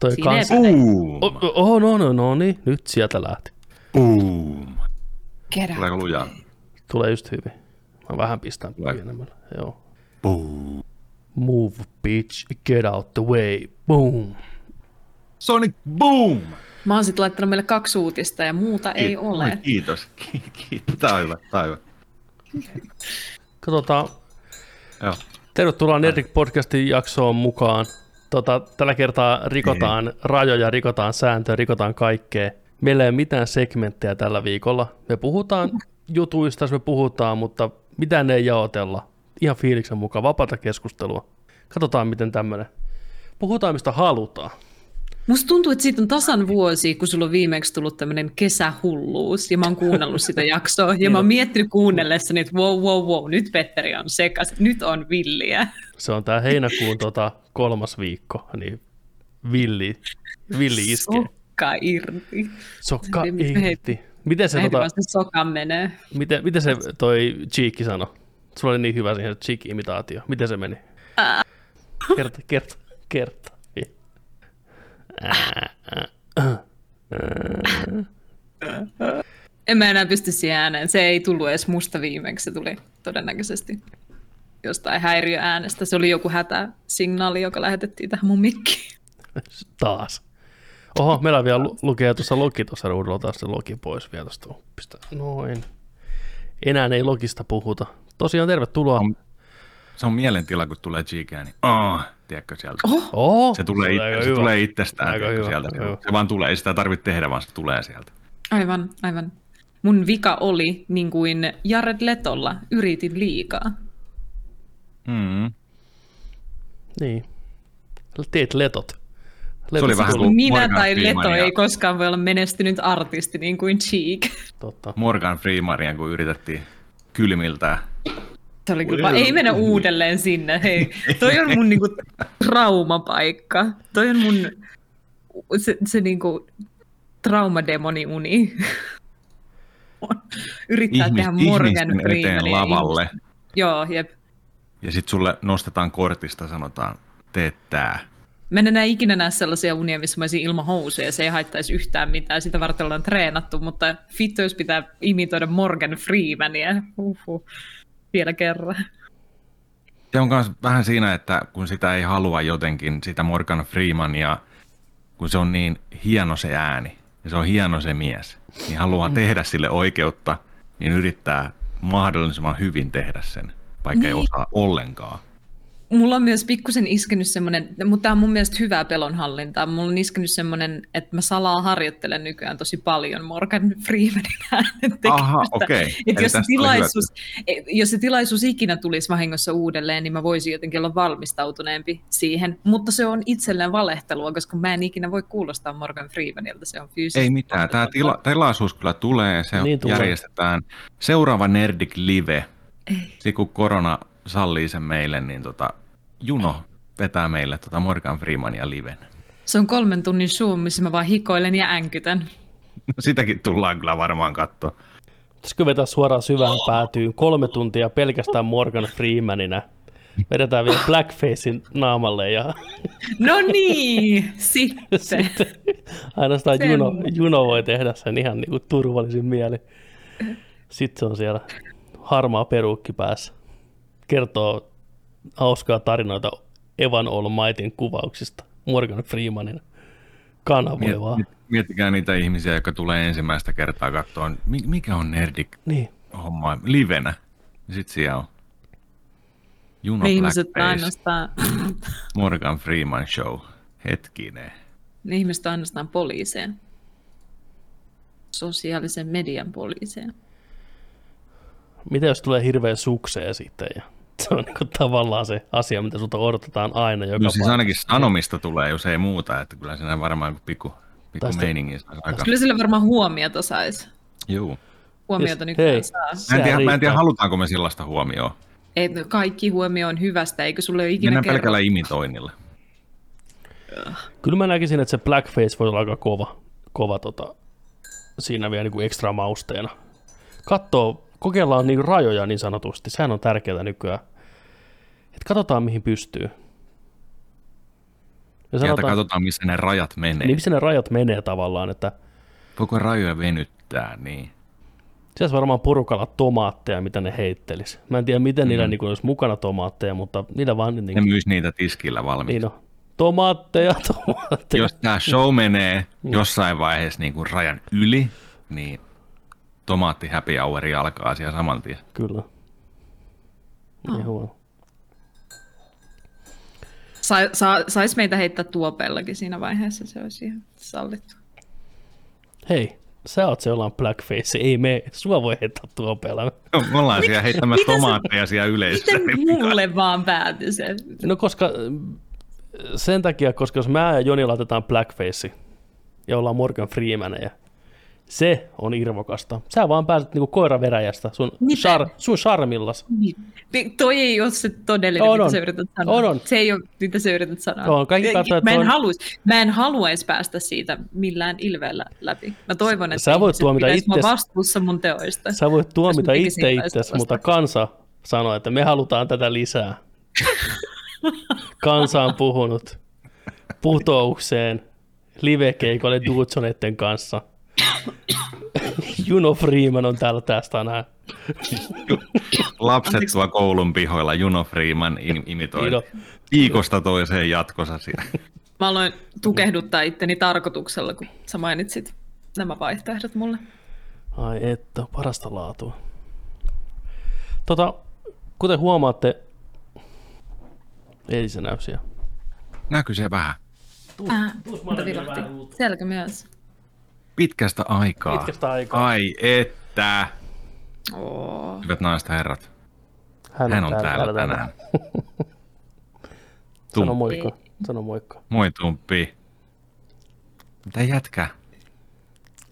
Toi kans... ei. Boom! Oh, oh, no, no, no, niin, nyt sieltä lähti. Boom! Out. Tuleeko lujaa? Tulee just hyvin. Mä vähän pistän Tulee. pienemmällä. Joo. Boom! Move, bitch, get out the way, boom. Sonic Boom! Mä oon sit laittanut meille kaksi uutista ja muuta ei Kiit- ole. Kiitos. Ki- Kiitos. Tää on hyvä. Tää on hyvä. Katsotaan. Joo. Tervetuloa Nerdik podcastin jaksoon mukaan. Tota, tällä kertaa rikotaan rajoja, rikotaan sääntöjä, rikotaan kaikkea. Meillä ei ole mitään segmenttejä tällä viikolla. Me puhutaan jutuista, jos me puhutaan, mutta mitään ei jaotella. Ihan fiiliksen mukaan, vapaata keskustelua. Katsotaan, miten tämmöinen. Puhutaan, mistä halutaan. Musta tuntuu, että siitä on tasan vuosi, kun sulla on viimeksi tullut tämmöinen kesähulluus, ja mä oon kuunnellut sitä jaksoa, ja mä oon miettinyt kuunnellessani, että wow, wow, wow, nyt Petteri on sekas, nyt on villiä. Se on tämä heinäkuun tota, kolmas viikko, niin villi, villi iskee. Sokka irti. Sokka irti. Miten se, tota, soka menee. miten, miten se toi Cheekki sanoi? Sulla oli niin hyvä siihen Cheek-imitaatio. Miten se meni? Kerta, kerta, kerta. En mä enää pysty siihen ääneen. Se ei tullut edes musta viimeksi, se tuli todennäköisesti jostain häiriöäänestä. Se oli joku hätäsignaali, joka lähetettiin tähän mun mikkiin. Taas. Oho, meillä vielä lu- lukee tuossa logi tuossa ruudulla taas se logi pois vielä tuosta. Noin. Enää ei logista puhuta. Tosiaan tervetuloa. Se on mielentila, kun tulee G-kään, niin oh, tiedätkö sieltä? Oho, Se tulee, aika itse, se hyvä. tulee itsestään Aika tiedätkö, hyvä, sieltä. joo. Se vaan tulee, ei sitä tarvitse tehdä, vaan se tulee sieltä. aivan, aivan. Mun vika oli, niin kuin Jared Letolla, yritin liikaa. Mm. Niin. Teet letot. Se oli vähän kuin Minä Morgan tai Freeman Leto ei koskaan voi olla menestynyt artisti niin kuin Cheek. Totta. Morgan Freemaria, kun yritettiin kylmiltää. Se oli kyllä, ei mennä uudelleen sinne. Hei, toi on mun niinku traumapaikka. Toi on mun se, se niinku traumademoni-uni. Yrittää Ihmis, tehdä Morgan Freemanin. lavalle. Joo, jep. Ja sitten sulle nostetaan kortista, sanotaan, tee tää. Mä en enää ikinä näe sellaisia unia, missä mä olisin ilman housuja, se ei haittaisi yhtään mitään, sitä varten ollaan treenattu, mutta vittu, jos pitää imitoida Morgan Freemania, uhu, vielä kerran. Se on myös vähän siinä, että kun sitä ei halua jotenkin, sitä Morgan Freemania, kun se on niin hieno se ääni, ja se on hieno se mies, niin haluaa tehdä sille oikeutta, niin yrittää mahdollisimman hyvin tehdä sen, vaikka ei Niin. osaa ollenkaan. Mulla on myös pikkusen iskenyt semmoinen, mutta tämä on mun mielestä hyvää pelonhallintaa. Mulla on iskenyt semmoinen, että mä salaa harjoittelen nykyään tosi paljon Morgan Freemanin äänen tekemistä. Aha, okei. Et Eli jos, se tilaisuus, et jos se tilaisuus ikinä tulisi vahingossa uudelleen, niin mä voisin jotenkin olla valmistautuneempi siihen. Mutta se on itselleen valehtelua, koska mä en ikinä voi kuulostaa Morgan Freemanilta. Se on fyysisesti. Ei mitään. Tämä tila, tilaisuus kyllä tulee. Se Niin tulee. järjestetään. Seuraava Nerdik Live. Sitten kun korona sallii sen meille, niin tota, Juno vetää meille tota Morgan Freemania liven. Se on kolmen tunnin show, missä mä vaan hikoilen ja änkytän. Sitäkin tullaan kyllä varmaan katsoa. Pitäisikö vetää suoraan syvään päätyyn kolme tuntia pelkästään Morgan Freemanina? Vedetään vielä blackfacein naamalle ja No niin, sitten. sitten ainoastaan Sen- Juno, Juno voi tehdä sen ihan niin kuin turvallisin mieli. Sitten se on siellä harmaa peruukki päässä. Kertoo hauskaa tarinoita Evan Olmaitin kuvauksista Morgan Freemanin kanavoi vaan. Miet, miettikää niitä ihmisiä, jotka tulee ensimmäistä kertaa katsoa, mi- mikä on Nerdik Niin. homma livenä. Sitten siellä on Juno ihmiset ainoastaan, Morgan Freeman Show. Hetkinen. ne ihmiset ainoastaan poliiseja. Sosiaalisen median poliiseja. Mitä jos tulee hirveä sukseen sitten? Ja se on niin tavallaan se asia, mitä sulta odotetaan aina joka No siis paikassa. ainakin sanomista tulee, jos ei muuta, että kyllä siinä varmaan joku pikku, pikku Tästä- meiningin saisi aika. Kyllä sillä varmaan huomiota saisi. Juu. Huomiota Yes, nykyään hei. saa. Mä en, tiedä, mä en tiedä, halutaanko me sellaista huomioon. Ei, no kaikki huomio on hyvästä, eikö sulle ole ikinä Mennään kerrottu? pelkällä imitoinnilla. Kyllä mä näkisin, että se blackface voi olla aika kova, kova tota, siinä vielä niin kuin ekstra mausteena. Katsoo, kokeillaan niin rajoja niin sanotusti, sehän on tärkeää nykyään. Et katsotaan mihin pystyy. Ja sanotaan, katsotaan, missä ne rajat menee. Niin missä ne rajat menee tavallaan, että... Voiko rajoja venyttää, niin. Olisi varmaan porukalla tomaatteja, mitä ne heittelisi. Mä en tiedä, miten mm. niillä niin olisi mukana tomaatteja, mutta niillä vaan... Niin, ne myys niitä tiskillä valmiiksi. Niin no. Tomaatteja, tomaatteja. Jos tämä show menee mm. jossain vaiheessa niin kuin rajan yli, niin tomaatti happy hour alkaa siellä saman tien. Kyllä. Niin huono. Sa, sa, sais meitä heittää tuopellakin siinä vaiheessa, se olisi ihan sallittu. Hei, sä oot se jollain blackface, ei me, sua voi heittää tuopeella. No, me ollaan siellä heittämässä tomaatteja siellä yleisössä. Miten mulle vaan päätyi se? No koska sen takia, koska jos mä ja Joni laitetaan blackface ja ollaan Morgan Freemaneja, se on irvokasta. Sä vaan pääset niinku koiraveräjästä sun, char, sun charmillas. Niin. Toi ei ole se todellinen, on, mitä on. sä yrität sanoa. On, on. Se ei ole, mitä sä yrität sanoa. On, kaikki katsoo, mä, en on... haluais, mä en haluaisi päästä siitä millään ilveellä läpi. Mä toivon, että sä voit tuomita itses... vastuussa mun teoista. Sä voit tuomita itse itsesi, mutta kansa sanoo, että me halutaan tätä lisää. kansa on puhunut putoukseen livekeikolle Dudsonetten kanssa – Juno Freeman on täällä tästä tänään. Lapset tuo koulun pihoilla Juno Freeman imitoi viikosta toiseen jatkossa siellä. Mä aloin tukehduttaa itteni tarkoituksella, kun sä mainitsit nämä vaihtoehdot mulle. Ai että, parasta laatua. Tota, kuten huomaatte, ei se näy siellä. Näkyy se vähän. Tuus, äh, tuus Selkä myös. Pitkästä aikaa. Pitkästä aikaa. Ai että. Oh. Hyvät naiset herrat. Hän, Hän on, täällä, täällä, täällä tänään. Sano moikka. Sano moikka. Moi Tumppi. Mitä jätkä?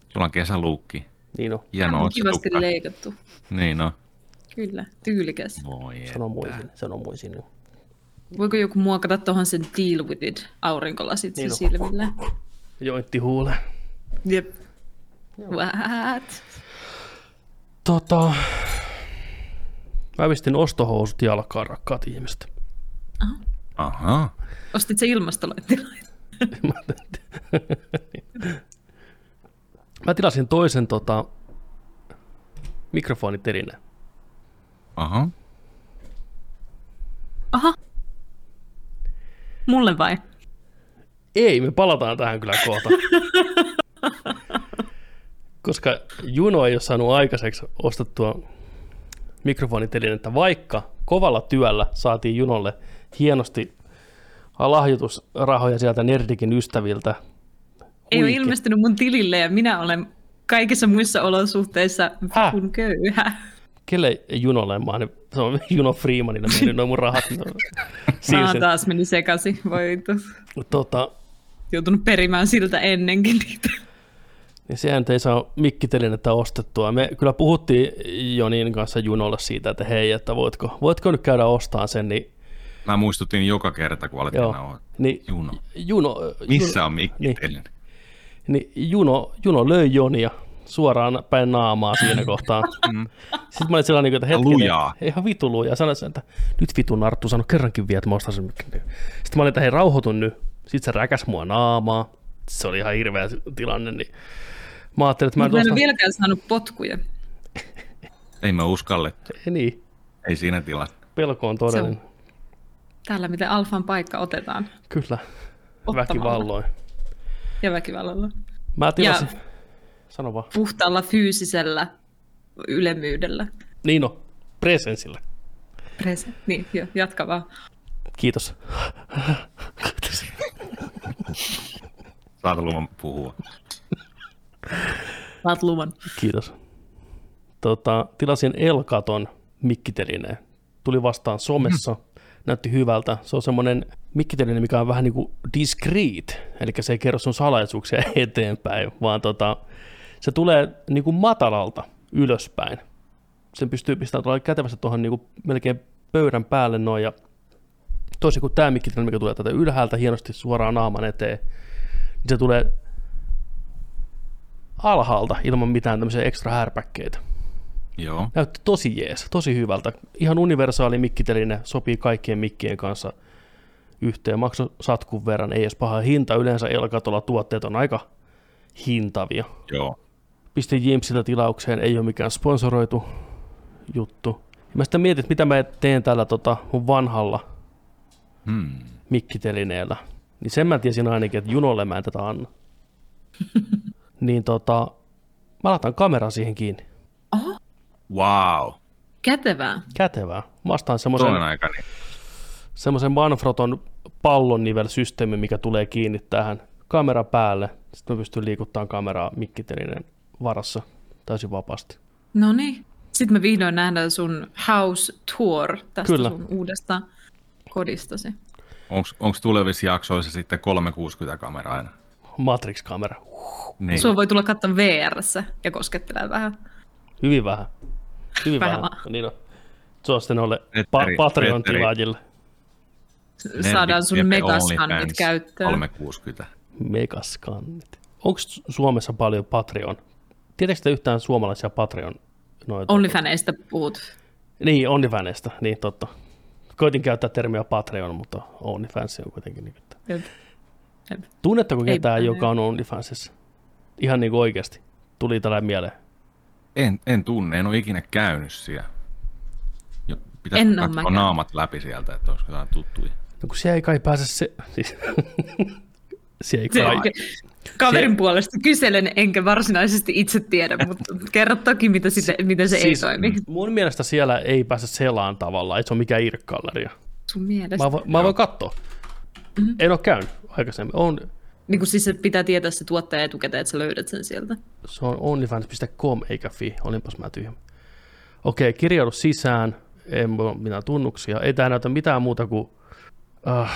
Sulla on kesäluukki. Niin on. Hieno on kivasti leikattu. Niin on. Kyllä, tyylikäs. Moi Sano moi sinne, sano moi sinne. Voiko joku muokata tuohon sen deal with it aurinkolasit niin silmille? Jointti huule. Jep. What? Tota, mä pistin ostohousut jalkaan, rakkaat ihmiset. Aha. Aha. Ostit se ilmastolaittilain? mä tilasin toisen tota, mikrofoniterineen. Aha. Aha. Mulle vai? Ei, me palataan tähän kyllä kohta. Koska Juno ei ole saanut aikaiseksi ostettua mikrofonitelinettä, vaikka kovalla työllä saatiin Junolle hienosti lahjoitusrahoja sieltä Nerdikin ystäviltä. Ei ole ilmestynyt mun tilille ja minä olen kaikissa muissa olosuhteissa Häh? kun köyhä. Kelle Junolle mä oon, se on Juno Freemanille mennyt noin mun rahat. Mä taas meni sekaisin, voi tota, Joutunut perimään siltä ennenkin niitä niin sehän ei saa mikkitelinettä ostettua. Me kyllä puhuttiin Jonin kanssa Junolle siitä, että hei, että voitko, voitko nyt käydä ostamaan sen, niin Mä muistutin joka kerta, kun alettiin Joo, niin, Juno. Juno. Missä on mikkiteline? Niin, niin Juno, Juno löi Jonia suoraan päin naamaa siinä kohtaa. Mm. Sitten mä olin sellainen, että hetkinen, lujaa. ihan vitu lujaa. Sanoin, että nyt vitu Narttu, sano kerrankin vielä, että mä ostan sen. Sitten mä olin, että hei rauhoitun nyt. Sitten se räkäs mua naamaa. Se oli ihan hirveä tilanne. Niin Mä ajattelin, että mä en, mä en ole vieläkään saanut potkuja. Ei mä uskallettu. Ei niin. Ei siinä tilassa. Pelko on todellinen. On täällä, miten alfan paikka otetaan. Kyllä. Väkivalloin. Ja väkivallalla. Mä tilasin. Ja Sano vaan. Puhtaalla fyysisellä ylemmyydellä. Niin on. Presensillä. Presen. Niin, jo, jatka vaan. Kiitos. Saat luvan puhua. Saat luvan. Kiitos. Tota, tilasin Elkaton mikkitelineen. Tuli vastaan somessa. Mm. Näytti hyvältä. Se on semmoinen mikkiteline, mikä on vähän niin kuin discreet, eli se ei kerro sun salaisuuksia eteenpäin, vaan tota, se tulee niin kuin matalalta ylöspäin. Sen pystyy pistämään tuolla kätevästi tuohon niin kuin melkein pöydän päälle noin, ja toisin kuin tämä mikkiteline, mikä tulee tätä ylhäältä hienosti suoraan naaman eteen, niin se tulee alhaalta ilman mitään tämmöisiä ekstra härpäkkeitä. Joo. Näytti tosi jees, tosi hyvältä. Ihan universaali mikkiteline, sopii kaikkien mikkien kanssa. yhteen makso satkun verran, ei edes paha hinta. Yleensä Elkatolla tuotteet on aika hintavia. Joo. Pistin Jimsiltä tilaukseen, ei ole mikään sponsoroitu juttu. Ja mä sitten mietin, että mitä mä teen tällä tota, mun vanhalla Hmm. mikkitelineellä. Niin sen mä tiesin ainakin, että Junolle mä en tätä anna. niin tota, mä laitan kameran siihen kiinni. Oho, Wow. kätevää. Kätevää. Vastaan semmoisen Toinen aika, niin semmoisen Manfroton pallonnivelsysteemi, mikä tulee kiinni tähän kamera päälle. Sitten mä pystyn liikuttamaan kameraa mikkitelineen varassa täysin vapaasti. No niin. Sitten me vihdoin nähdään sun house tour tästä Kyllä. sun uudesta kodistasi. onko tulevissa jaksoissa sitten 360 kameraa aina? Matrix-kamera. Niin. Sua voi tulla katsoa vr ja koskettelee vähän. Hyvin vähän. Hyvin Vähän vähän. Niin on. Se on sitten noille pa- Patreon Petteri. tilaajille. Saadaan sun megaskannit käyttöön. 360. Megaskannit. Onko Suomessa paljon Patreon? Tiedätkö te yhtään suomalaisia Patreon? Noita? Onlyfaneista puhut. Niin, OnlyFaneista, niin totta. Koitin käyttää termiä Patreon, mutta OnlyFans on kuitenkin. Niin, että... Tunnetteko ketään, joka on OnlyFansissa? Ihan niin kuin oikeasti. Tuli tällä mieleen. En, en tunne, en ole ikinä käynyt siellä. Jo, pitäisi En katsoa mäkään. naamat läpi sieltä, että olisiko jotain tuttuja. No kun siellä ei kai pääse se... Siis... siellä ei Se, kai... kaverin Se- puolesta kyselen, enkä varsinaisesti itse tiedä, mutta kerro toki, mitä, sitä, mitä se siis, ei toimi. Mun mielestä siellä ei pääse selaan tavallaan, ei se ole mikään irkkalleria. Sun mielestä. Mä, vo, mä voin katsoa. Mm-hmm. En ole käynyt aikaisemmin. On, Niin kuin siis se pitää tietää se tuottaja etukäteen, että sä löydät sen sieltä. se on onlyfans.com eikä fi. Olinpas mä tyhmä. Okei, kirjaudu sisään. En voi mitään tunnuksia. Ei tää näytä mitään muuta kuin uh,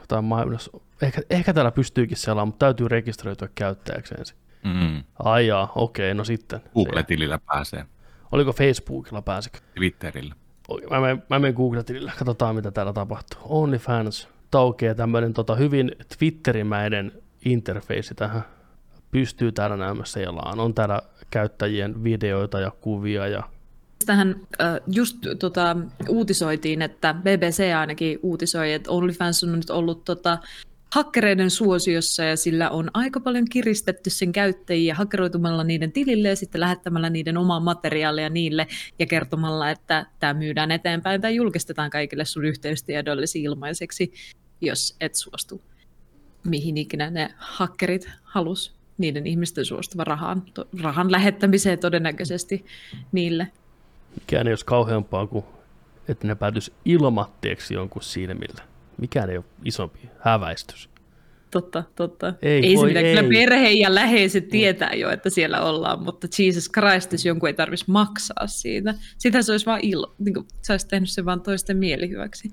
jotain mainos. Ehkä, ehkä täällä pystyykin selaamaan, mutta täytyy rekisteröityä käyttäjäksi ensin. Mm. Ai jaa, okei, no sitten. Google-tilillä pääsee. Oliko Facebookilla pääsikö? Twitterillä. Okei, Mä menen, mä menen Google-tilille, katsotaan mitä täällä tapahtuu. OnlyFans, taukee tämmöinen tota, hyvin Twitterimäinen interface tähän. Pystyy täällä näemmä selaan. On täällä käyttäjien videoita ja kuvia ja Tähän äh, just tota, uutisoitiin, että BBC ainakin uutisoi, että OnlyFans on nyt ollut tota, hakkereiden suosiossa ja sillä on aika paljon kiristetty sen käyttäjiä hakkeroitumalla niiden tilille ja sitten lähettämällä niiden omaa materiaalia niille ja kertomalla, että tämä myydään eteenpäin tai julkistetaan kaikille sun yhteystiedoillesi ilmaiseksi, jos et suostu mihin ikinä ne hakkerit halus niiden ihmisten suostuva rahan, to, rahan lähettämiseen todennäköisesti niille. mikään ei olisi kauheampaa kuin, että ne päätyisi ilmatteeksi jonkun silmillä. Mikään ei ole isompi häväistys. Totta, totta. Ei ei se voi, mitään. ei. Kyllä perhe ja läheiset tietää jo, että siellä ollaan, mutta Jesus Christ, jos jonkun ei tarvitsisi maksaa siitä. Sitä se olisi vaan ilo, niin kuin, sä olisit tehnyt sen vaan toisten mielihyväksi.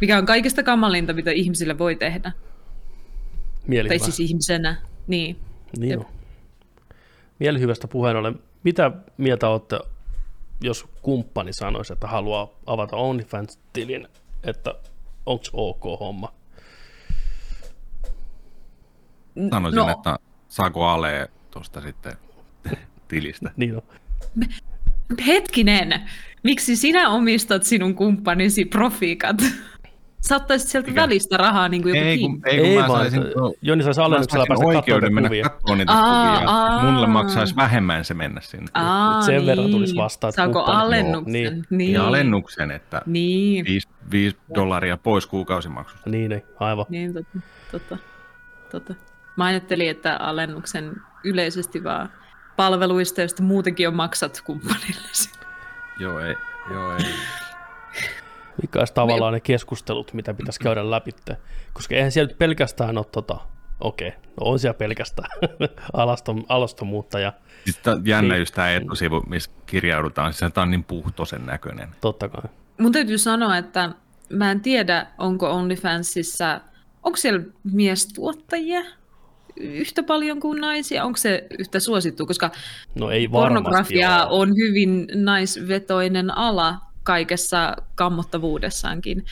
Mikä on kaikista kamalinta, mitä ihmisille voi tehdä. Mieli Tai siis ihmisenä. Niin. Niin on. Mielihyvästä puheen ollen, mitä mieltä olette, jos kumppani sanoisi, että haluaa avata OnlyFans-tilin, että onko ok homma? Sanoisin, No. että saako Ale tuosta sitten tilistä. Niin on. Hetkinen, miksi sinä omistat sinun kumppanisi profiikat? Sä ottaisit sieltä Mikä? välistä rahaa niin kuin joku Ei, kun, ei, kun Ei mä vaan, saisin, no, Joni saisi alennuksella päästä oikeuden niitä mennä kuvia. katsomaan niitä Aa, kuvia. aa. Mulle maksaisi vähemmän se mennä sinne. Aa, Sen verran niin. tulisi vastaan, että Saako alennuksen? Niin. niin. Ja alennuksen, että Niin, 5, 5 dollaria pois kuukausimaksusta. Niin, niin, aivan. niin totta, totta, totta. Mä ajattelin, että alennuksen yleisesti vaan palveluista, joista muutenkin on maksat kumppanillesi. Joo, ei. Joo, ei. Mikä olisi tavallaan ne keskustelut, mitä pitäisi käydä läpi. Koska eihän siellä nyt pelkästään ole tota, okei, no on siellä pelkästään alaston, alastomuutta ja Siis on jännä Niin. just tämä etusivu, missä kirjaudutaan. Siis tämä on niin puhtoisen näköinen. totta kai. Mun täytyy sanoa, että mä en tiedä, onko OnlyFansissa, onko siellä miestuottajia yhtä paljon kuin naisia? Onko se yhtä suosittu? Koska No ei pornografia ole. on hyvin naisvetoinen ala kaikessa kammottavuudessaankin.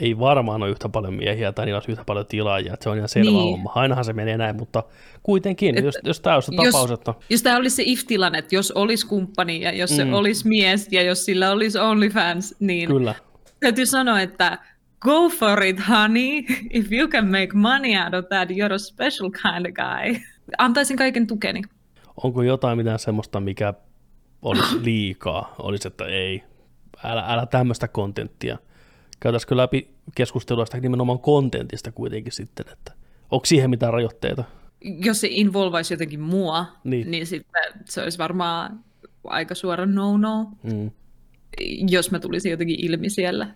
Ei varmaan ole yhtä paljon miehiä tai niillä olisi yhtä paljon tilaajia, että se on ihan selvä Niin. homma. Ainahan se menee näin, mutta kuitenkin, Et- jos, jos tämä olisi se jos- tapaus, että Jos tämä olisi se if-tilanne, että jos olisi kumppani ja jos se Mm. olisi mies ja jos sillä olisi OnlyFans, niin kyllä, täytyy sanoa, että go for it, honey. If you can make money out of that, you're a special kind of guy. Antaisin kaiken tukeni. Onko jotain mitään semmoista, mikä olisi liikaa? Olisi, että ei, älä, älä tämmöistä kontenttia. Käytäisikö läpi keskustelua sitä nimenomaan kontentista kuitenkin sitten, että onko siihen mitään rajoitteita? Jos se involvaisi jotenkin mua, Niin. niin, sitten se olisi varmaan aika suora no-no, Mm. jos mä tulisin jotenkin ilmi siellä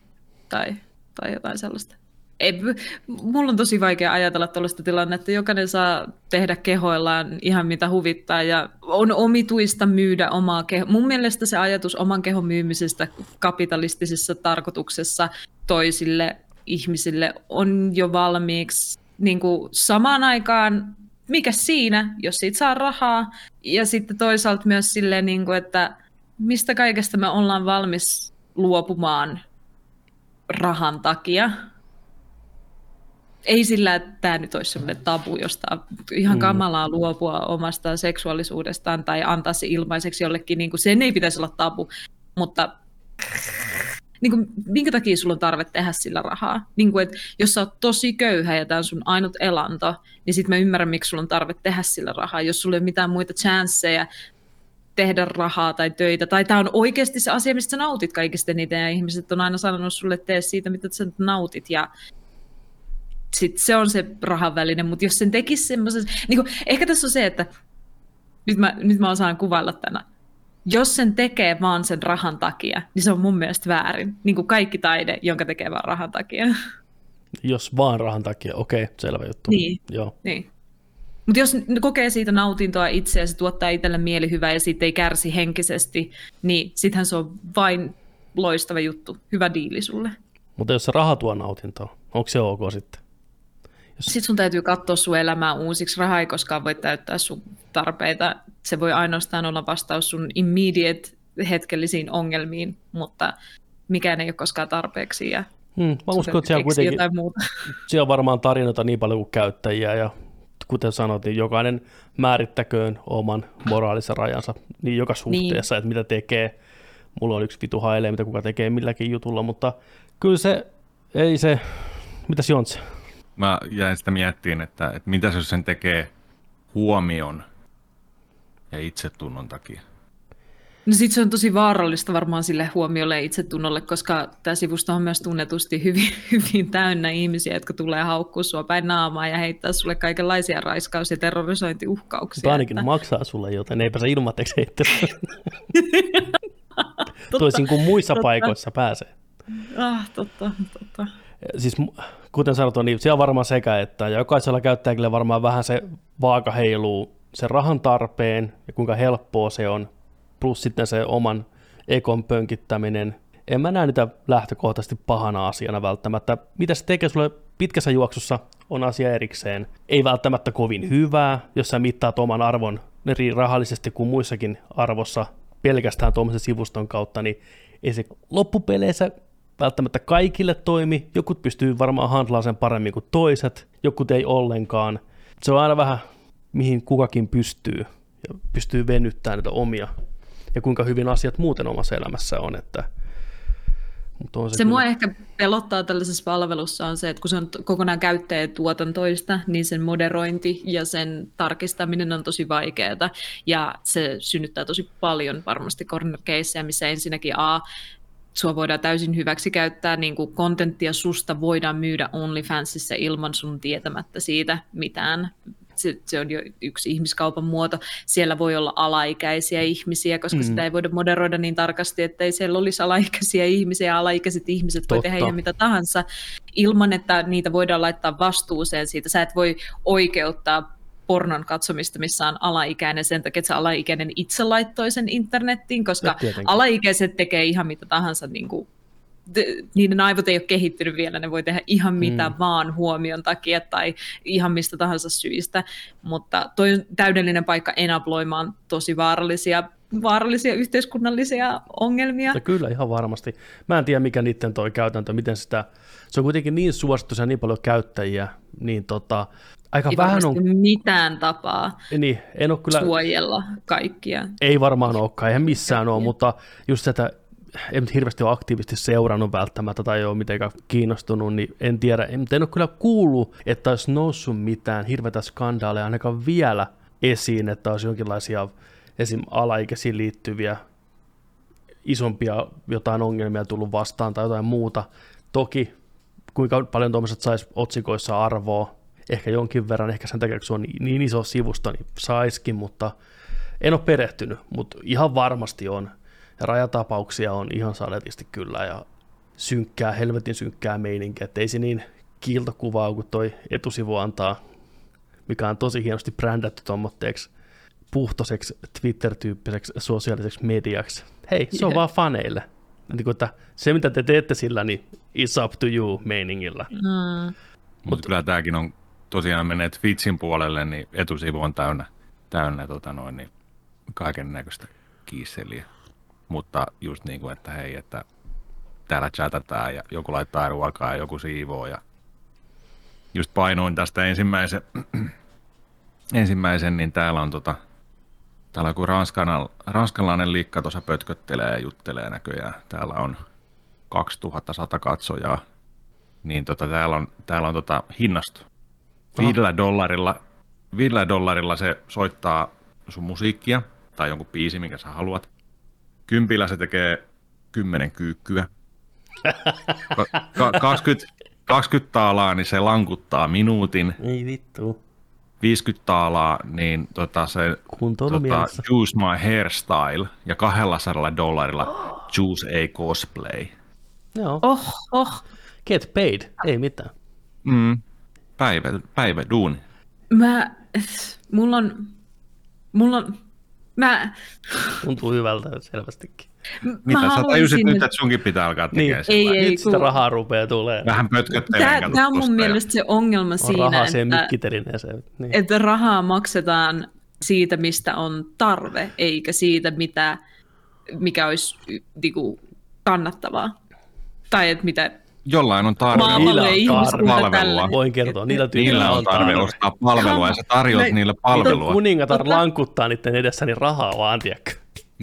tai, tai jotain sellaista. Ei, mulla on tosi vaikea ajatella tällaista tilannetta. Jokainen saa tehdä kehoillaan ihan mitä huvittaa ja on omituista myydä omaa kehoa. Mun mielestä se ajatus oman kehon myymisestä kapitalistisessa tarkoituksessa toisille ihmisille on jo valmiiksi niin kuin samaan aikaan, mikä siinä, jos siitä saa rahaa, ja sitten toisaalta myös silleen, niin kuin, että mistä kaikesta me ollaan valmis luopumaan rahan takia. Ei sillä, että tämä nyt olisi sellainen tabu, josta ihan Mm. kamalaa luopua omasta seksuaalisuudestaan tai antaa se ilmaiseksi jollekin, niin kuin sen ei pitäisi olla tabu, mutta niin kuin, minkä takia sulla on tarve tehdä sillä rahaa? Niin kuin, että jos sä oot tosi köyhä ja tämä on sun ainut elanto, niin sitten mä ymmärrän, miksi sulla on tarve tehdä sillä rahaa. Jos sulla ei ole mitään muita chanceja tehdä rahaa tai töitä, tai tämä on oikeasti se asia, mistä sä nautit kaikista eniten, ja ihmiset on aina sanonut sulle, että tee siitä, mitä sä nautit, ja sitten se on se rahan väline, mutta jos sen tekisi semmoisen, niin kuin, ehkä tässä on se, että nyt mä, nyt mä osaan kuvailla tänä. Jos sen tekee vaan sen rahan takia, niin se on mun mielestä väärin. Niin kuin kaikki taide, jonka tekee vaan rahan takia. Jos vaan rahan takia, okei, selvä juttu. Niin. Joo. niin. Mutta jos kokee siitä nautintoa itse ja se tuottaa itselle mielihyvää ja siitä ei kärsi henkisesti, niin sittenhän se on vain loistava juttu. Hyvä diili sulle. Mutta jos se raha tuo nautintoa, onko se ok sitten? Sitten sun täytyy katsoa sun elämää uusiksi. Raha ei koskaan voi täyttää sun tarpeita. Se voi ainoastaan olla vastaus sun immediate hetkellisiin ongelmiin, mutta mikään ei ole koskaan tarpeeksi. Ja Hmm, mä uskon, että siellä, kuitenkin, jotain muuta. siellä on varmaan tarinoita niin paljon kuin käyttäjiä ja kuten sanoit, niin jokainen määrittäköön oman moraalisen rajansa niin joka suhteessa, niin. että mitä tekee. Mulla on yksi vitu hailee, mitä kuka tekee milläkin jutulla, mutta kyllä se, ei se, mitäs Jontse? Mä jäin sitä miettiin, että, että mitä jos sen tekee huomion ja itsetunnon takia. No sit se on tosi vaarallista varmaan sille huomiolle ja itsetunnolle, koska tämä sivusto on myös tunnetusti hyvin, hyvin täynnä ihmisiä, jotka tulee haukkua sua päin naamaa ja heittää sulle kaikenlaisia raiskaus- ja terrorisointiuhkauksia. Mutta ainakin että- maksaa sulle, joten eipä se ilmatteeksi heittele. Toisin kuin muissa totta. paikoissa pääsee. Ah, totta, totta. Siis kuten sanottu, niin siellä on varmaan sekä että, ja jokaisella käyttäjällä varmaan vähän se vaaka heiluu sen rahan tarpeen ja kuinka helppoa se on, plus sitten se oman ekon pönkittäminen. En mä näe niitä lähtökohtaisesti pahana asiana välttämättä. Mitä se tekee sulle pitkässä juoksussa on asia erikseen. Ei välttämättä kovin hyvää, jos sä mittaat oman arvon eri rahallisesti kuin muissakin arvossa pelkästään tuommoisen sivuston kautta, niin ei se loppupeleissä välttämättä kaikille toimi. Jokut pystyy varmaan handlaamaan sen paremmin kuin toiset, jokut ei ollenkaan. Se on aina vähän mihin kukakin pystyy ja pystyy venyttämään niitä omia ja kuinka hyvin asiat muuten omassa elämässä on. Että, mutta on se, Se kyllä- mua ehkä pelottaa tällaisessa palvelussa on se, että kun se on kokonaan käyttäjätuotantoista, niin sen moderointi ja sen tarkistaminen on tosi vaikeaa. Ja se synnyttää tosi paljon varmasti corner caseja, missä ensinnäkin A, sua voidaan täysin hyväksi käyttää, niin kuin kontenttia susta voidaan myydä OnlyFansissa ilman sun tietämättä siitä mitään. Se, se on jo yksi ihmiskaupan muoto. Siellä voi olla alaikäisiä ihmisiä, koska Mm. sitä ei voida moderoida niin tarkasti, että ei siellä olisi alaikäisiä ihmisiä. ja Alaikäiset ihmiset voi Totta. tehdä ihan mitä tahansa ilman, että niitä voidaan laittaa vastuuseen siitä. Sä et voi oikeuttaa pornon katsomista, missä on alaikäinen sen takia, että se alaikäinen itse laittoi sen internettiin, koska No, alaikäiset tekee ihan mitä tahansa, niin kuin, niiden aivot ei ole kehittynyt vielä, ne voi tehdä ihan mitä Mm. mm. vaan huomion takia tai ihan mistä tahansa syistä, mutta toi on täydellinen paikka enabloimaan tosi vaarallisia, vaarallisia yhteiskunnallisia ongelmia. Ja kyllä, ihan varmasti. Mä en tiedä, mikä niiden toi käytäntö, miten sitä, se on kuitenkin niin suosittu, on niin paljon käyttäjiä, niin tota, aika Ei vähän on, mitään tapaa niin, en ole kyllä, suojella kaikkia. ei varmaan olekaan, eihän missään ole, mutta just se, että en nyt hirveästi ole aktiivisesti seurannut välttämättä tai ole mitenkään kiinnostunut, niin en tiedä, en, en ole kyllä kuullut, että olisi noussut mitään hirveätä skandaaleja ainakaan vielä esiin, että olisi jonkinlaisia esim. alaikäisiin liittyviä isompia jotain ongelmia tullut vastaan tai jotain muuta. Toki kuinka paljon tuommoiset saisi otsikoissa arvoa, ehkä jonkin verran, ehkä sen takia, kun se on niin iso sivusto, niin saiskin, mutta en ole perehtynyt, mutta ihan varmasti on. Ja rajatapauksia on ihan saletisti kyllä ja synkkää, helvetin synkkää meininkiä, että ei se niin kiiltokuvaa kuin toi etusivu antaa, mikä on tosi hienosti brändätty tuommoitteeksi puhtoiseksi Twitter-tyyppiseksi sosiaaliseksi mediaksi. Hei, se on yeah. vaan faneille. Niin kuin, että se, mitä te teette sillä, niin it's up to you meiningillä. Mm. Mutta Mut, kyllä tämäkin on tosiaan menee Twitchin puolelle, niin etusivu on täynnä, täynnä tota noin, niin kaiken näköistä kiisseliä. Mutta just niin kuin, että hei, että täällä chatataan ja joku laittaa ruokaa ja joku siivoo. Ja just painoin tästä ensimmäisen, ensimmäisen niin täällä on tota, täällä ranskana, ranskalainen liikka tuossa pötköttelee ja juttelee näköjään. Täällä on 2100 katsojaa. Niin tota, täällä on, täällä on tota hinnasto. Viidellä dollarilla, viidellä dollarilla se soittaa sun musiikkia tai jonkun biisi, minkä sä haluat. Kympillä se tekee kymmenen kyykkyä. 20, 20 taalaa, niin se lankuttaa minuutin. Ei vittu. 50 taalaa, niin tota se tota, Choose My Hairstyle ja 200 dollarilla Choose a Cosplay. Joo. Oh, oh. Get paid, ei mitään. Mm. Päivä, päivä duuni. Mä, mulla on, mulla on, mä... Tuntuu hyvältä selvästikin. Mitä sä tajusit nyt, että sunkin pitää alkaa tekemään niin. Ei, ei, nyt kun... sitä rahaa rupeaa tulee. Vähän pötköttelee. Tämä, tämä on mun mielestä se ongelma on siinä, rahaa että, niin. että rahaa maksetaan siitä, mistä on tarve, eikä siitä, mitä, mikä olisi niinku, kannattavaa. Tai että mitä jollain on tarve palvelua. Voin kertoa, niillä, niillä on tarve, ostaa palvelua ja sä tarjoat niille palvelua. Kuningatar lankuttaa niiden edessä niin rahaa vaan, tiedätkö?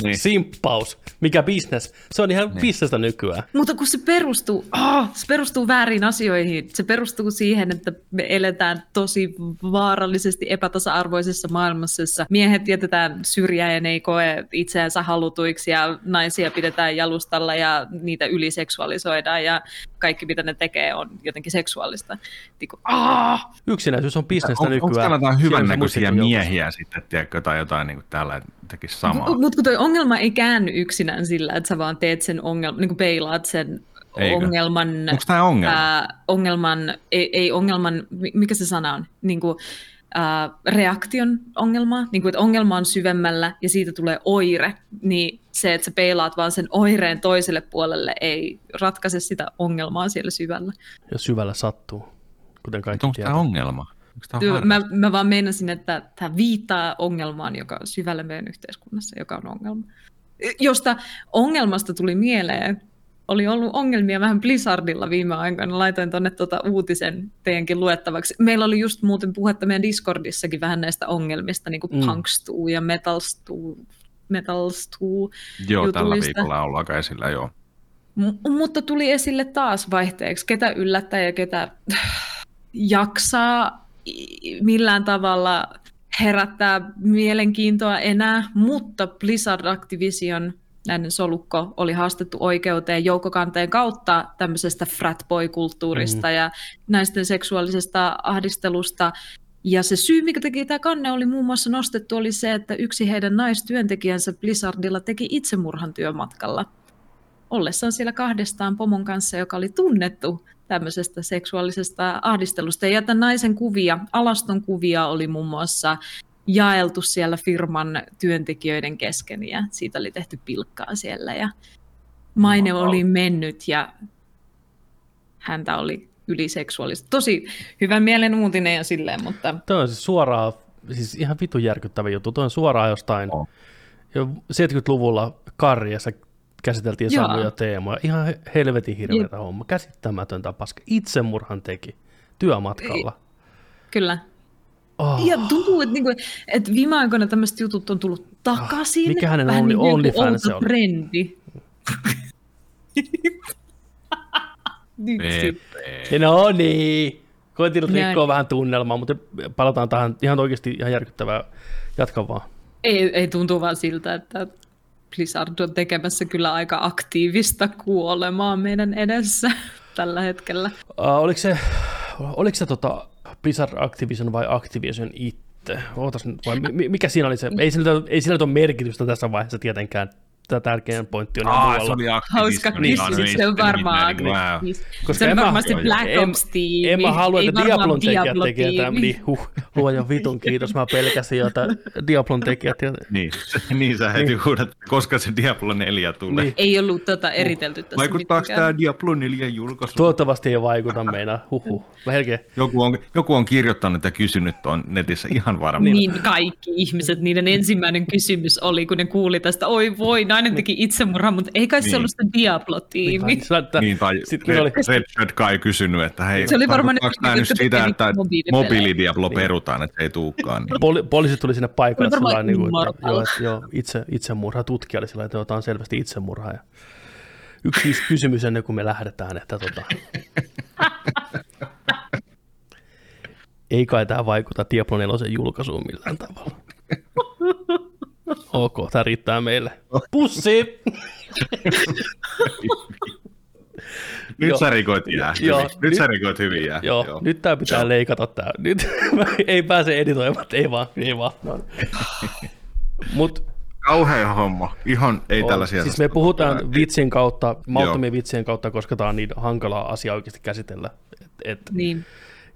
Niin. Simppaus. Mikä business? Se on ihan niin. bisnestä nykyään. Mutta kun se perustuu, oh, se perustuu väärin asioihin. Se perustuu siihen, että me eletään tosi vaarallisesti epätasa-arvoisessa maailmassa, jossa miehet jätetään syrjään ja ne ei koe itseänsä halutuiksi ja naisia pidetään jalustalla ja niitä yliseksuaalisoidaan ja kaikki mitä ne tekee on jotenkin seksuaalista. Tiku, ah! Yksinäisyys on bisnestä nykyään. Onko täällä jotain hyvännäköisiä miehiä sitten, tiedätkö, tai jotain niin kuin täällä tekisi samaa? Mutta kun toi ongelma ei käänny yksinään sillä, että sä vaan teet sen ongelman, niin kuin peilaat sen Eikö? ongelman... Onko tämä ongelma? Ää, ongelman, ei, ei ongelman, mikä se sana on? Niin kuin, reaktion ongelmaa, niin kuin, että ongelma on syvemmällä ja siitä tulee oire, niin se, että sä peilaat vaan sen oireen toiselle puolelle, ei ratkaise sitä ongelmaa siellä syvällä. Ja syvällä sattuu, kuten kaikki Onko tämä ongelma? Mä, mä vaan meinasin, että tämä viittaa ongelmaan, joka on syvällä meidän yhteiskunnassa, joka on ongelma. Josta ongelmasta tuli mieleen, oli ollut ongelmia vähän Blizzardilla viime aikoina. Laitoin tuonne tuota uutisen teidänkin luettavaksi. Meillä oli just muuten puhetta meidän Discordissakin vähän näistä ongelmista, niin kuin mm. Punkstuu ja Metalstuu. Metalstuu joo, jutuista. tällä viikolla on aika esillä, joo. M- mutta tuli esille taas vaihteeksi, ketä yllättää ja ketä jaksaa millään tavalla herättää mielenkiintoa enää, mutta Blizzard Activision näiden solukko oli haastettu oikeuteen joukkokanteen kautta tämmöisestä fratboy-kulttuurista mm. ja naisten seksuaalisesta ahdistelusta. Ja se syy, mikä teki tämä kanne, oli muun muassa nostettu, oli se, että yksi heidän naistyöntekijänsä Blizzardilla teki itsemurhan työmatkalla. Ollessaan siellä kahdestaan pomon kanssa, joka oli tunnettu tämmöisestä seksuaalisesta ahdistelusta. Ja tämän naisen kuvia, alaston kuvia oli muun muassa jaeltu siellä firman työntekijöiden kesken ja siitä oli tehty pilkkaa siellä ja maine oli mennyt ja häntä oli yliseksuaalista. Tosi hyvän mielen uutinen ja silleen, mutta... Tuo on siis suoraan, siis ihan vitu järkyttävä juttu. Tuo on suoraan jostain oh. jo 70-luvulla Karjassa käsiteltiin Joo. samoja teemoja. Ihan helvetin hirveätä homma. Käsittämätöntä paska. Itsemurhan teki työmatkalla. Kyllä. Oh. Ja tuntuu, että, niinku, että viime aikoina tämmöiset jutut on tullut takaisin. Mikä hänen Vähän only, niin OnlyFans on? trendi. No niin. Koitin nyt rikkoa vähän tunnelmaa, mutta palataan tähän ihan oikeasti ihan järkyttävää. Jatka vaan. Ei, ei tuntuu vaan siltä, että Blizzard on tekemässä kyllä aika aktiivista kuolemaa meidän edessä tällä hetkellä. Uh, oliko se, oliko se tota Blizzard Activision vai Activision itse? Ootas nyt, vai mi- mikä siinä oli se? Ei sillä, ei sillä ole merkitystä tässä vaiheessa tietenkään. Tämä tärkein pointti on ihan Aa, se muualla. oli Hauska Activision, kysymys, niin, se on niin, varmaan niin. Activision. Koska Se on en varmasti Black en- Ops-tiimi. En mä halua, että Diablon tekijät tekee tämän, niin huh, luojan vitun kiitos, mä pelkäsin jo, että Diablon tekijät. Ja, Niin, niin sä heti huudat, koska se Diablo 4 tulee. Niin. Ei ollut tota eritelty tässä Vaikuttaako mitenkään. tämä Diablo 4 julkaisu? toivottavasti ei vaikuta meinaa, huhu. Melkein. Joku on, joku on kirjoittanut ja kysynyt on netissä ihan varmaan. Niin kaikki ihmiset, niiden ensimmäinen kysymys oli, kun ne kuuli tästä, oi voi, nainen teki itsemurhan, mutta ei kai se Niin. ollut se Diablo-tiimi. Niin, sillä, että, Niin, tai sit kun Red, se oli, Red Shirt Kai kysynyt, että hei, Se oli varmaan nyt jotka sitä, että mobiilidiablo perutaan, että se ei tuukaan. Niin. poli, poliisit tuli sinne paikalle, sillä niin kuin, että, joo, että, joo, itse, itsemurha, tutkija oli sillä että tämä on selvästi itsemurha. Ja yksi yksi kysymys ennen kuin me lähdetään, että tota, ei kai tämä vaikuta Diablo 4 julkaisuun millään tavalla. Ok, tämä riittää meille. Pussi! Nyt Joo. sä rikoit jää. Joo, hyvin. Nyt, nyt- sä rikoit hyvin jää. Joo, Joo, nyt tämä pitää Joo. leikata tämä. Nyt ei pääse editoimaan, ei vaan, ei vaan. No. Mut Kauhea homma. Ihan ei on, tällaisia. siis me puhutaan vitsin kautta, mauttomien vitsien kautta, koska tämä on niin hankalaa asiaa oikeasti käsitellä. Et, et, Niin.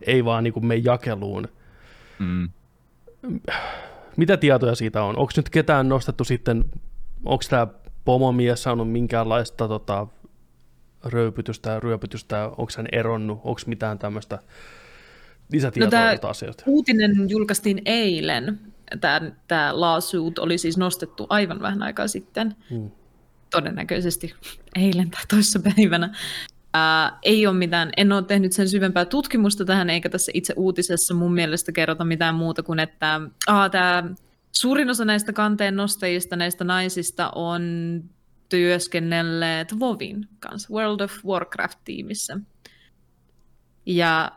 ei vaan niin kuin me jakeluun. Mm. Mitä tietoja siitä on? Onko nyt ketään nostettu sitten, onko tämä pomomies saanut minkäänlaista tota, röypytystä ryöpytystä, onko hän eronnut, onko mitään tämmöistä lisätietoa No näistä asioista? Uutinen julkaistiin eilen. Tämä, tämä lawsuit oli siis nostettu aivan vähän aikaa sitten. Hmm. Todennäköisesti eilen tai toissa päivänä. Ää, ei ole mitään, en ole tehnyt sen syvempää tutkimusta tähän, eikä tässä itse uutisessa mun mielestä kerrota mitään muuta kuin, että aa, tämä, suurin osa näistä kanteen nostajista, näistä naisista on työskennelleet WoWin kanssa, World of Warcraft-tiimissä. Ja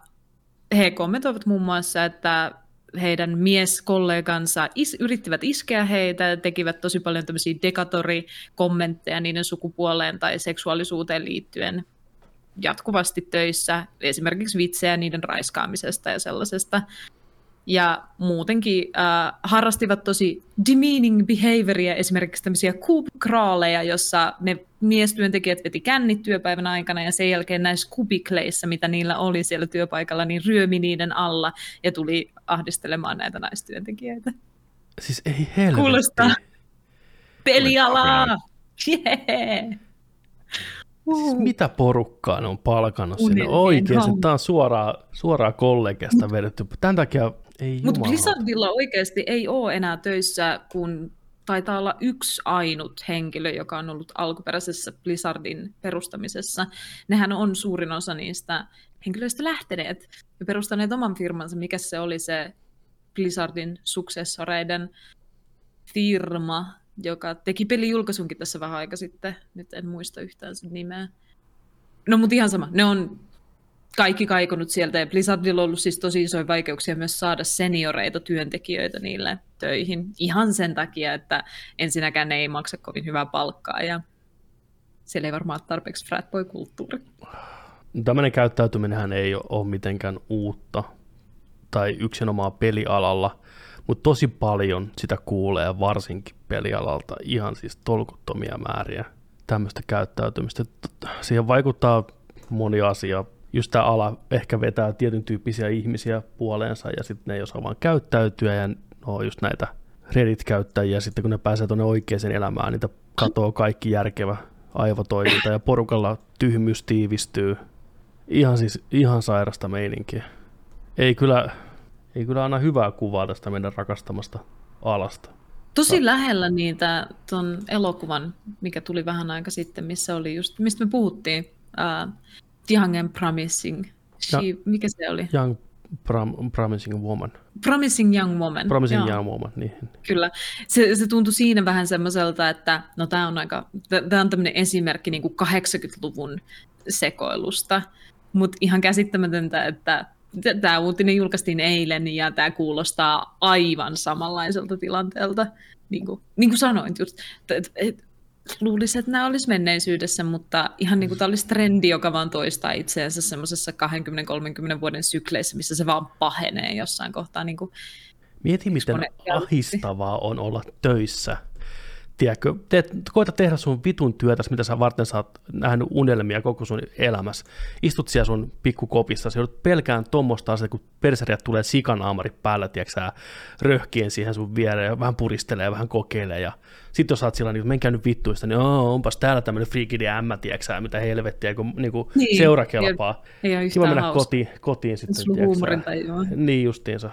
he kommentoivat muun muassa, että heidän mieskollegansa is, yrittivät iskeä heitä, tekivät tosi paljon tämmöisiä dekatori-kommentteja niiden sukupuoleen tai seksuaalisuuteen liittyen jatkuvasti töissä, esimerkiksi vitsejä niiden raiskaamisesta ja sellaisesta. Ja muutenkin äh, harrastivat tosi demeaning behavioria, esimerkiksi tämmöisiä kubkraaleja, jossa ne miestyöntekijät veti kännit työpäivän aikana ja sen jälkeen näissä kubikleissa, mitä niillä oli siellä työpaikalla, niin ryömi niiden alla ja tuli ahdistelemaan näitä naistyöntekijöitä. Siis ei helvetti. Kuulostaa pelialaa! Yeah. Siis mitä porukkaa ne on palkannut sinne? Homma. tämä on suoraa, suoraa kollegiasta vedetty. Tämän takia ei Mutta. Blizzardilla oikeasti ei ole enää töissä, kun taitaa olla yksi ainut henkilö, joka on ollut alkuperäisessä Blizzardin perustamisessa. Nehän on suurin osa niistä henkilöistä lähteneet ja perustaneet oman firmansa, mikä se oli se Blizzardin suksessoreiden firma, joka teki pelijulkaisunkin tässä vähän aika sitten. Nyt en muista yhtään sen nimeä. No mutta ihan sama. Ne on kaikki kaikonut sieltä ja Blizzardilla on ollut siis tosi isoja vaikeuksia myös saada senioreita työntekijöitä niille töihin. Ihan sen takia, että ensinnäkään ne ei maksa kovin hyvää palkkaa ja siellä ei varmaan ole tarpeeksi fratboy-kulttuuri. Tämmöinen käyttäytyminenhän ei ole mitenkään uutta tai yksinomaan pelialalla, mutta tosi paljon sitä kuulee varsinkin pelialalta ihan siis tolkuttomia määriä tämmöistä käyttäytymistä. Siihen vaikuttaa moni asia. Just tämä ala ehkä vetää tietyn tyyppisiä ihmisiä puoleensa ja sitten ne ei osaa vaan käyttäytyä ja no just näitä Reddit-käyttäjiä sitten kun ne pääsee tuonne oikeaan elämään, niitä katoo kaikki järkevä aivotoiminta ja porukalla tyhmyys tiivistyy. Ihan siis ihan sairasta meininkiä. Ei kyllä, ei kyllä anna hyvää kuvaa tästä meidän rakastamasta alasta. Tosi lähellä niitä ton elokuvan, mikä tuli vähän aika sitten, missä oli just, mistä me puhuttiin, uh, Young and Promising. She, Ja- mikä se oli? Young, Prom- Promising Woman. Promising Young Woman. Promising joo. Young Woman, niin. Kyllä. Se, se tuntui siinä vähän semmoiselta, että no tämä on aika, tämä on tämmöinen esimerkki niin kuin 80-luvun sekoilusta, mutta ihan käsittämätöntä, että tämä uutinen julkaistiin eilen ja tämä kuulostaa aivan samanlaiselta tilanteelta, niin kuin, niin kuin sanoin just, et, et, luulisin, että nämä olisi menneisyydessä, mutta ihan niin kuin tämä olisi trendi, joka vaan toistaa itseensä semmoisessa 20-30 vuoden sykleissä, missä se vaan pahenee jossain kohtaa. Niin kuin Mieti, miten ahistavaa on olla töissä. Tiedätkö, teet, koita tehdä sun vitun työtä, mitä sä varten sä oot nähnyt unelmia koko sun elämässä. Istut siellä sun pikkukopissa, sä joudut pelkään tuommoista asiaa, kun perseriat tulee sikanaamarit päällä, tiedätkö röhkien siihen sun viereen, ja vähän puristelee ja vähän kokeilee. Ja sitten jos sä oot sillä niin, menkää nyt vittuista, niin Oo, onpas täällä tämmöinen friikidi ämmä, tiedätkö mitä helvettiä, kun niin kuin Niin, seura kelpaa. ei ole Kiva mennä hauska. kotiin, kotiin sitten. Tiedätkö. Niin justiinsa.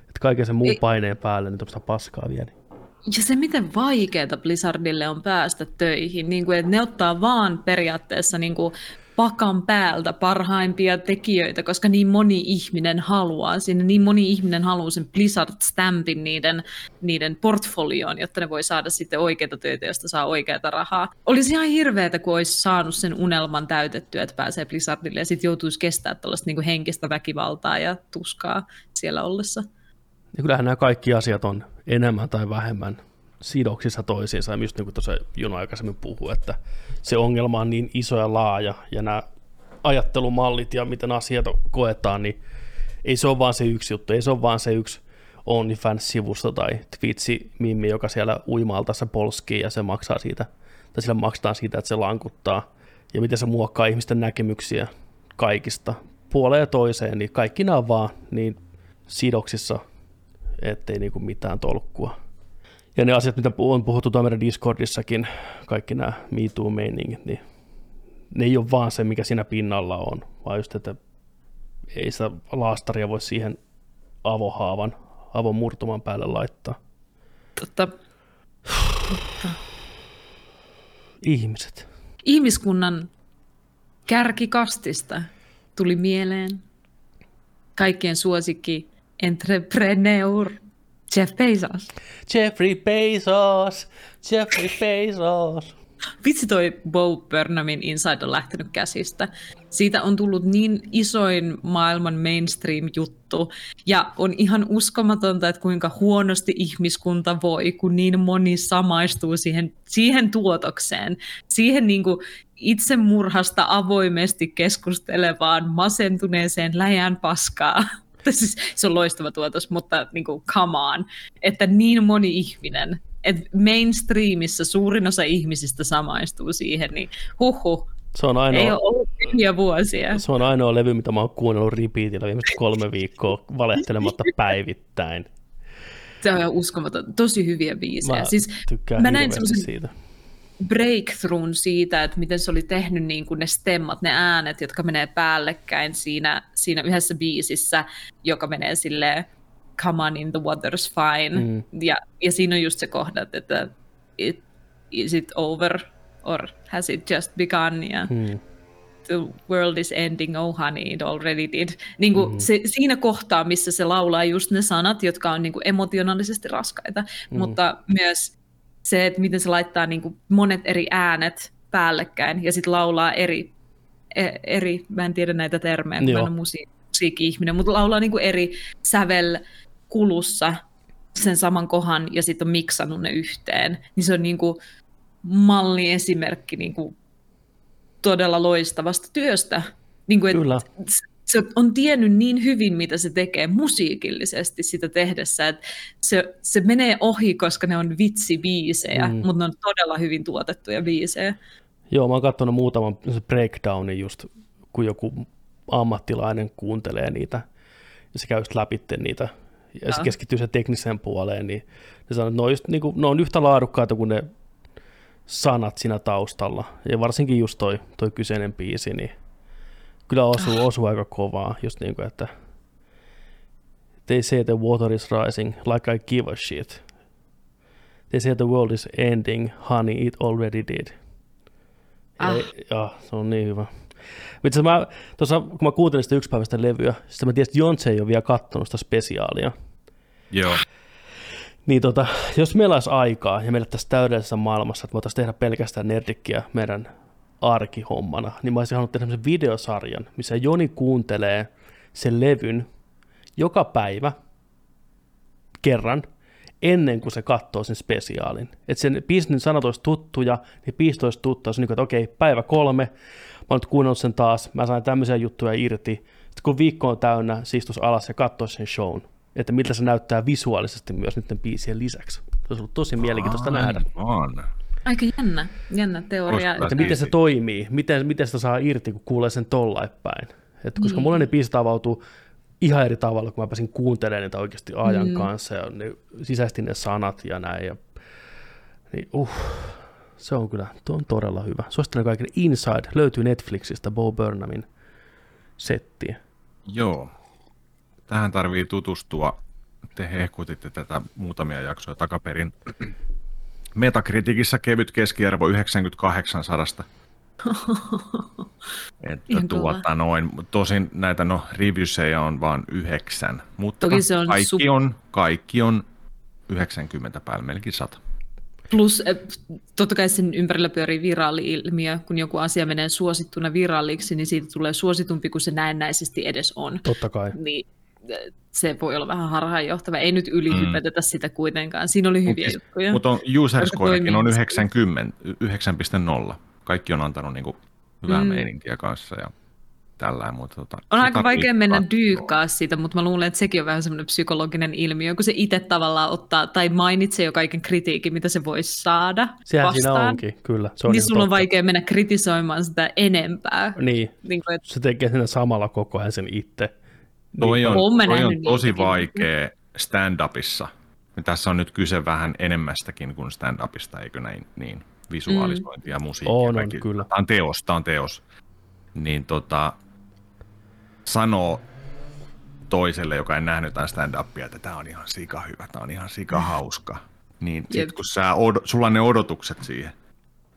Että kaiken sen muun Ei- paineen päälle, niin tuommoista paskaa vielä. Ja se, miten vaikeaa Blizzardille on päästä töihin, niin kuin, että ne ottaa vaan periaatteessa niin kuin pakan päältä parhaimpia tekijöitä, koska niin moni ihminen haluaa sinne, niin moni ihminen haluaa sen Blizzard-stampin niiden, niiden portfolioon, jotta ne voi saada sitten oikeita töitä, josta saa oikeata rahaa. Olisi ihan hirveätä, kun olisi saanut sen unelman täytettyä, että pääsee Blizzardille ja sitten joutuisi kestää tällaista niin kuin henkistä väkivaltaa ja tuskaa siellä ollessa. Ja kyllähän nämä kaikki asiat on enemmän tai vähemmän sidoksissa toisiinsa, ja just niin kuin tuossa Juno aikaisemmin puhui, että se ongelma on niin iso ja laaja, ja nämä ajattelumallit ja miten asiat koetaan, niin ei se ole vaan se yksi juttu, ei se ole vaan se yksi OnlyFans-sivusto tai Twitchi-mimmi, joka siellä uimaltassa polskii ja se maksaa siitä, tai sillä maksetaan siitä, että se lankuttaa, ja miten se muokkaa ihmisten näkemyksiä kaikista puoleen ja toiseen, niin kaikki nämä on vaan niin sidoksissa, ettei niinku mitään tolkkua. Ja ne asiat, mitä on puhuttu tuolla meidän Discordissakin, kaikki nämä Me Too-meiningit, niin ne ei ole vaan se, mikä siinä pinnalla on, vaan just, että ei sitä laastaria voi siihen avohaavan, avon murtuman päälle laittaa. Totta. Ihmiset. ihmiskunnan kärkikastista tuli mieleen kaikkien suosikki entrepreneur Jeff Bezos. Jeffrey Bezos, Jeffrey Bezos. Vitsi toi Bo Burnhamin Inside on lähtenyt käsistä. Siitä on tullut niin isoin maailman mainstream-juttu, ja on ihan uskomatonta, että kuinka huonosti ihmiskunta voi, kun niin moni samaistuu siihen, siihen tuotokseen, siihen niin kuin itsemurhasta avoimesti keskustelevaan, masentuneeseen läjän paskaa. Siis, se on loistava tuotos, mutta niin kuin, come on, että niin moni ihminen, että mainstreamissa suurin osa ihmisistä samaistuu siihen, niin huhu, Se on ei ainoa, ole ollut vuosia. se on ainoa levy, mitä mä oon kuunnellut repeatillä viimeiset kolme viikkoa valehtelematta päivittäin. Se on uskomaton. Tosi hyviä biisejä. Mä siis tykkään mä näin semmoisen siitä. Breakthroughin siitä, että miten se oli tehnyt niin kuin ne stemmat, ne äänet, jotka menee päällekkäin siinä, siinä yhdessä biisissä, joka menee silleen come on in the water's fine. Mm. Ja, ja siinä on just se kohdat, että it, is it over or has it just begun? Ja Hmm. the world is ending, oh honey, it already did. Niin kuin mm. se, siinä kohtaa, missä se laulaa just ne sanat, jotka on niin kuin emotionaalisesti raskaita, mm. mutta myös se, että miten se laittaa niin kuin monet eri äänet päällekkäin ja sitten laulaa eri, e- eri, mä en tiedä näitä termejä, kun mä en Joo. ole musi- musiikki-ihminen, mutta laulaa niin kuin eri sävelkulussa sen saman kohan ja sitten on miksannut ne yhteen, niin se on niin kuin malliesimerkki niin kuin todella loistavasta työstä. Niin kuin, Kyllä. Se on tiennyt niin hyvin, mitä se tekee musiikillisesti sitä tehdessä, että se, se menee ohi, koska ne on vitsibiisejä, Mm. mutta ne on todella hyvin tuotettuja biisejä. Joo, mä oon katsonut muutaman breakdownin just, kun joku ammattilainen kuuntelee niitä, ja se käy just läpi niitä, ja se Joo. keskittyy sen tekniseen puoleen, niin ne sanoo, että ne on, just, niin kuin, ne on yhtä laadukkaita kuin ne sanat siinä taustalla, ja varsinkin just toi, toi kyseinen biisi, niin kyllä osuu, osuu aika kovaa, just niin kuin, että they say the water is rising like I give a shit. They say the world is ending, honey, it already did. Ah. Ja, ja, se on niin hyvä. Itse mä, tuossa, kun mä kuuntelin sitä yksipäiväistä levyä, sitten mä tiesin, että Jonse ei ole vielä kattonut sitä spesiaalia. Joo. Niin tota, jos meillä olisi aikaa ja meillä tässä täydellisessä maailmassa, että me voitaisiin tehdä pelkästään nerdikkiä meidän arkihommana, niin mä olisin halunnut tehdä sellaisen videosarjan, missä Joni kuuntelee sen levyn joka päivä kerran ennen kuin se katsoo sen spesiaalin. Että sen biisin sanat olisi tuttuja, niin biisit olisi tuttuja. Se on niin kuin, että okei, päivä kolme, mä oon nyt kuunnellut sen taas, mä sain tämmöisiä juttuja irti. Sitten kun viikko on täynnä, siistus alas ja katsoo sen shown. Että miltä se näyttää visuaalisesti myös niiden biisien lisäksi. Se olisi ollut tosi mielenkiintoista nähdä. Aika jännä, jännä teoria. Että miten se toimii, miten, miten sitä saa irti, kun kuulee sen tollain päin. Että koska Niin. mulle ne biisit avautuu ihan eri tavalla, kun mä pääsin kuuntelemaan niitä oikeasti ajan Mm. kanssa ja ne, sisäisesti ne sanat ja näin. Ja, niin, uh, se on kyllä, tuo on todella hyvä. Suosittelen kaikille Inside, löytyy Netflixistä Bo Burnhamin settiä. Joo. Tähän tarvii tutustua. Te hehkutitte tätä muutamia jaksoja takaperin. Metakritikissä kevyt keskiarvo 98 sadasta. Että Ihan kova. tuota noin, tosin näitä no reviewseja on vain yhdeksän, mutta Toki se on kaikki, sup- on, kaikki on 90 päällä, melkein 100. Plus eh, totta kai sen ympärillä pyörii viraali-ilmiö, kun joku asia menee suosittuna viralliksi, niin siitä tulee suositumpi kuin se näennäisesti edes on. Totta kai. Niin se voi olla vähän harhaanjohtava. Ei nyt ylihypätetä mm. sitä kuitenkaan. Siinä oli hyviä Mut- juttuja. Mutta on user scorekin on toimii. 90, 9.0. Kaikki on antanut niinku hyvää Mm. meininkiä kanssa ja tällä mutta tota, On aika vaikea mennä dyykkaa siitä, mutta mä luulen, että sekin on vähän semmoinen psykologinen ilmiö, kun se itse tavallaan ottaa tai mainitsee jo kaiken kritiikin, mitä se voisi saada Sehän vastaan. siinä onkin, kyllä. Se on niin sulla on vaikea mennä kritisoimaan sitä enempää. Niin, Niin kuin, että se tekee siinä samalla koko ajan sen itse. Toi Niin, on, Oon mä toi on tosi vaikea stand-upissa. Ja Tässä on nyt kyse vähän enemmästäkin kuin stand-upista, eikö näin? Niin, visualisointia, mm. musiikkia. On, on, kaikki. kyllä. Tämä on teos, tämä on teos. Niin tota, sanoo toiselle, joka ei nähnyt jotain stand-upia, että tämä on ihan sika hyvä, tämä on ihan sika hauska. Niin Jep. sit kun sä od- sulla on ne odotukset siihen,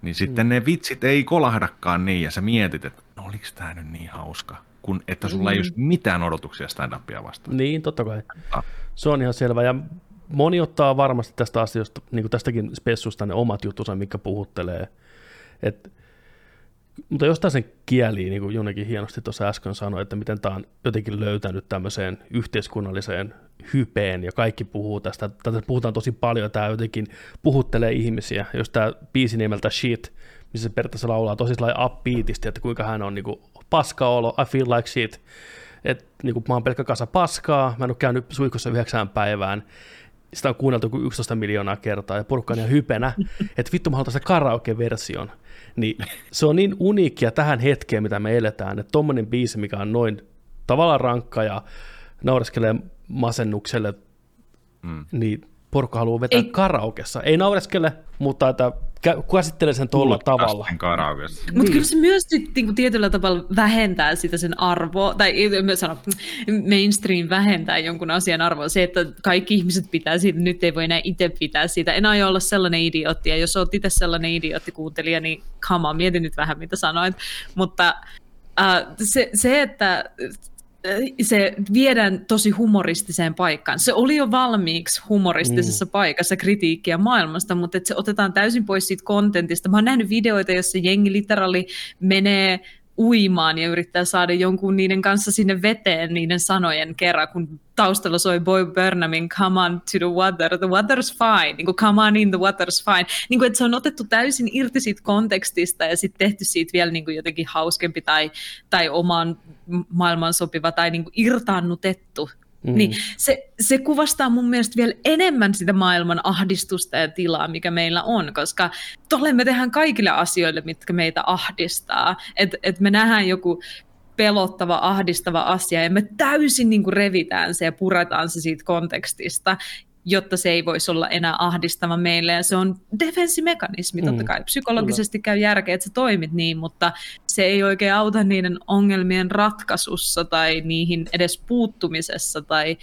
niin sitten ne vitsit ei kolahdakaan niin, ja sä mietit, että no oliks tää nyt niin hauska, kun että sulla ei Mm. olisi mitään odotuksia stand-upia vastaan. Niin, totta kai. Ah. Se on ihan selvä. Ja moni ottaa varmasti tästä asiasta, niin kuin tästäkin spessusta ne omat juttunsa, mikä puhuttelee. Et, mutta jostain sen kieli, niin kuin Junekin hienosti tuossa äsken sanoi, että miten tämä on jotenkin löytänyt tämmöiseen yhteiskunnalliseen hypeen, ja kaikki puhuu tästä, tästä puhutaan tosi paljon, tämä jotenkin puhuttelee ihmisiä, jos tämä biisi nimeltä Shit, missä se periaatteessa laulaa tosi sellainen upbeatisti, että kuinka hän on niin kuin, paska olo, I feel like shit, että niin mä oon pelkkä kasa paskaa, mä en ole käynyt suihkussa yhdeksään päivään, sitä on kuunneltu kuin 11 miljoonaa kertaa ja porukka on ihan hypenä, että vittu mä haluan karaoke-version. Niin se on niin uniikkia tähän hetkeen, mitä me eletään, että tommonen biisi, mikä on noin tavallaan rankka ja naureskelee masennukselle, Mm. niin porukka haluaa vetää Ei- Ei. karaokessa. Ei naureskele, mutta että käsittelee sen tuolla tavalla. Mutta Niin. kyllä se myös sit, niin kuin tietyllä tavalla vähentää sitä sen arvoa, tai mä sano, mainstream vähentää jonkun asian arvoa. Se, että kaikki ihmiset pitää siitä, nyt ei voi enää itse pitää siitä. En aio olla sellainen idiootti, ja jos olet itse sellainen idiootikuuntelija, niin come on, mieti nyt vähän mitä sanoit. Mutta äh, se, se, että se viedään tosi humoristiseen paikkaan. Se oli jo valmiiksi humoristisessa mm. paikassa kritiikkiä maailmasta, mutta se otetaan täysin pois siitä kontentista. Mä oon nähnyt videoita, jossa jengi literaali menee uimaan ja yrittää saada jonkun niiden kanssa sinne veteen niiden sanojen kerran, kun taustalla soi Boy Burnhamin Come on to the water, the water's fine, niin kuin Come on in, the water's fine. Niin kuin, että se on otettu täysin irti siitä kontekstista ja sitten tehty siitä vielä niin kuin jotenkin hauskempi tai, tai omaan maailmaan sopiva tai niin kuin irtaannutettu. Mm. Mm. Niin se, se kuvastaa mun mielestä vielä enemmän sitä maailman ahdistusta ja tilaa, mikä meillä on, koska tolle me tehdään kaikille asioille, mitkä meitä ahdistaa. Että et me nähdään joku pelottava, ahdistava asia ja me täysin niin kuin revitään se ja puretaan se siitä kontekstista, jotta se ei voisi olla enää ahdistava meille. Ja se on defenssimekanismi, totta Mm, kai. Psykologisesti käy järkeä, että sä toimit niin, mutta se ei oikein auta niiden ongelmien ratkaisussa tai niihin edes puuttumisessa tai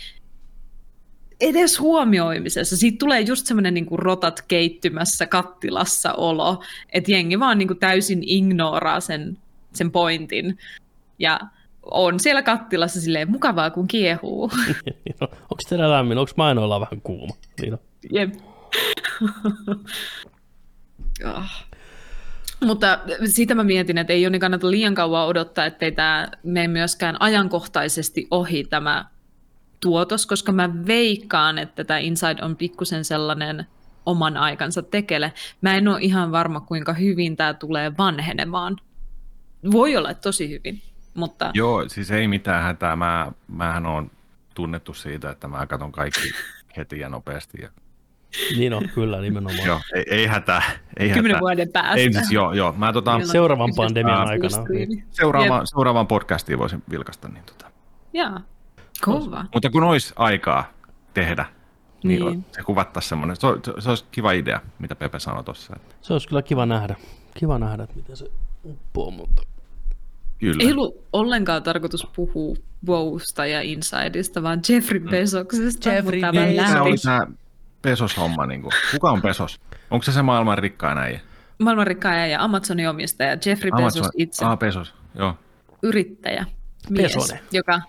edes huomioimisessa. Siitä tulee just semmoinen niin rotat keittymässä kattilassa olo, että jengi vaan niin kuin täysin ignoraa sen sen pointin. Ja on siellä kattilassa silleen mukavaa, kun kiehuu. no, onko teillä lämmin? Onko mainoilla vähän kuuma? Niin. Jep. oh. Mutta siitä mä mietin, että ei ole niin kannata liian kauan odottaa, ettei tämä mene myöskään ajankohtaisesti ohi tämä tuotos, koska mä veikkaan, että tämä Inside on pikkusen sellainen oman aikansa tekele. Mä en ole ihan varma, kuinka hyvin tämä tulee vanhenemaan. Voi olla tosi hyvin, mutta... Joo, siis ei mitään hätää. Mä, mähän on tunnettu siitä, että mä katson kaikki heti ja nopeasti. Ja... Niin on, kyllä nimenomaan. joo, ei, ei hätää. Ei Kymmenen hätää. vuoden päästä. Ei, siis, joo, joo. Mä tota, Seuraavan pandemian aikana. Niin. seuraava, seuraavan podcastiin voisin vilkaista. Niin tota. Joo, kova. Mutta kun olisi aikaa tehdä, niin, Niin. niin. se kuvattaisiin semmoinen. Se, se, se olisi kiva idea, mitä Pepe sanoi tuossa. Se olisi kyllä kiva nähdä. Kiva nähdä, että miten se uppoo, mutta Kyllä. Ei ollut ollenkaan tarkoitus puhua Wowsta ja Insideista, vaan Jeffrey Bezoksesta. Jeffrey mutta Bezos. Tämä lähti. oli tämä Pesos-homma. Niin kuin. Kuka on Pesos? Onko se se maailman rikkain äijä? Maailman rikkaaja ja Amazonin omistaja Jeffrey Bezos itse, Ah, Pesos. Joo. yrittäjä, mies, joka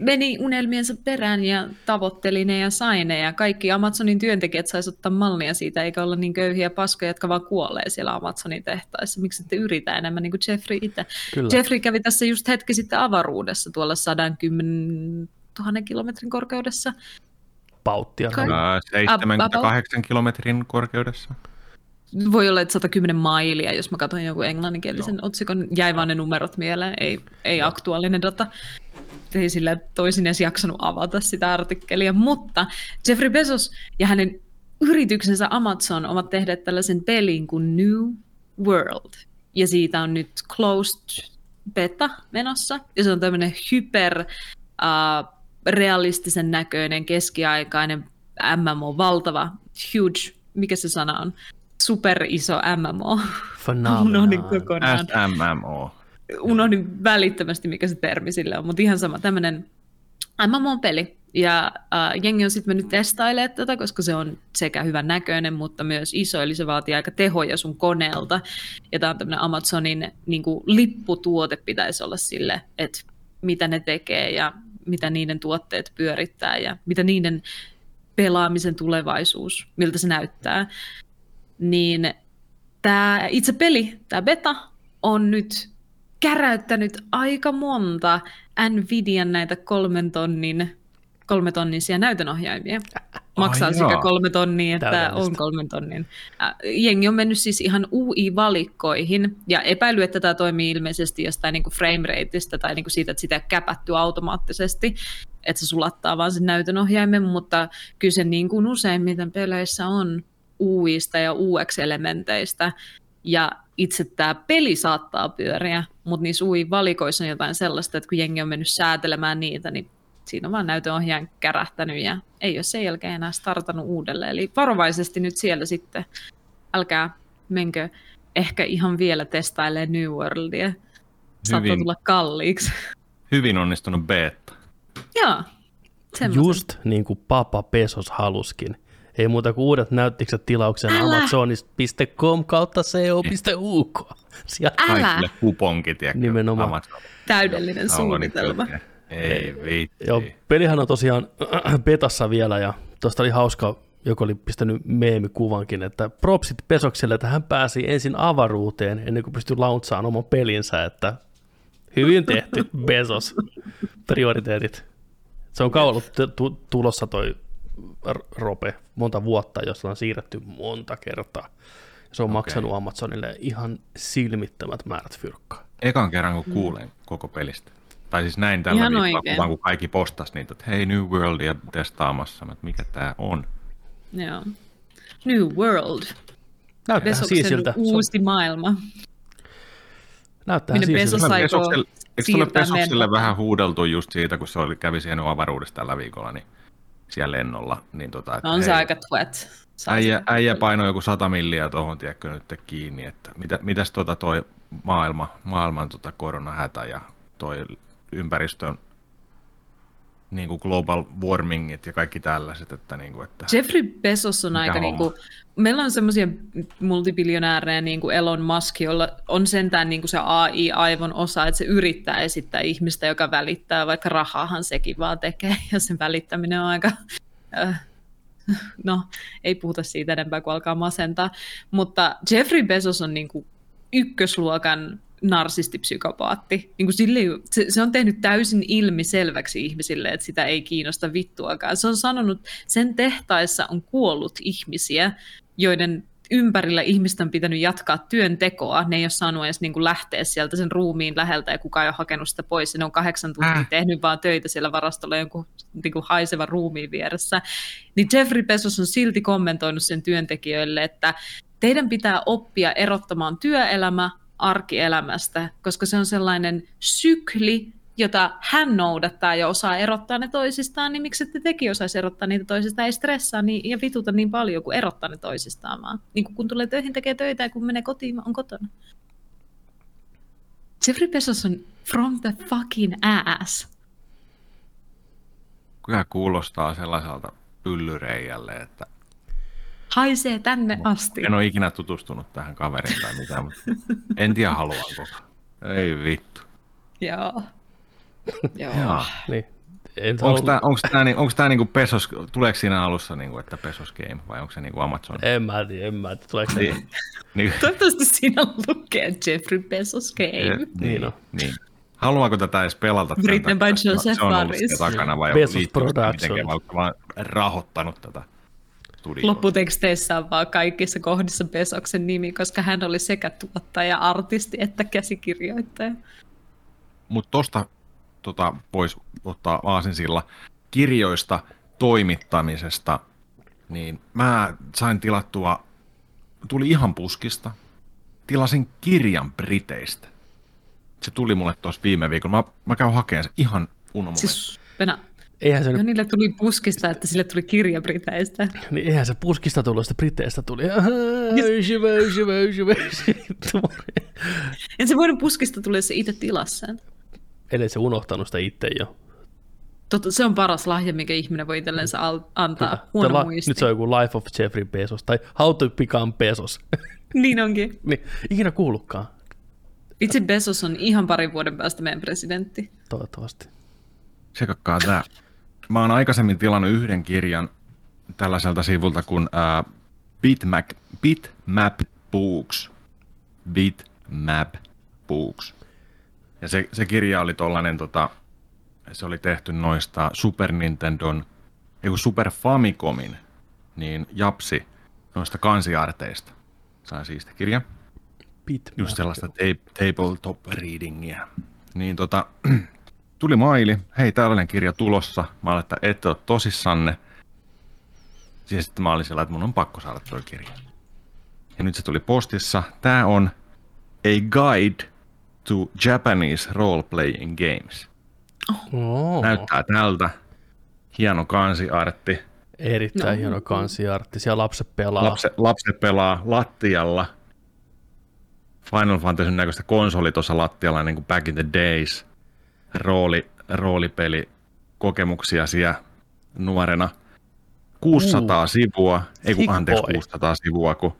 meni unelmiensa perään ja tavoitteli ne ja sai ne. Ja kaikki Amazonin työntekijät saisi ottaa mallia siitä, eikä olla niin köyhiä paskoja, jotka vaan kuolee siellä Amazonin tehtaissa. Miksi ette yritä enemmän niin kuin Jeffrey itse? kyllä. Jeffrey kävi tässä just hetki sitten avaruudessa tuolla 110 000 kilometrin korkeudessa. pauttia. Kai- Ää, 78 kilometrin korkeudessa. Voi olla, että 110 mailia, jos mä katson jonkun englanninkielisen Joo. otsikon. Jäi vaan ne numerot mieleen, ei, ei aktuaalinen data. Ei sillä toisin edes jaksanut avata sitä artikkelia. Mutta Jeffrey Bezos ja hänen yrityksensä Amazon ovat tehneet tällaisen pelin kuin New World. Ja siitä on nyt closed beta menossa. Ja se on tämmöinen hyper uh, realistisen näköinen, keskiaikainen MMO, valtava, huge, mikä se sana on? Super iso MMO. Phenomenal. kokonaan. SMMO. Unohdin välittömästi, mikä se termi sille on, mutta ihan sama, tämmöinen MMO-peli. Ja äh, jengi on sitten mennyt testailemaan tätä, koska se on sekä hyvän näköinen, mutta myös iso, eli se vaatii aika tehoja sun koneelta. Ja tämä on tämmöinen Amazonin niin kuin, lipputuote pitäisi olla sille, että mitä ne tekee ja mitä niiden tuotteet pyörittää ja mitä niiden pelaamisen tulevaisuus, miltä se näyttää. Niin tämä itse peli, tämä beta, on nyt käräyttänyt aika monta Nvidian näitä kolmen tonnin, kolme tonnisia näytönohjaimia. Maksaa Ai sekä kolme tonnia, että on kolmen tonnin. Jengi on mennyt siis ihan UI-valikkoihin ja epäily, että tämä toimii ilmeisesti jostain niin framerateista tai niin siitä, että sitä ei käpätty automaattisesti, että se sulattaa vaan sen näytönohjaimen, mutta kyllä se niin kuin useimmiten peleissä on UIsta ja UX-elementeistä, ja itse tämä peli saattaa pyöriä, mutta niissä UI-valikoissa on jotain sellaista, että kun jengi on mennyt säätelemään niitä, niin siinä on vaan näytönohjaajan kärähtänyt ja ei ole sen jälkeen enää startannut uudelleen. Eli varovaisesti nyt siellä sitten, älkää menkö ehkä ihan vielä testailee New Worldia. Saattaa Hyvin. tulla kalliiksi. Hyvin onnistunut beta. Joo, semmoisen. Just niin kuin Papa Pesos haluskin. Ei muuta kuin uudet näyttikset tilaukseen Älä! amazonista.com kautta co.uk. Sieltä Älä! Kaikille kuponki, tiedätkö? Nimenomaan. Amazon. Täydellinen suunnitelma. Ei viitti. Joo, pelihän on tosiaan betassa vielä ja tuosta oli hauska, joku oli pistänyt meemikuvankin, että propsit Pesokselle, että hän pääsi ensin avaruuteen ennen kuin pystyi launchaamaan oman pelinsä, että hyvin tehty Bezos, prioriteetit. Se on kauan ollut t- tu- tulossa toi rope monta vuotta, josta on siirretty monta kertaa. Se on okay. maksanut Amazonille ihan silmittömät määrät fyrkkaa. Ekan kerran, kun kuulen koko pelistä. Tai siis näin tällä Ihan viikolla, oikein. kun kaikki postas niitä, että hei New Worldia testaamassa, Mä, että mikä tää on. Joo. New World. Näyttää siisiltä. Se on- uusi maailma. Näyttää Minne siisiltä. Bezos aikoo eikö Pesokselle meidän- vähän huudeltu just siitä, kun se oli, kävi siihen avaruudessa tällä viikolla, niin siellä lennolla. Niin tota, että No on se hei, aika. Saa Äijä, äijä painoi joku 100 milliä tuohon, tiedätkö, nyt kiinni, että mitä, mitäs tota toi maailma, maailman tota koronahätä ja toi ympäristön niin kuin global warmingit ja kaikki tällaiset. Että, niin kuin, että Jeffrey Bezos on aika, niin kuin, meillä on semmoisia multibiljonäärejä niin kuin Elon Musk, jolla on sentään niin kuin se AI-aivon osa, että se yrittää esittää ihmistä, joka välittää, vaikka rahaahan sekin vaan tekee, ja sen välittäminen on aika... Äh, no, ei puhuta siitä enempää, kun alkaa masentaa, mutta Jeffrey Bezos on niin kuin ykkösluokan narsistipsykopaatti. Niin kuin sille, se, se on tehnyt täysin ilmiselväksi ihmisille, että sitä ei kiinnosta vittuakaan. Se on sanonut, sen tehtaissa on kuollut ihmisiä, joiden ympärillä ihmistä on pitänyt jatkaa työntekoa. Ne ei ole saanut edes niin kuin lähteä sieltä sen ruumiin läheltä ja kukaan ei ole hakenut sitä pois. Ja ne on kahdeksan tuntia Äh. tehnyt vaan töitä siellä varastolla jonkun niin kuin haisevan ruumiin vieressä. Niin Jeffrey Bezos on silti kommentoinut sen työntekijöille, että teidän pitää oppia erottamaan työelämä arkielämästä, koska se on sellainen sykli, jota hän noudattaa ja osaa erottaa ne toisistaan, niin miksi ette tekin osaisi erottaa niitä toisistaan, ei stressaa niin, ja vituta niin paljon kuin erottaa ne toisistaan vaan. Niin kun tulee töihin, tekee töitä ja kun menee kotiin, on kotona. Jeffrey Bezos on from the fucking ass. kyllä kuulostaa sellaiselta pyllyreijälle, että Haisee tänne asti. en ole ikinä tutustunut tähän kaveriin tai mitään, mutta en tiedä haluanko. Ei vittu. Joo. Joo. Niin. Onko tämä, onko tämä, onko tämä niinku Pesos, tuleeko siinä alussa, niinku, että Pesos Game vai onko se niinku Amazon? En mä tiedä, en mä tiedä. Tuleeko se... Niin, niin, Toivottavasti siinä lukee Jeffrey Bezos game. niin, Niin on. niin. Haluaako tätä edes pelata? sen Written by Joseph Se on ollut takana vai sitä Productions. onko vaan rahoittanut tätä studioa? Lopputeksteissä on vaan kaikissa kohdissa Besoksen nimi, koska hän oli sekä tuottaja, artisti että käsikirjoittaja. Mutta tosta tota, voisi ottaa aasinsilla kirjoista toimittamisesta, niin mä sain tilattua, tuli ihan puskista, tilasin kirjan Briteistä. Se tuli mulle tuossa viime viikolla. Mä, mä käyn hakemaan se ihan unomulle. Siis... Siis Venä, Eihän se, nyt, niille tuli puskista, että sille tuli kirja Briteistä. niin eihän se puskista tullut, sitä Briteistä tuli. Hyvä. En se voinut puskista tulee se itse tilasi sen. Eli se unohtanut sitä itse jo. Totta, se on paras lahja, mikä ihminen voi itsellensä al- antaa. Kyllä. Huono Tällä- muisti. Nyt se on joku Life of Jeffrey Bezos tai How to Become Bezos. Niin onkin. niin, ikinä kuullutkaan, Itse Bezos on ihan parin vuoden päästä meidän presidentti. toivottavasti. Tsekakkaa tää. Mä oon aikaisemmin tilannut yhden kirjan tällaiselta sivulta kuin ää, Bitmap, Bitmap Books. Bitmap Books. Ja se, se kirja oli tollanen, tota, se oli tehty noista Super Nintendon, ei Super Famicomin, niin japsi noista kansiarteista. Sain siisti kirja. Bitmap. Just sellaista ta- tabletop readingia. Niin tota, tuli maili, hei tällainen kirja tulossa. Mä olin, että ette ole tosissanne. Siis sitten mä olin sillä, että mun on pakko saada tuo kirja. Ja nyt se tuli postissa. Tää on A Guide to Japanese Role Playing Games. Oh, Näyttää tältä. Hieno kansiartti. erittäin No. hieno kansiartti. Siellä lapset pelaa. Lapse, lapset pelaa lattialla. Final Fantasyn näköistä konsoli tuossa lattialla niin kuin back in the days. Rooli, roolipeli kokemuksia siellä nuorena. 600 Uh. sivua, ei kun anteeksi boy. 600 sivua, kun,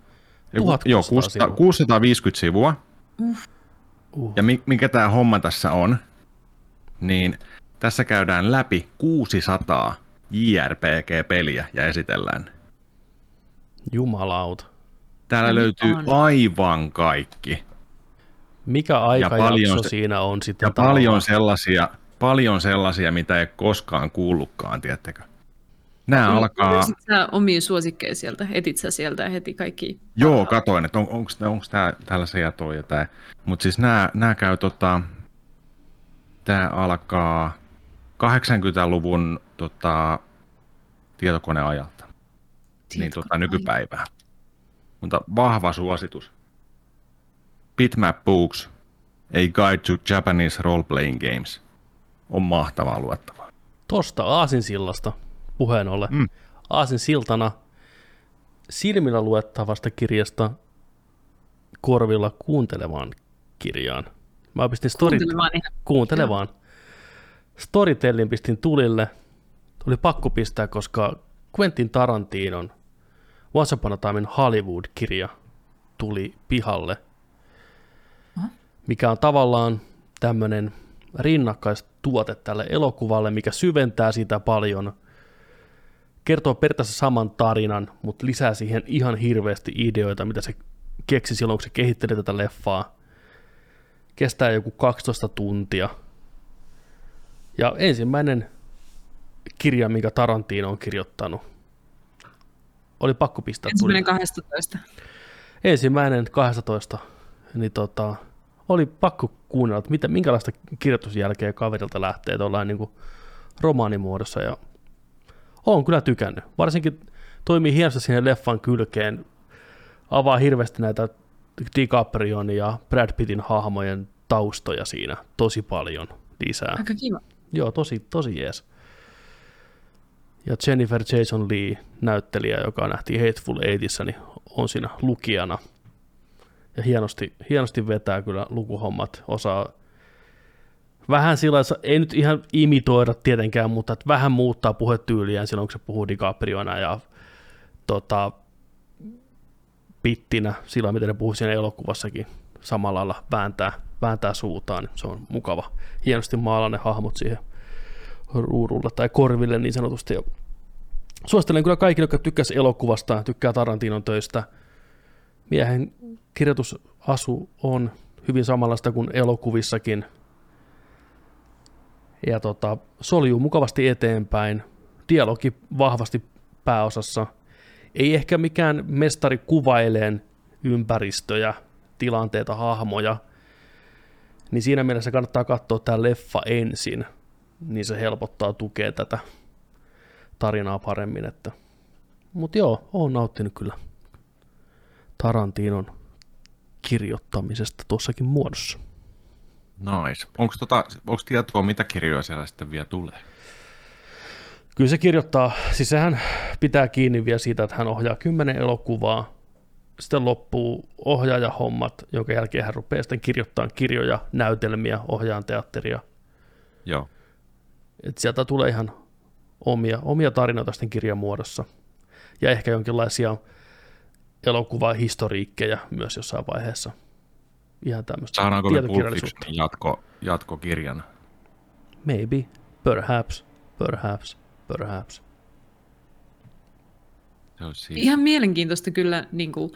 ei, kun- 1600 joo, 600, sivua. 650 sivua. Uh. Ja mi, mikä tämä homma tässä on, niin tässä käydään läpi 600 JRPG-peliä ja esitellään. Jumalauta. Täällä Ja löytyy on. aivan kaikki. Mikä aikajakso paljon se- siinä on sitten? Ja paljon sellaisia, paljon sellaisia, mitä ei koskaan kuullutkaan, tiettekö? Nämä alkaa, Löysit sä omia suosikkeja sieltä? Etit sä sieltä heti kaikki? joo, katoin, että on, onko, tämä tällaisia ja toi ja tämä. Mutta siis nämä, nämä käy tota, tämä alkaa 80-luvun tota, tietokoneajalta. niin tota, nykypäivää. Mutta vahva suositus. Bitmap Books, A Guide to Japanese Role-Playing Games. On mahtavaa luettavaa. Tosta Aasinsillasta puheen ollen. Mm. Aasinsiltana silmillä luettavasta kirjasta korvilla kuuntelevaan kirjaan. Mä pistin story, Kuuntelemaan ihan. kuuntelevaan Storytellin pistin tulille. Oli pakko pistää, koska Quentin Tarantinon Once Upon a Time in Hollywood-kirja tuli pihalle, mikä on tavallaan tämmöinen rinnakkaistuote tälle elokuvalle, mikä syventää sitä paljon, kertoo periaatteessa saman tarinan, mutta lisää siihen ihan hirveästi ideoita, mitä se keksi silloin, kun se kehitteli tätä leffaa. Kestää joku 12 tuntia. Ja ensimmäinen kirja, minkä Tarantino on kirjoittanut, oli pakko pistää Ensimmäinen tulille. 12. Ensimmäinen 12, niin tota, oli pakko kuunnella, että mitä, minkälaista kirjoitusjälkeä kaverilta lähtee tuollain niin kuin romaanimuodossa. Ja olen kyllä tykännyt. Varsinkin toimii hienosti sinne leffan kylkeen, avaa hirveästi näitä DiCaprion ja Brad Pittin hahmojen taustoja siinä tosi paljon lisää. Aika kiva. Joo, tosi, tosi jees. Ja Jennifer Jason Lee, näyttelijä, joka nähtiin Hateful Eightissa, niin on siinä lukijana. Ja hienosti, hienosti vetää kyllä lukuhommat, osaa vähän sillä ei nyt ihan imitoida tietenkään, mutta että vähän muuttaa puhetyyliään silloin, kun se puhuu DiCapriona ja tota, pittinä, sillä miten ne puhuu siinä elokuvassakin samalla lailla vääntää, vääntää suutaan, se on mukava. Hienosti maalainen hahmot siihen ruudulle tai korville niin sanotusti. Suosittelen kyllä kaikille, jotka tykkäsivät elokuvasta tykkää Tarantinon töistä. Miehen kirjoitusasu on hyvin samanlaista kuin elokuvissakin. Ja tota, soljuu mukavasti eteenpäin. Dialogi vahvasti pääosassa. Ei ehkä mikään mestari kuvaileen ympäristöjä, tilanteita, hahmoja. Niin siinä mielessä kannattaa katsoa tämä leffa ensin – niin se helpottaa tukea tätä tarinaa paremmin. Että. Mutta joo, oon nauttinut kyllä Tarantinon kirjoittamisesta tuossakin muodossa. Nice. Onko tota, onko tietoa, mitä kirjoja siellä sitten vielä tulee? Kyllä se kirjoittaa, siis sehän pitää kiinni vielä siitä, että hän ohjaa kymmenen elokuvaa, sitten loppuu ohjaajahommat, jonka jälkeen hän rupeaa sitten kirjoittamaan kirjoja, näytelmiä, ohjaan teatteria. Joo. Et sieltä tulee ihan omia, omia tarinoita sitten kirjan muodossa. Ja ehkä jonkinlaisia elokuvahistoriikkeja myös jossain vaiheessa. Ihan tämmöistä Saadaanko me Pulp Fiction jatko, jatkokirjana? Maybe, perhaps, perhaps, perhaps. Ihan mielenkiintoista kyllä niin kuin,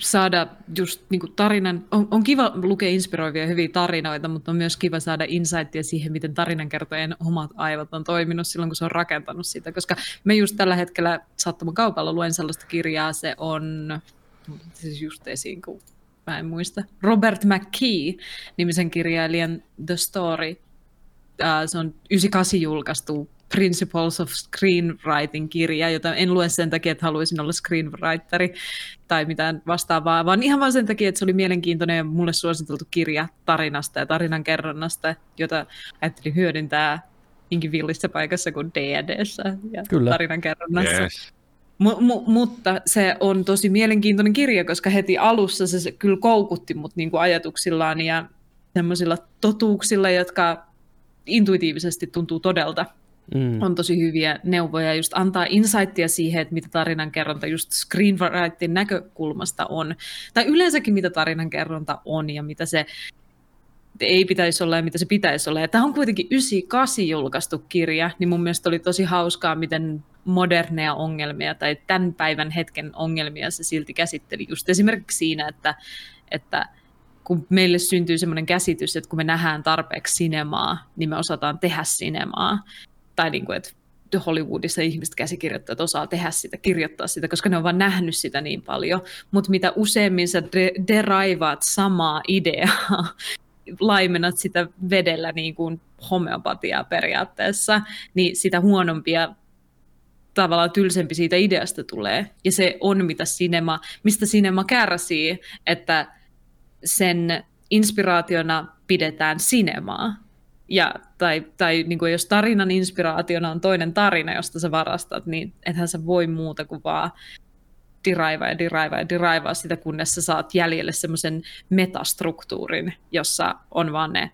saada just niin kuin, tarinan, on, on kiva lukea inspiroivia hyviä tarinoita, mutta on myös kiva saada insightia siihen, miten tarinankertojen omat aivot on toiminut silloin, kun se on rakentanut sitä, koska me just tällä hetkellä sattuman kaupalla luen sellaista kirjaa, se on siis just esiin, kun mä en muista, Robert McKee nimisen kirjailijan The Story, se on 98 julkaistu Principles of Screenwriting-kirja, jota en lue sen takia, että haluaisin olla screenwriteri tai mitään vastaavaa, vaan ihan vain sen takia, että se oli mielenkiintoinen ja mulle suositeltu kirja tarinasta ja tarinan kerronnasta, jota ajattelin hyödyntää inkin villissä paikassa kuin D&Dssä ja Kyllä. tarinan kerronnassa. Yes. M- m- mutta se on tosi mielenkiintoinen kirja, koska heti alussa se, se kyllä koukutti mut niinku ajatuksillaan ja semmoisilla totuuksilla, jotka intuitiivisesti tuntuu todelta mm. on tosi hyviä neuvoja, just antaa insightia siihen, että mitä tarinankerronta just screenwriting näkökulmasta on, tai yleensäkin mitä tarinankerronta on ja mitä se ei pitäisi olla ja mitä se pitäisi olla. Ja tämä on kuitenkin 98 julkaistu kirja, niin mun mielestä oli tosi hauskaa, miten moderneja ongelmia tai tämän päivän hetken ongelmia se silti käsitteli. Just esimerkiksi siinä, että, että kun meille syntyy semmoinen käsitys, että kun me nähdään tarpeeksi sinemaa, niin me osataan tehdä sinemaa tai niin kuin, että Hollywoodissa ihmiset käsikirjoittajat osaa tehdä sitä, kirjoittaa sitä, koska ne on vaan nähnyt sitä niin paljon. Mutta mitä useammin sä de- deraivaat samaa ideaa, laimennat sitä vedellä niin kuin homeopatiaa periaatteessa, niin sitä huonompia tavallaan tylsempi siitä ideasta tulee. Ja se on, mitä sinema, mistä sinema kärsii, että sen inspiraationa pidetään sinemaa. Ja, tai tai niin kuin jos tarinan inspiraationa on toinen tarina, josta sä varastat, niin ethän sä voi muuta kuin vaan diraivaa ja diraivaa ja diraivaa sitä, kunnes sä saat jäljelle semmoisen metastruktuurin, jossa on vaan ne,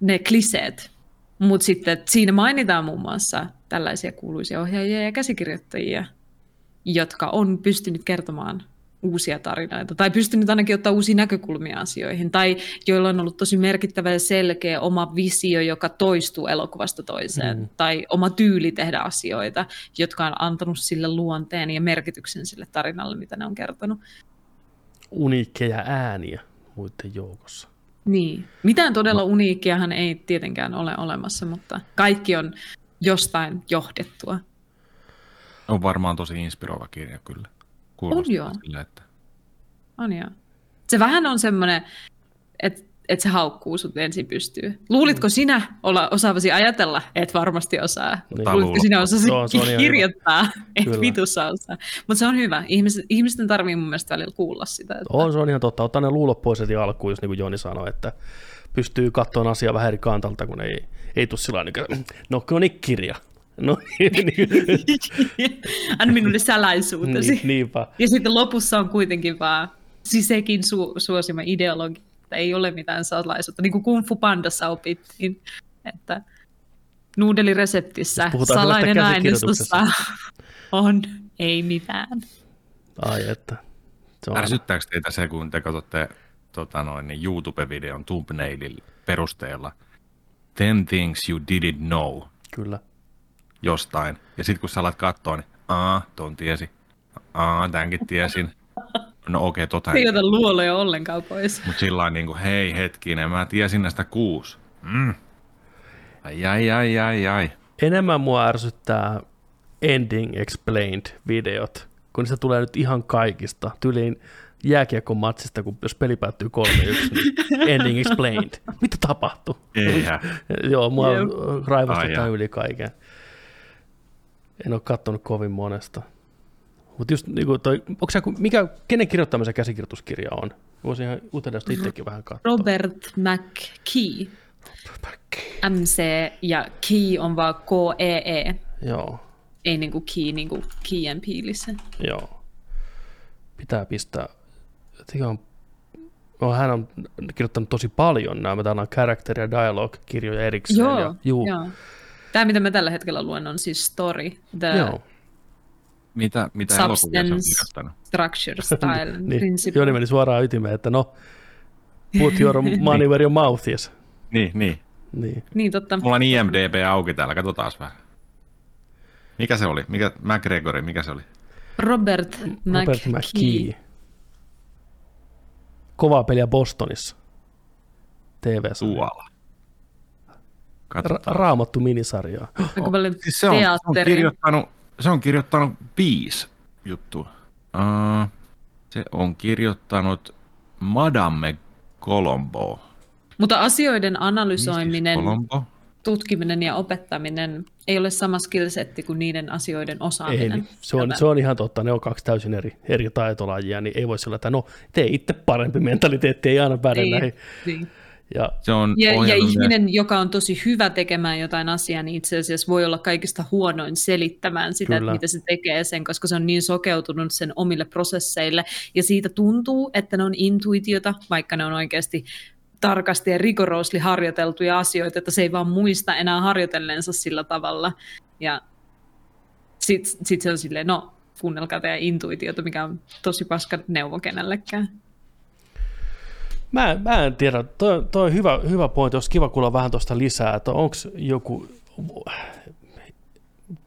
ne kliseet. Mutta sitten siinä mainitaan muun muassa tällaisia kuuluisia ohjaajia ja käsikirjoittajia, jotka on pystynyt kertomaan uusia tarinoita, tai pystynyt ainakin ottaa uusia näkökulmia asioihin, tai joilla on ollut tosi merkittävä ja selkeä oma visio, joka toistuu elokuvasta toiseen, mm. tai oma tyyli tehdä asioita, jotka on antanut sille luonteen ja merkityksen sille tarinalle, mitä ne on kertonut. Uniikkeja ääniä muiden joukossa. Niin. Mitään todella no. uniikkiahan ei tietenkään ole olemassa, mutta kaikki on jostain johdettua. On varmaan tosi inspiroiva kirja kyllä. Kuulostaa on joo. Sille, että... On joo. Se vähän on semmoinen, että että se haukkuu sut ensin pystyy. Luulitko mm. sinä olla osaavasi ajatella? Et varmasti osaa. Niin. Luulitko sinä osasi no, kirjoittaa? Et vitussa osaa. Mutta se on hyvä. Ihmiset, ihmisten tarvii mun mielestä välillä kuulla sitä. Että... On, se on ihan totta. Ottaa ne luulot pois heti alkuun, jos niin kuin Joni sanoi, että pystyy katsomaan asiaa vähän eri kantalta, kun ei, ei tule sillä niin no niin kirja. No, niin. Anna minulle salaisuutesi. Niin, niinpä. Ja sitten lopussa on kuitenkin vaan sisekin su- suosima ideologi, että ei ole mitään salaisuutta. Niin kuin Kung Fu Pandassa opittiin, että nuudelireseptissä salainen aineistossa on ei mitään. Ai että. Se on... Ärsyttääkö teitä se, kun te katsotte tota noin, niin YouTube-videon thumbnailin perusteella 10 things you didn't know. Kyllä jostain. Ja sitten kun sä alat katsoa, niin aa, ton tiesi. Aa, tämänkin tiesin. No okei, okay, tota ei. ota luoloja ollenkaan pois. Mutta sillä niin kuin, hei hetkinen, mä tiesin näistä kuusi. Mm. Ai, ai, ai, ai, ai. Enemmän mua ärsyttää Ending Explained-videot, kun se tulee nyt ihan kaikista. Tyliin jääkiekon matsista, kun jos peli päättyy 3-1, niin Ending Explained. Mitä tapahtui? Eihän. Joo, mua raivostuttaa yli kaiken. En ole katsonut kovin monesta. Mutta just niin kuin toi, onko se, mikä, kenen kirjoittamisen käsikirjoituskirja on? Voisin ihan uteliaasti itsekin vähän katsoa. Robert McKee. MC ja Key on vaan K-E-E. E. Joo. Ei niin kuin Key, niin kuin Key and Peelissä. Joo. Pitää pistää. On, no, hän on kirjoittanut tosi paljon nämä, täällä on character- ja dialogue-kirjoja erikseen. Joo, ja, juu. joo. Tämä, mitä mä tällä hetkellä luen, on siis story. The Joo. Mitä, mitä Substance, structure, style, niin. principle. Joni meni suoraan ytimeen, että no, put your money where your mouth is. Niin, niin. Niin, niin totta. Mulla on IMDB auki täällä, katsotaan vähän. Mikä se oli? Mikä, McGregory, mikä se oli? Robert, Robert McKee. Kovaa peliä Bostonissa. tv Tuolla. Ra- raamattu minisarjaa. Aika paljon siis se, on, se, on kirjoittanut, se on kirjoittanut viisi juttua. Uh, se on kirjoittanut Madame Colombo. Mutta asioiden analysoiminen, tutkiminen ja opettaminen ei ole sama skillsetti kuin niiden asioiden osaaminen. Ei, niin. se, on, se on ihan totta, ne on kaksi täysin eri, eri taitolajia, niin ei voi sillä, että no tee itse parempi mentaliteetti, ei aina päde niin, näihin. Niin. Ja, se on ja, ja ihminen, joka on tosi hyvä tekemään jotain asiaa, niin itse asiassa voi olla kaikista huonoin selittämään sitä, että mitä se tekee sen, koska se on niin sokeutunut sen omille prosesseille. Ja siitä tuntuu, että ne on intuitiota, vaikka ne on oikeasti tarkasti ja rigorously harjoiteltuja asioita, että se ei vaan muista enää harjoitelleensa sillä tavalla. Ja sitten sit se on silleen, no kuunnelkaa teidän intuitiota, mikä on tosi paska neuvo kenellekään. Mä, mä en tiedä, toi, toi on hyvä, hyvä pointti, olisi kiva kuulla vähän tuosta lisää, että onko joku,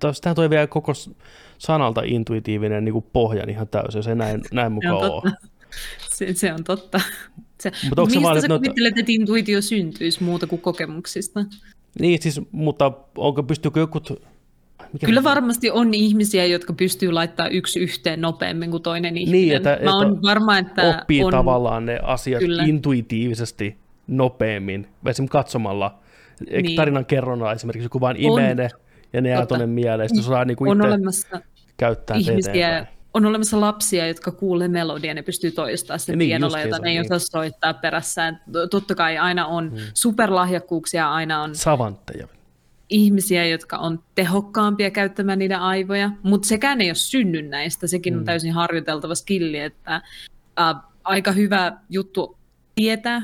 tähän toi vielä koko sanalta intuitiivinen niin pohjan ihan täysin, se näin, näin mukaan ole. Se, se on totta. Se, mutta mistä vaan, sä kuvittelet, että intuitio syntyisi muuta kuin kokemuksista? Niin siis, mutta onko, pystyykö joku mikä Kyllä varmasti on ihmisiä, jotka pystyy laittamaan yksi yhteen nopeammin kuin toinen niin, ihminen. Niin, että, Mä että varma, että oppii on... tavallaan ne asiat Kyllä. intuitiivisesti nopeammin, esimerkiksi katsomalla niin. tarinan kerronnalla esimerkiksi, kun vain imee ne ja ne jää tuonne mieleen, sitten saa niinku on olemassa käyttää ihmisiä, on olemassa lapsia, jotka kuulee melodian ja ne pystyy toistamaan sen niin, pienolla, jota ne ei niin. osaa soittaa perässään. Totta kai aina on hmm. superlahjakkuuksia, aina on savantteja ihmisiä, jotka on tehokkaampia käyttämään niiden aivoja, mutta sekään ei ole synny näistä, sekin mm. on täysin harjoiteltava skilli, että äh, aika hyvä juttu tietää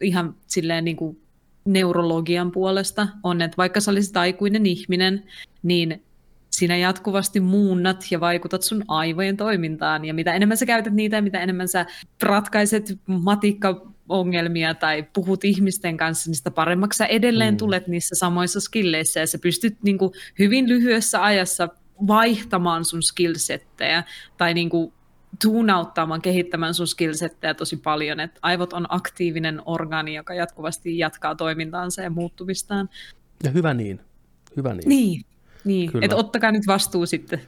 ihan silleen niin kuin neurologian puolesta on, että vaikka sä olisit aikuinen ihminen, niin sinä jatkuvasti muunnat ja vaikutat sun aivojen toimintaan. Ja mitä enemmän sä käytät niitä ja mitä enemmän sä ratkaiset matikkaongelmia tai puhut ihmisten kanssa, niin sitä paremmaksi sä edelleen mm. tulet niissä samoissa skilleissä. Ja sä pystyt niin kuin, hyvin lyhyessä ajassa vaihtamaan sun skillsettejä tai niin kuin, tuunauttamaan, kehittämään sun skillsettejä tosi paljon. Et aivot on aktiivinen organi, joka jatkuvasti jatkaa toimintaansa ja muuttumistaan. Ja hyvä niin. Hyvä niin. Niin, niin. että ottakaa nyt vastuu sitten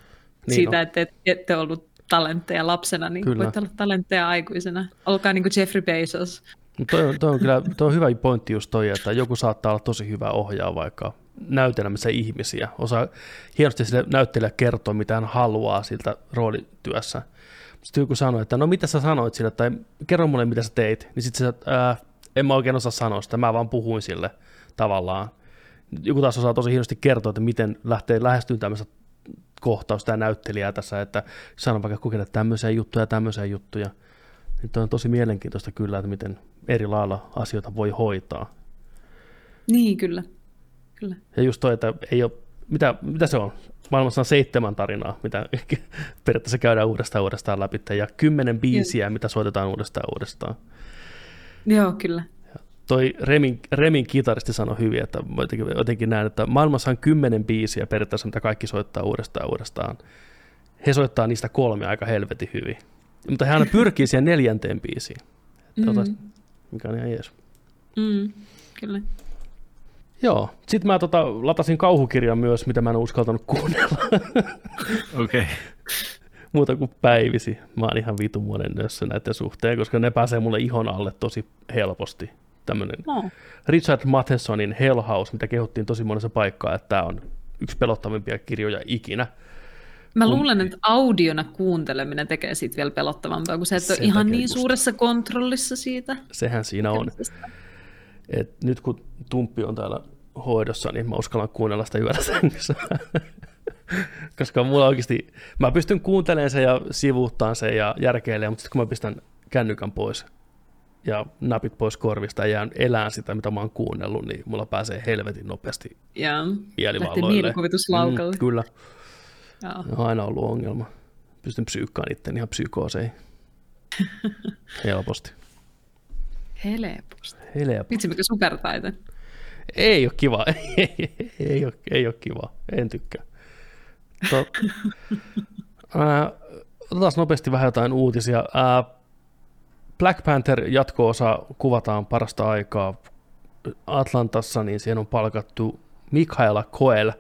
niin siitä, no. että et, ette ollut talentteja lapsena, niin kyllä. voitte olla talentteja aikuisena. Olkaa niin kuin Jeffrey Bezos. No toi, on, toi, on kyllä, toi on hyvä pointti just toi, että joku saattaa olla tosi hyvä ohjaa vaikka näytelmässä ihmisiä. Osaa hienosti sille näyttelijä kertoa, mitä hän haluaa siltä roolityössä. Sitten joku sanoi, että no mitä sä sanoit sille, tai kerro mulle mitä sä teit, niin sitten sä, ää, en mä oikein osaa sanoa sitä, mä vaan puhuin sille tavallaan. Joku taas osaa tosi hienosti kertoa, että miten lähtee lähestyyn tämmöistä kohtausta ja näyttelijää tässä, että sanon vaikka kokeilla tämmöisiä juttuja ja tämmöisiä juttuja. Niin on tosi mielenkiintoista kyllä, että miten eri lailla asioita voi hoitaa. Niin, kyllä. kyllä. Ja just toi, että ei ole, mitä, mitä se on? Maailmassa on seitsemän tarinaa, mitä periaatteessa käydään uudestaan uudestaan läpi, ja kymmenen biisiä, Joo. mitä soitetaan uudestaan uudestaan. Joo, kyllä toi Remin, Remin kitaristi sanoi hyvin, että jotenkin, jotenkin näen, että maailmassa on kymmenen biisiä periaatteessa, mitä kaikki soittaa uudestaan uudestaan. He soittaa niistä kolme aika helvetin hyvin. Mutta hän pyrkii siihen neljänteen biisiin. Että mm. otas, mikä on ihan jees. Mm, kyllä. Joo, sitten mä tota, latasin kauhukirjan myös, mitä mä en uskaltanut kuunnella. Okei. Okay. Muuta kuin päivisi. Mä oon ihan vitun monen nössä näiden suhteen, koska ne pääsee mulle ihon alle tosi helposti tämmöinen no. Richard Mathessonin Hell House, mitä kehuttiin tosi monessa paikkaa, että tämä on yksi pelottavimpia kirjoja ikinä. Mä luulen, että audiona kuunteleminen tekee siitä vielä pelottavampaa, kun sä et ole ihan niin musta. suuressa kontrollissa siitä. Sehän siinä on. Et nyt kun Tumppi on täällä hoidossa, niin mä uskallan kuunnella sitä yöllä sängyssä. Koska mulla oikeasti, mä pystyn kuuntelemaan sen ja sivuuttaan sen ja järkeilemään, mutta sitten kun mä pistän kännykän pois, ja napit pois korvista ja jään elään sitä, mitä mä oon kuunnellut, niin mulla pääsee helvetin nopeasti ja, mielivalloille. mielikuvituslaukalle. Mm, kyllä. Ja. On aina ollut ongelma. Pystyn psyykkaan itse ihan psykooseihin. Helposti. Helposti. Helposti. Vitsi, mikä supertaito. Ei ole kiva. ei, ei, ole, ei ole kiva. En tykkää. To, otetaan nopeasti vähän jotain uutisia. Ää, Black Panther jatko-osa kuvataan parasta aikaa Atlantassa, niin siihen on palkattu Mikaela Coel,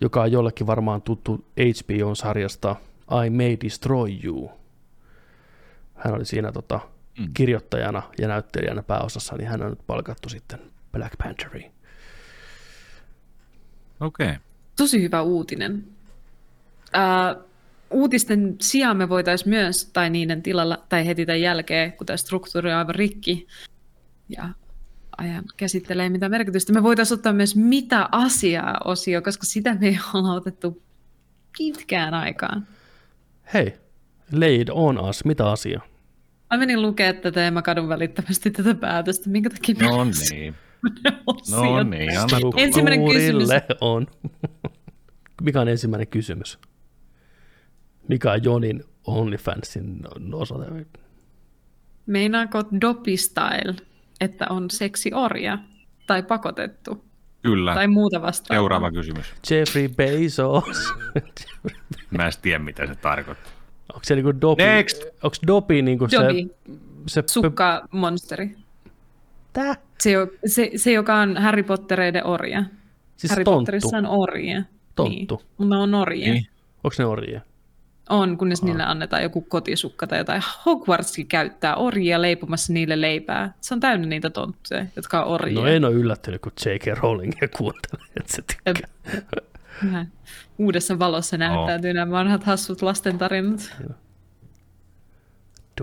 joka on jollekin varmaan tuttu HBO-sarjasta I May Destroy You. Hän oli siinä tota, mm. kirjoittajana ja näyttelijänä pääosassa, niin hän on nyt palkattu sitten Black Pantheriin. Okei. Okay. Tosi hyvä uutinen. Uh, uutisten sijaan me voitaisiin myös, tai niiden tilalla, tai heti tämän jälkeen, kun tämä struktuuri on aivan rikki, ja ajan käsittelee mitä merkitystä, me voitaisiin ottaa myös mitä asiaa osio, koska sitä me ei olla otettu pitkään aikaan. Hei, laid on us, mitä asiaa? Mä menin lukea tätä ja mä kadun välittömästi tätä päätöstä, minkä takia No niin. No niin, anna Ensimmäinen kysymys. on. Mikä on ensimmäinen kysymys? Mikä on Jonin OnlyFansin osoite? Meinaako dopistyle, että on seksiorja tai pakotettu? Kyllä. Tai muuta vastaavaa. Seuraava kysymys. Jeffrey Bezos. Mä en tiedä, mitä se tarkoittaa. Onko se niinku dopi? Next! Onko dopi niinku se... se Sukka-monsteri. Tää? Se, se, se, joka on Harry Pottereiden orja. Siis Harry tonttu. Potterissa on orja. Tonttu. Niin. Mutta on orjia. Niin. Onko ne orjia? On, kunnes niille annetaan joku kotisukka tai jotain. Hogwartskin käyttää orjia leipomassa niille leipää. Se on täynnä niitä tonttuja, jotka on orjia. No en ole yllättynyt, kun J.K. Rowlingia kuuntelee, että se tykkää. Vähän uudessa valossa näyttäytyy oh. nämä vanhat hassut lastentarinat.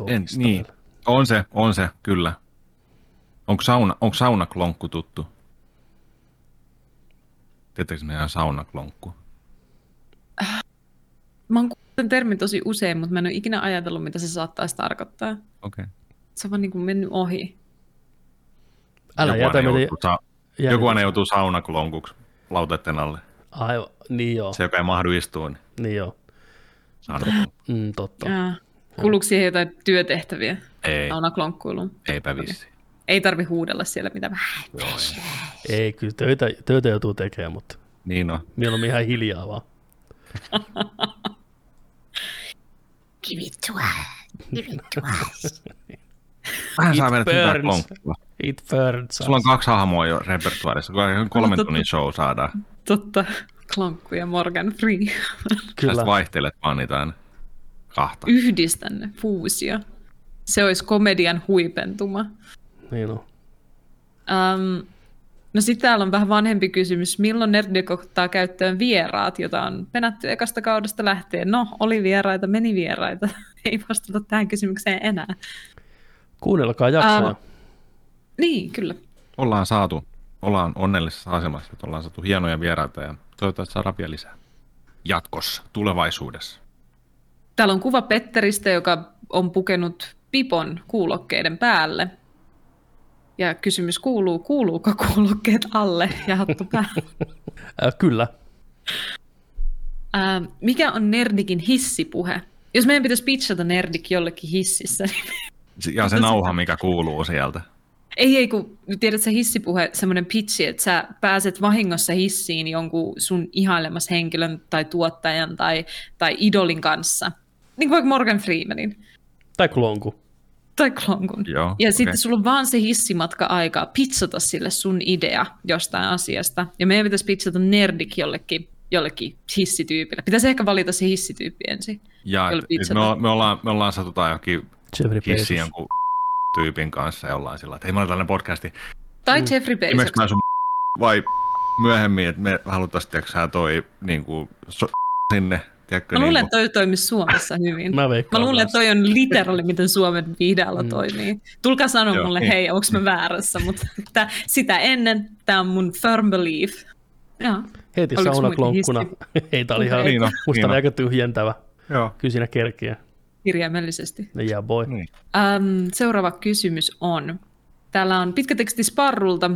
En, niin, on se, on se, kyllä. Onko sauna, onko saunaklonkku tuttu? Tiedättekö meidän saunaklonkku? Kuullut termin tosi usein, mutta mä en ole ikinä ajatellut, mitä se saattaisi tarkoittaa. Okei. Okay. Se on vaan niin kuin mennyt ohi. Älä joku jätä aina joutuu, sa- joku aina joutuu saunaklonkuksi lauteiden alle. Aivan, niin joo, Se, joka ei mahdu istua, niin niin joo. Mm, totta. Jaa. Kuuluuko siihen jotain työtehtäviä Ei, saunaklonkkuiluun? eipä vissi. Ei tarvi huudella siellä mitään. Ei, kyllä töitä, töitä joutuu tekemään, mutta Niin on. mieluummin ihan hiljaa vaan. Give it to us. Give it to us. Vähän saa vedät hyvää burns. klonkkua. It burns. Sulla on kaksi hahmoa jo repertuaarissa. Kolmen totta. tunnin show saadaan. Totta. Klonkku ja Morgan Free. Kyllä. Kyllä. vaihtelet vaan niitä aina kahta. Yhdistän ne, fuusio. Se olisi komedian huipentuma. Niin on. Um, no sitten täällä on vähän vanhempi kysymys. Milloin Nerdik ottaa käyttöön vieraat, jota on penätty ekasta kaudesta lähtien? No, oli vieraita, meni vieraita. Ei vastata tähän kysymykseen enää. Kuunnelkaa jaksoja. Ää, Niin, kyllä. Ollaan saatu, ollaan onnellisessa asemassa, että ollaan saatu hienoja vieraita ja toivottavasti saadaan vielä lisää. Jatkossa, tulevaisuudessa. Täällä on kuva Petteristä, joka on pukenut pipon kuulokkeiden päälle. Ja kysymys kuuluu, kuuluuko kuulokkeet alle ja hattu päälle? Ää, kyllä. Mikä on Nerdikin hissipuhe? Jos meidän pitäisi pitchata Nerdik jollekin hississä, niin Ja se nauha, mikä kuuluu sieltä. Ei, ei, kun tiedät sä hissipuhe, semmoinen pitchi, että sä pääset vahingossa hissiin jonkun sun ihailemas henkilön tai tuottajan tai, tai idolin kanssa. Niin kuin vaikka Morgan Freemanin Tai klonku. Tai Klonkun. Joo, ja okei. sitten sulla on vaan se hissimatka aikaa pitsata sille sun idea jostain asiasta. Ja meidän pitäisi pitsata nerdik jollekin, jollekin hissityypille. Pitäisi ehkä valita se hissityyppi ensin. Ja et, pizzata. me, me, ollaan, me ollaan satutaan johonkin Jeffrey Bezos. hissiin jonkun tyypin kanssa ja ollaan sillä, että hei, mä olen tällainen podcasti. Tai mm. Jeffrey Bezos. mä sun vai myöhemmin, että me haluttaisiin, tiedätkö sä, toi niin kuin, so, sinne, tiedätkö, Mä luulen, niin että toi toimisi Suomessa hyvin. Mä Mä luulen, että toi on literally, miten Suomen viihdeala Mm. toimii. Tulkaa sanoa Joo, mulle, niin. hei, onko mä väärässä, mutta sitä ennen tämä on mun firm belief. Joo. Heti Oliko saunakloukkuna. muitakin Ei, tää oli ihan, Niin on, musta niin on. aika tyhjentävä. Joo. Kyllä siinä kerkiä. kirjaimellisesti. Yeah boy. Niin. Ähm, seuraava kysymys on, täällä on pitkä teksti Sparrulta,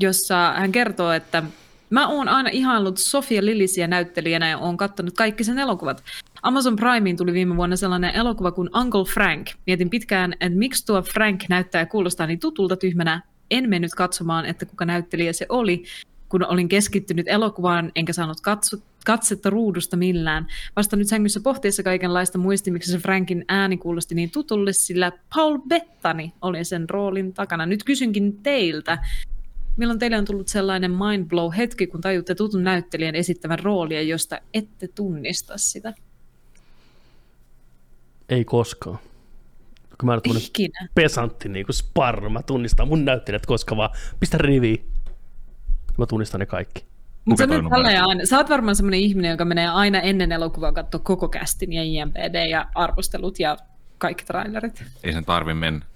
jossa hän kertoo, että mä oon aina ihaillut Sofia Lilisiä näyttelijänä ja oon kattonut kaikki sen elokuvat. Amazon Primeen tuli viime vuonna sellainen elokuva kuin Uncle Frank. Mietin pitkään, että miksi tuo Frank näyttää ja kuulostaa niin tutulta tyhmänä. En mennyt katsomaan, että kuka näyttelijä se oli, kun olin keskittynyt elokuvaan, enkä saanut katso, katsetta ruudusta millään. Vasta nyt sängyssä pohtiessa kaikenlaista muisti, miksi se Frankin ääni kuulosti niin tutulle, sillä Paul Bettany oli sen roolin takana. Nyt kysynkin teiltä, milloin teille on tullut sellainen mind blow hetki, kun tajutte tutun näyttelijän esittävän roolia, josta ette tunnista sitä? Ei koskaan. Kun mä tämmönen ikinä. pesantti niin kuin Sparro, mä tunnistan mun näyttelijät koska vaan. Pistä riviin. Mä tunnistan ne kaikki. Mutta sä, aina, sä oot varmaan sellainen ihminen, joka menee aina ennen elokuvaa katsoa koko kästin ja IMPD ja arvostelut ja kaikki trailerit. Ei sen tarvi mennä.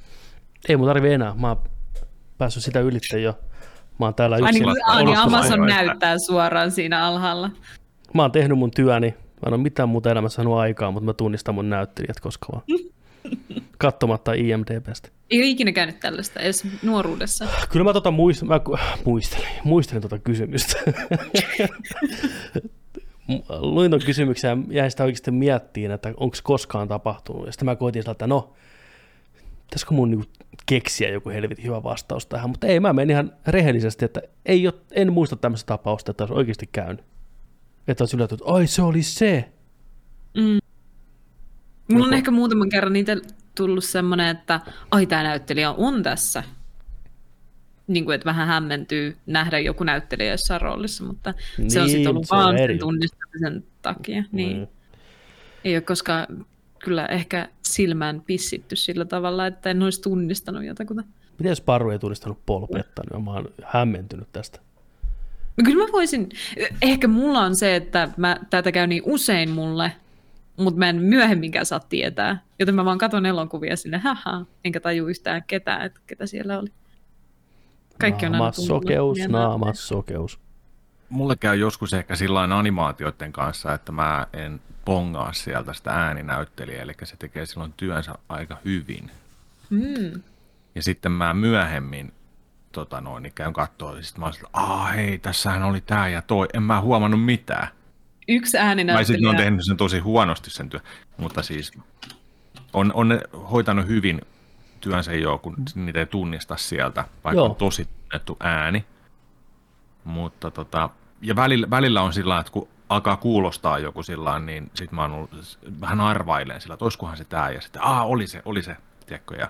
Ei mun tarvi enää. Mä oon päässyt sitä ylitse jo. Mä oon täällä yksin. ai, niin Amazon näyttää suoraan siinä alhaalla. Mä oon tehnyt mun työni. Mä en ole mitään muuta elämässä saanut aikaa, mutta mä tunnistan mun näyttelijät koska vaan. Kattomatta IMDBstä. Ei ole ikinä käynyt tällaista edes nuoruudessa. Kyllä mä tota muist, mä ku- muistelin, muistelin tota kysymystä. Luin ton kysymyksen ja jäin sitä oikeasti miettiin, että onko koskaan tapahtunut. Ja sitten mä koitin sillä, että no, pitäisikö mun niinku keksiä joku helvetin hyvä vastaus tähän, mutta ei, mä menin ihan rehellisesti, että ei ole, en muista tämmöistä tapausta, että olisi oikeasti käynyt. Että olisi yllätty, että ai se oli se. Mulla on ehkä muutaman kerran niitä tullut semmoinen, että ai tämä näyttelijä on tässä. Niin kuin, että vähän hämmentyy nähdä joku näyttelijä jossain roolissa, mutta se on Niin, sitten ollut se on vaan eri sen juttu. tunnistamisen takia. Niin. Mm. Ei ole koskaan kyllä ehkä silmään pissitty sillä tavalla, että en olisi tunnistanut jotakuta. Miten jos Paru ei tunnistanut Paul Bettany? Mä oon hämmentynyt tästä. No kyllä mä voisin, ehkä mulla on se, että mä, tätä käy niin usein mulle, mutta mä en myöhemminkään saa tietää. Joten mä vaan katon elokuvia sinne, haha, enkä taju yhtään ketään, että ketä siellä oli. Kaikki on aina Naamassokeus, hienolta. naamassokeus. Mulle käy joskus ehkä sillain animaatioiden kanssa, että mä en pongaa sieltä sitä ääninäyttelijää, eli se tekee silloin työnsä aika hyvin. Mm. Ja sitten mä myöhemmin tota noin, niin käyn katsoa, ja sitten mä olin, että aa hei, tässähän oli tää ja toi, en mä huomannut mitään. Yksi Tai sitten ne on ääninäyttelijä. tehnyt sen tosi huonosti sen työ, mutta siis on, on ne hoitanut hyvin työnsä jo, kun niitä ei tunnista sieltä, vaikka Joo. on tosi tunnettu ääni. Mutta tota, ja välillä, välillä on sillä että kun alkaa kuulostaa joku sillä niin sit mä oon ollut, vähän arvailen sillä, että olisikohan se tää, ja sitten, aa, oli se, oli se, tiedätkö, ja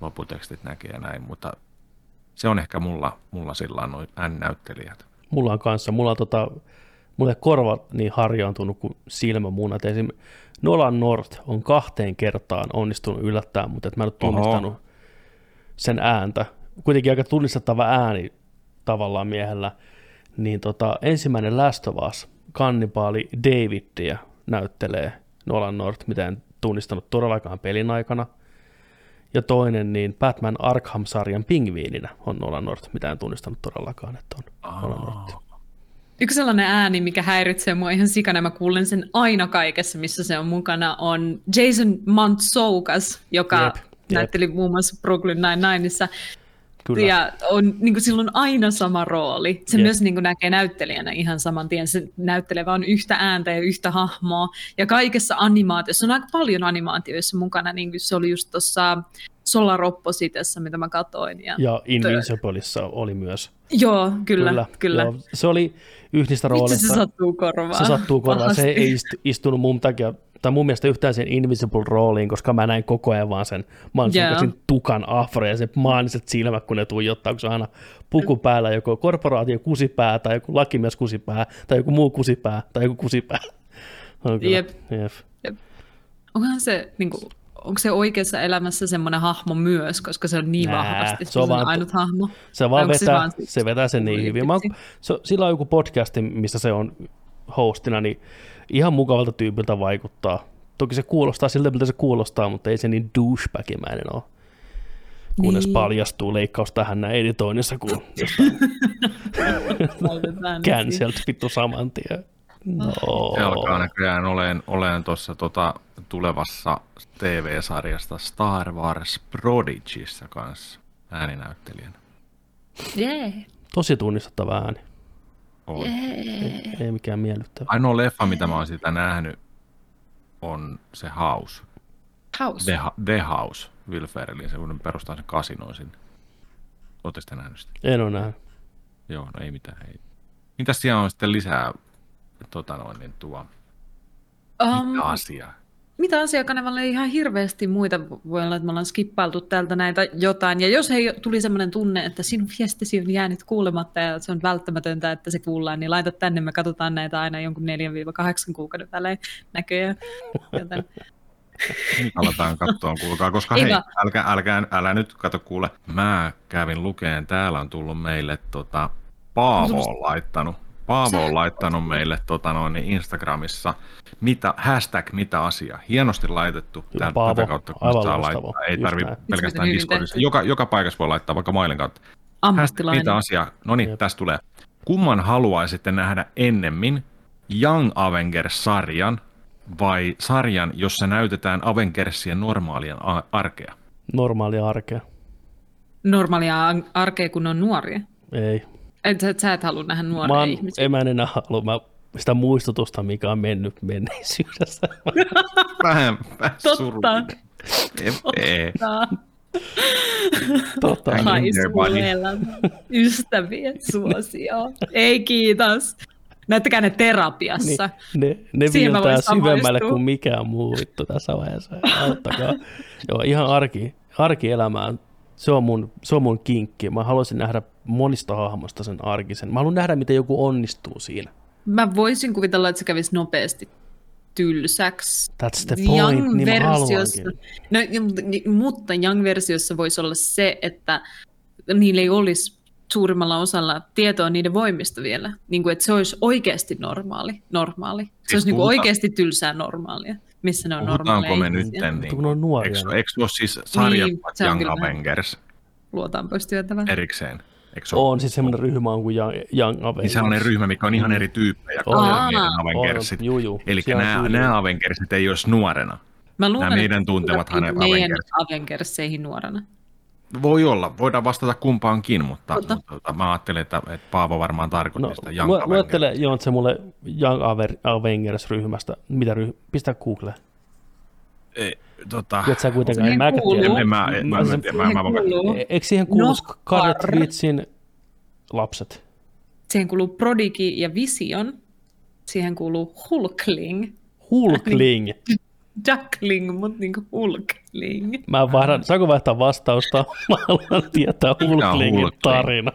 loputekstit näkee ja näin, mutta se on ehkä mulla, mulla sillä noin ääninäyttelijät. Mulla on kanssa, mulla on tota, mulle korvat niin harjaantunut kuin silmämunat. Esim. Nolan North on kahteen kertaan onnistunut yllättämään, mutta et mä en ole tunnistanut sen ääntä. Kuitenkin aika tunnistettava ääni tavallaan miehellä. Niin tota, ensimmäinen Last of Us, kannibaali Davidia näyttelee Nolan North, mitä en tunnistanut todellakaan pelin aikana. Ja toinen, niin Batman Arkham-sarjan pingviininä on Nolan North, mitä en tunnistanut todellakaan, että on Nolan North. Yksi sellainen ääni, mikä häiritsee mua ihan sikana, mä kuulen sen aina kaikessa, missä se on mukana, on Jason Mantzoukas, joka Jep, jep. näytteli muun muassa Brooklyn Nine-Nineissa. Kyllä. Ja on, niin kuin, sillä on aina sama rooli. Se Jep. myös niin kuin, näkee näyttelijänä ihan saman tien. Se näyttelee vaan yhtä ääntä ja yhtä hahmoa. Ja kaikessa animaatiossa on aika paljon animaatioissa mukana. Niin kuin se oli just tuossa Solar Oppositessa, mitä mä katoin. Ja, Ja Invincibleissa oli myös. Joo, kyllä, kyllä. kyllä. Joo, se oli Vitsi, rooleista. se sattuu korvaan. se sattuu korvaan. Se ei istu, istunut mun takia, tai mun mielestä yhtään sen Invisible rooliin, koska mä näin koko ajan vaan sen Mansukasin Joo. tukan afro ja se maaniset silmät, kun ne tuijottaa, kun se on aina puku päällä, joko korporaatio kusipää, tai joku lakimies kusipää, tai joku muu kusipää, tai joku kusipää. On kyllä. Jep. Jep. Onkohan se, niin kuin, onko se oikeassa elämässä semmoinen hahmo myös, koska se on niin Nää, vahvasti se on se on vaan- ainut hahmo? Se vaan onko se vetää, vaan se vetää sen niin hyvin. Mä, se, sillä on joku podcasti, missä se on hostina, niin ihan mukavalta tyypiltä vaikuttaa. Toki se kuulostaa siltä, miltä se kuulostaa, mutta ei se niin douchebagimäinen ole. Kunnes Niin. paljastuu leikkaus tähän näin editoinnissa, kun jostain cancelled vittu saman tien. No. Se alkaa näköjään olen, olen tuossa tota, tulevassa TV-sarjasta Star Wars Prodigyssä kanssa ääninäyttelijänä. Jee. Tosi tunnistettava ääni. On. Ei, ei mikään miellyttävä. Ainoa leffa, mitä mä oon sitä nähnyt, on se House. House. The, The House. Will Ferrellin, se kun perustaa sen kasinoin sinne. Ootte sitä nähnyt sitä? En ole nähnyt. Joo, no ei mitään. Ei. Mitäs siellä on sitten lisää tota noin, niin tuo, Um, mitä asiaa? Mitä asiakanavalla ei ihan hirveästi muita. Voi olla, että me ollaan skippailtu täältä näitä jotain. Ja jos hei, tuli sellainen tunne, että sinun viestisi on jäänyt kuulematta ja se on välttämätöntä, että se kuullaan, niin laita tänne. Me katsotaan näitä aina jonkun 4-8 kuukauden välein näköjään. Joten Nyt aletaan katsoa, kuulkaa, koska Ei hei, älkää, älkää, älä nyt kato kuule. Mä kävin lukeen, täällä on tullut meille tota, Paavo on laittanut. Paavo on laittanut meille tota, noin, Instagramissa mitä, hashtag mitä asia. Hienosti laitettu. Tää, Paavo, tätä kautta kun aivan saa laittaa. Ei Just tarvi näin. pelkästään Discordissa. Joka, joka paikassa voi laittaa vaikka mailin kautta. Hashtag mitä asia. No niin, tässä tulee. Kumman haluaisitte nähdä ennemmin? Young Avengers-sarjan vai sarjan, jossa näytetään Avengersien normaalien a- arkea? Normaalia arkea. Normaalia arkea, kun on nuoria. Ei. Et, sä, sä et halua nähdä nuoria Mä, oon, ihmisiä. en mä en enää halua. Mä sitä muistutusta, mikä on mennyt menneisyydessä. Vähän, vähän Totta. buddy. suojella ystävien suosio. Ei kiitos. Näyttäkää ne terapiassa. niin, ne, ne viiltää syvemmälle kuin mikään muu vittu tässä vaiheessa. Auttakaa. Joo, ihan arki, arkielämään. Se on, mun, se on mun kinkki. Mä haluaisin nähdä monista hahmoista sen arkisen. Mä haluan nähdä, miten joku onnistuu siinä. Mä voisin kuvitella, että se kävisi nopeasti tylsäksi. That's the point, niin mä haluankin. no, mutta- Young-versiossa voisi olla se, että niillä ei olisi suurimmalla osalla tietoa niiden voimista vielä. Niin kuin, että se olisi oikeasti normaali. normaali. Se Siis olisi niin kuin oikeasti tylsää normaalia, missä ne on Puhutaanko normaaleja me nyt ihmisiä. niin, kun ne on nuoria. Eikö, eikö ole siis sarjat Niin, se on Young Avengers Luotaan pois työtävä. erikseen? Eikö ole? On siis semmoinen ryhmä on kuin Young, Young Avengers. Niin sellainen ryhmä, mikä on ihan eri tyyppejä kuin On. meidän. Avengersit. On. Eli on nämä, nämä Avengersit ei olisi nuorena. Mä luulen, Nämä meidän tuntemat hänen. Avengerseihin nuorena. Voi olla, voidaan vastata kumpaankin, mutta, mutta, mutta mä ajattelin, että, että Paavo varmaan tarkoitti No, sitä Young lu- Avengers. luettele Jontse mulle Young Avengers-ryhmästä. Mitä ryh... Pistä Google. Ei, tota, Et sä kuitenkaan, en Siihen mäkään tiedä. en, mä, en, mä, mä, en tiedä, mä, mä, mä, E- Eikö siihen kuulu Witchin lapset? siihen kuuluu Prodigy ja Vision. Siihen kuuluu Hulkling. Hulkling. Duckling, mutta niinku Hulkling. Mä vaihdan, saanko vaihtaa vastausta? Mä haluan tietää Hulklingin Hulkling? tarina.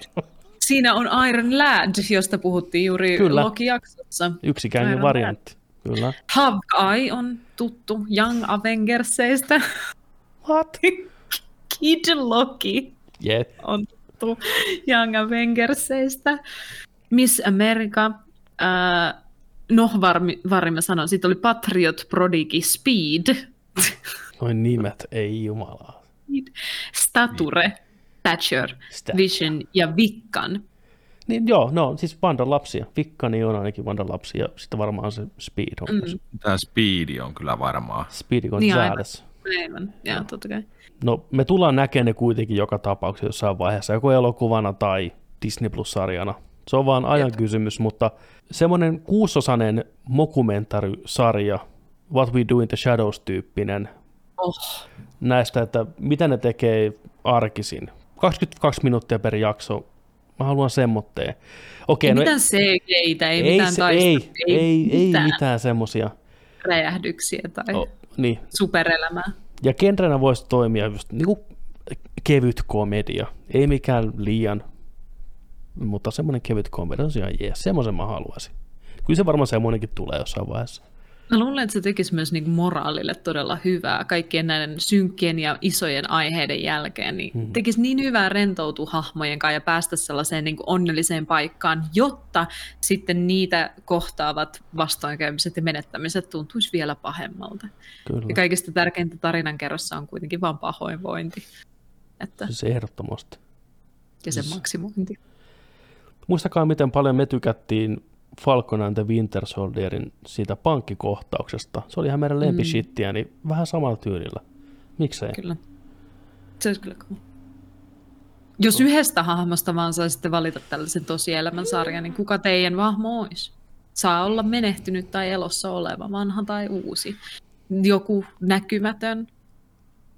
Siinä on Iron Lad, josta puhuttiin juuri Kyllä. Loki-jaksossa. Yksikäinen Iron variantti. Kyllä. Hawkeye on tuttu Young Avengersseistä. What? Kid Loki Yeah. on tuttu Young Avengersseistä. Miss America, äh, no varmi, varmi mä sanon, sitten oli Patriot Prodigy Speed, Noin nimet, ei jumalaa. Stature, Thatcher, Sitä. Vision ja Vickan. Niin joo, no siis Vandan lapsia. Vikkani on ainakin Vandan lapsia, ja sitten varmaan se Speed on. Mm. Tämä Speedi on kyllä varmaa. Speed Niin aivan. Aivan, joo, totta kai. No me tullaan näkemään ne kuitenkin joka tapauksessa jossain vaiheessa, joko elokuvana tai Disney Plus-sarjana. Se on vaan ajan kysymys, mutta semmoinen kuusosainen mokumentarisarja, What We Do in the Shadows-tyyppinen, Oh, näistä, että mitä ne tekee arkisin. 22 minuuttia per jakso. Mä haluan semmoitteen. Okei, ei no mitään ei, ei, mitään se, taistelua, ei, ei, ei mitään mitään semmosia. räjähdyksiä tai Oh, niin. superelämää. Ja genrenä voisi toimia just niinku kevyt komedia. Ei mikään liian, mutta semmoinen kevyt komedia on ihan jees. Semmoisen mä haluaisin. Kyllä se varmaan semmoinenkin tulee jossain vaiheessa. Mä luulen, että se tekisi myös niin moraalille todella hyvää kaikkien näiden synkkien ja isojen aiheiden jälkeen. Niin Mhm. Tekisi niin hyvää rentoutua hahmojen kanssa ja päästä sellaiseen niin onnelliseen paikkaan, jotta sitten niitä kohtaavat vastoinkäymiset ja menettämiset tuntuisi vielä pahemmalta. Kyllä. Ja kaikista tärkeintä tarinankerrossa on kuitenkin vain pahoinvointi että, Siis ehdottomasti. ja sen maksimointi. Muistakaa, miten paljon me tykättiin Falcon and the Winter Soldierin siitä pankkikohtauksesta. Se oli ihan meidän lempishittiä, niin vähän samalla tyylillä. Miksei? Kyllä. Se olisi kyllä cool. Jos yhdestä hahmosta vaan saisitte valita tällaisen tosielämän sarjan, niin kuka teidän hahmo olisi? Saa olla menehtynyt tai elossa oleva, vanha tai uusi. Joku näkymätön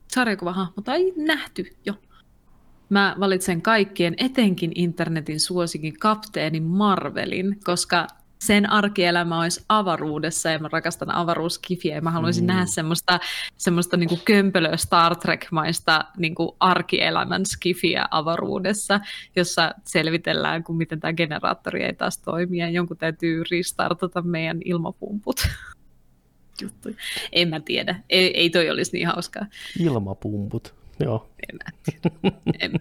sarjakuvahahmo tai nähty jo. Mä valitsen kaikkien, etenkin internetin suosikin kapteeni Marvelin, koska sen arkielämä olisi avaruudessa ja mä rakastan avaruuskifiä ja mä haluaisin mm. nähdä semmoista, semmoista niin kömpelöä Star Trek-maista niin arkielämän skifiä avaruudessa, jossa selvitellään, kun miten tämä generaattori ei taas toimi ja jonkun täytyy restartata meidän ilmapumput. Juttu. En mä tiedä. Ei, ei toi olisi niin hauskaa. Ilmapumput. Joo. En mä tiedä. En.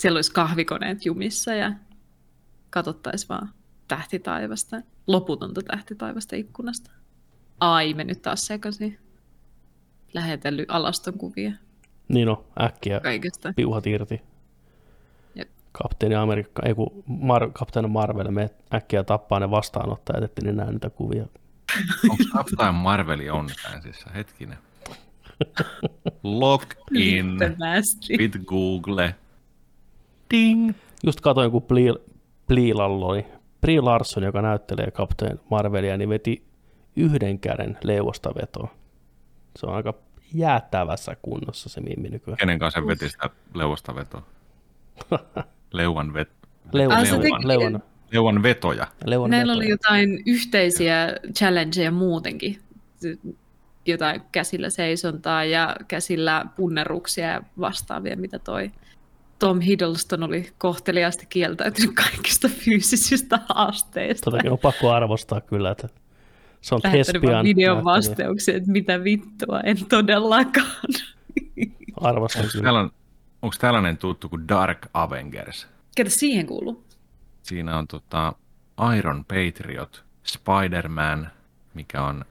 Siellä olisi kahvikoneet jumissa ja katsottaisiin vaan tähtitaivasta, loputonta tähtitaivasta ikkunasta. Ai, mennyt taas sekaisin. Lähetellyt alaston kuvia Niin no, äkkiä kaikesta. piuhat irti. Jep. Kapteeni Amerikka, ei kun Mar- kapteeni Marvel, me äkkiä tappaa ne vastaanottajat, ettei ne näe niitä kuvia. Onko Captain Marveli OnlyFansissa? Hetkinen. Log in with Google. Ding. Just katsoin, kun oli Brie Larson, joka näyttelee Captain Marvelia, niin veti yhden käden leuasta vetoa. Se on aika jäätävässä kunnossa se mimmi nykyään. Kenen kanssa se veti sitä leuasta vetoa? Leuan, vet... Leuan, se leuan, leuan, leuan vetoja. leuan Näillä vetoja. oli jotain yhteisiä challengeja muutenkin. Jotain käsillä seisontaa ja käsillä punneruksia ja vastaavia, mitä toi Tom Hiddleston oli kohteliaasti kieltäytynyt kaikista fyysisistä haasteista. Totakin on pakko arvostaa kyllä, että se on thespian videon vastauksia, että mitä vittua, en todellakaan. Arvostan Onko kyllä. tällainen, onko tällainen tuttu kuin Dark Avengers? Ketä siihen kuuluu? Siinä on tota Iron Patriot, Spider-Man, mikä on,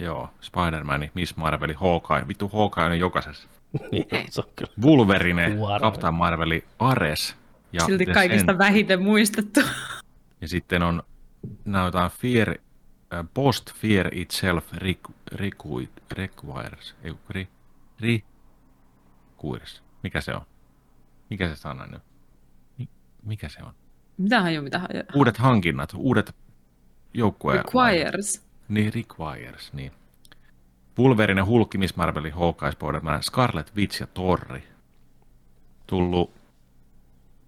joo, Spider-Man, Miss Marveli, Hawkeye. Vittu Hawkeye on jokaisessa. Niin, se on kyllä. Wolverine. Captain Marveli, Ares ja Silti The kaikista Sen- vähiten muistettu. Ja sitten on jotain Fear, äh, Post Fear Itself requ- requi- Requires, ei, kun ri, ri, requires. Mikä se on? Mikä se sana nyt? Mi- Mikä se on? Mitä haju, mitä haju? Uudet hankinnat, uudet joukkueen... Requires. Niin, requires, niin. Wolverine, Hulk, Miss Marvelin, Hawkeye, Spider-Man, Scarlet Witch ja Torri. Tullut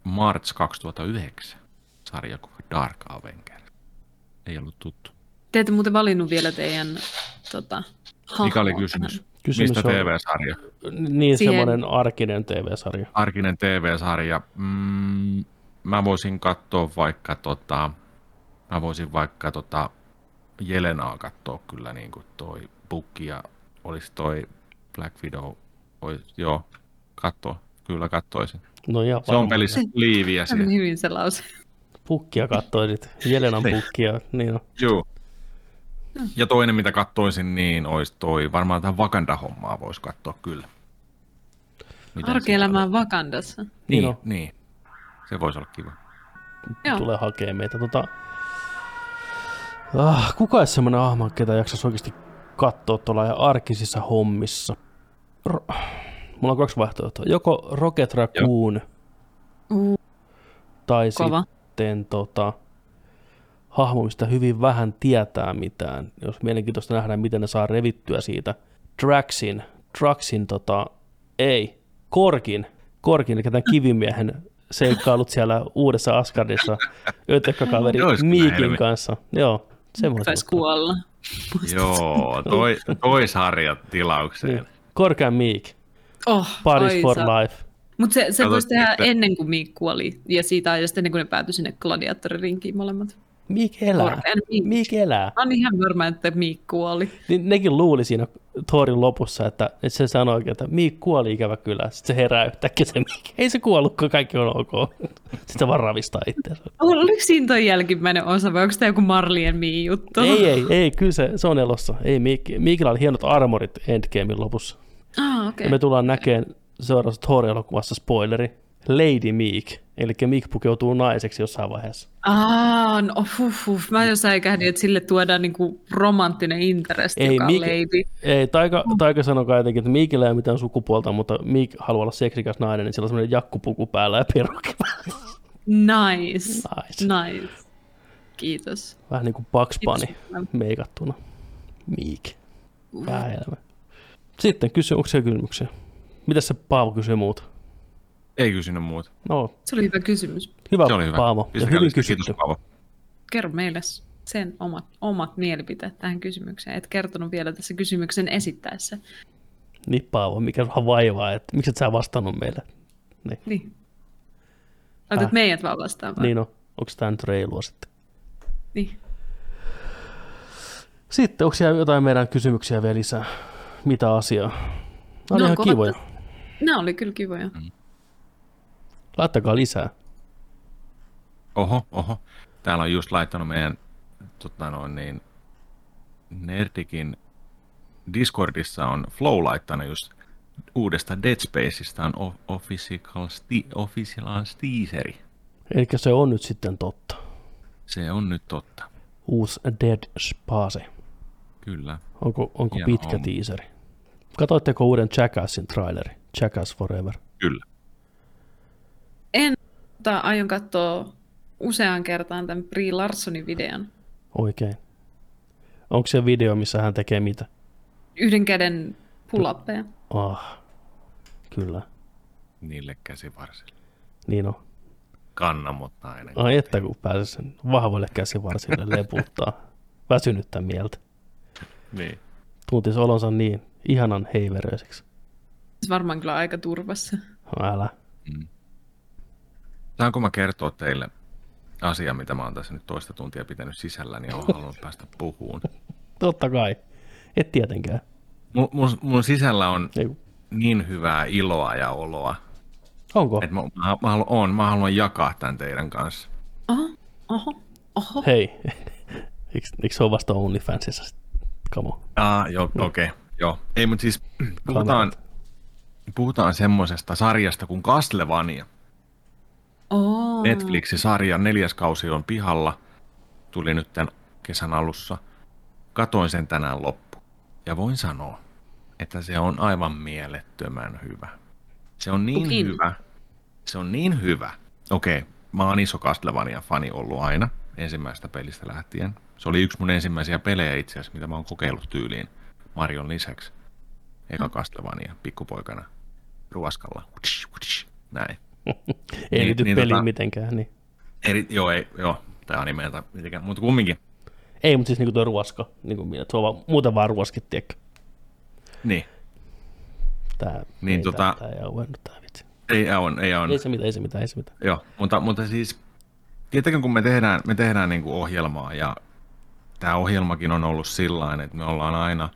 March 2009 sarjakuva Dark Avenger. Ei ollut tuttu. Te ette muuten valinnut vielä teidän tota, Mikä oli hahmoa kysymys? Kysymys Mistä on- TV-sarja? Niin, Siihen- semmoinen arkinen TV-sarja. Arkinen TV-sarja. Mm, mä voisin katsoa vaikka tota, mä voisin vaikka tota Jelenaa katsoa kyllä niin kuin toi Bukki ja olisi toi Black Widow. Ois, joo, katsoa. Kyllä kattoisin. No ja Se on pelissä liiviä Se siellä. hyvin se lause. Pukkia kattoisit. Jelenan Niin. pukkia. Niin on. Joo. Ja toinen, mitä kattoisin, niin olisi toi, varmaan tähän Wakanda-hommaa voisi katsoa kyllä. Miten Arkielämää siellä- Niin Niin, on. niin. Se voisi olla kiva. Joo. tulee hakemaan meitä. Tota... Ah, kuka olisi semmoinen hahmo, ketä jaksaisi oikeasti katsoa tuolla ja arkisissa hommissa? Ro- Mulla on kaksi vaihtoehtoa. Joko Rocket Raccoon Uh, tai kova. sitten tota, hahmo, mistä hyvin vähän tietää mitään. Jos mielenkiintoista nähdä, miten ne saa revittyä siitä. Draxin, Draxin tota, ei, Korkin, Korkin, eli tämän kivimiehen seikkailut siellä uudessa Asgardissa ötökkäkaveri Miikin helmi. kanssa. Joo, semmoinen. Saisi kuolla. Joo, toi, toi sarja tilaukseen. Niin. Korkean Miik, Oh, Paris for Life. Mutta se, se voisi tehdä sitten. ennen kuin Miik kuoli, ja siitä ajasta ennen kuin ne päätyi sinne gladiaattoririnkiin molemmat. Miik elää. Miik. Miik elää. Mä oon ihan varma, että Miik kuoli. Niin nekin luuli siinä Thorin lopussa, että, että se sanoi, että Miik kuoli ikävä kyllä. Sitten se herää yhtäkkiä se Miik. Ei se kuollutkaan, kaikki on ok. Sitten se vaan ravistaa itseänsä. Oliko siinä toi jälkimmäinen osa, vai onko tämä joku Marlien Mii juttu? Ei, ei, ei, kyllä se, se on elossa. Ei, Miik, Miikillä oli hienot armorit Endgamein lopussa. Ah, Ja okei. me tullaan näkemään seuraavassa Thor-elokuvassa spoileri. Lady Meek, eli Meek pukeutuu naiseksi jossain vaiheessa. Ah, no, huh, huh. Mä jo säikähdin, että sille tuodaan niinku romanttinen interest, Ei, joka on Miik- lady. Ei, Taika, Taika sanoi kai jotenkin, että Meekillä ei ole mitään sukupuolta, mutta Meek haluaa olla seksikäs nainen, niin sillä on semmoinen jakkupuku päällä ja perukki. Nice. Nice. Nice. Kiitos. Vähän niin kuin Bugs Bunny meikattuna. Meek. Vähän elämä. Sitten kysy, onko siellä kysymyksiä? Mitä se Paavo kysyy muuta? Ei kysynyt muuta. No, Se oli hyvä kysymys. hyvä, Se oli hyvä. Paavo. Ja hyvin kysytty. Kiitos Paavo. Kerro meille sen omat, omat mielipiteet tähän kysymykseen. Et kertonut vielä tässä kysymyksen esittäessä. Niin Paavo, mikä vähän vaivaa, että miksi et sä vastannut meille? Niin, Niin. Äh. meidät vaan vastaan vai? niin on. Onko tämä nyt reilua sitten? niin. Sitten, onko siellä jotain meidän kysymyksiä vielä lisää? Mitä asiaa? Nämä No, ihan kovat kivoja. Nämä oli kyllä kivoja. Laittakaa lisää. Oho, oho. Täällä on just laittanut meidän tota noin, niin, Nerdikin Discordissa on Flow laittanut just uudesta Dead Spaceista on official, sti- official teaseri. Eli se on nyt sitten totta. Se on nyt totta. Uusi Dead Space. Kyllä. Onko, onko Hieno pitkä homma. teaseri? Katoitteko uuden Jackassin traileri? Jackass Forever. Kyllä. En, mutta aion katsoa useaan kertaan tämän Brie Larsonin videon. Oikein. Onko se video, missä hän tekee mitä? Yhden käden pull-uppeja. Ah, kyllä. Niille käsivarsille. Niin on. Kanna, mutta aina. Ai että kun pääsee sen vahvoille käsivarsille leputtaa. Väsynyttä mieltä. Niin. Tuntisi olonsa niin ihanan heiveröiseksi. Se varmaan kyllä aika turvassa. No älä. Saanko mä kertoa teille asia, mitä mä oon tässä nyt toista tuntia pitänyt sisällä, niin oon halunnut päästä puhuun. Totta kai. Et tietenkään. Mun, mun, mun sisällä on Ei, niin hyvää iloa ja oloa, Onko? että mä, mä, mä, haluan, on, mä haluan jakaa tämän teidän kanssa. Oho, oho, oho. Hei. Eikö, eikö se ole vasta OnlyFansissa? Come on. Ah, joo, okei. Okay, joo. Ei, mutta siis puhutaan, puhutaan semmoisesta sarjasta kuin Castlevania. Oh. Netflixin sarja, neljäs kausi on pihalla. Tuli nyt tämän kesän alussa. Katoin sen tänään loppu. Ja voin sanoa, että se on aivan mielettömän hyvä. Se on niin Kukin? hyvä. Se on niin hyvä. Okei, mä oon iso Castlevania-fani ollut aina ensimmäisestä pelistä lähtien. Se oli yksi mun ensimmäisiä pelejä itse asiassa, mitä mä oon kokeillut tyyliin Marion lisäksi. Eka. Castlevania pikkupoikana ruoskalla. Näin. Ei Niin- liity niin peliin tota- mitenkään, niin. Eri, joo, ei, joo, tai animeilta mitenkään, mutta kumminkin. Ei, mutta siis niinku tuo ruoska, niin kuin minä, se on vaan, muuten vaan ruoskit, tiedätkö? Niin, Tää, Niin, ei, tota- tää, tää ei auennut tää vitsi. ei on, ei on. Ei se mitään, ei se mitään, ei se mitään. Joo, mutta, mutta siis, tietenkin kun me tehdään, me tehdään niin kuin ohjelmaa ja tämä ohjelmakin on ollut sillä että me ollaan aina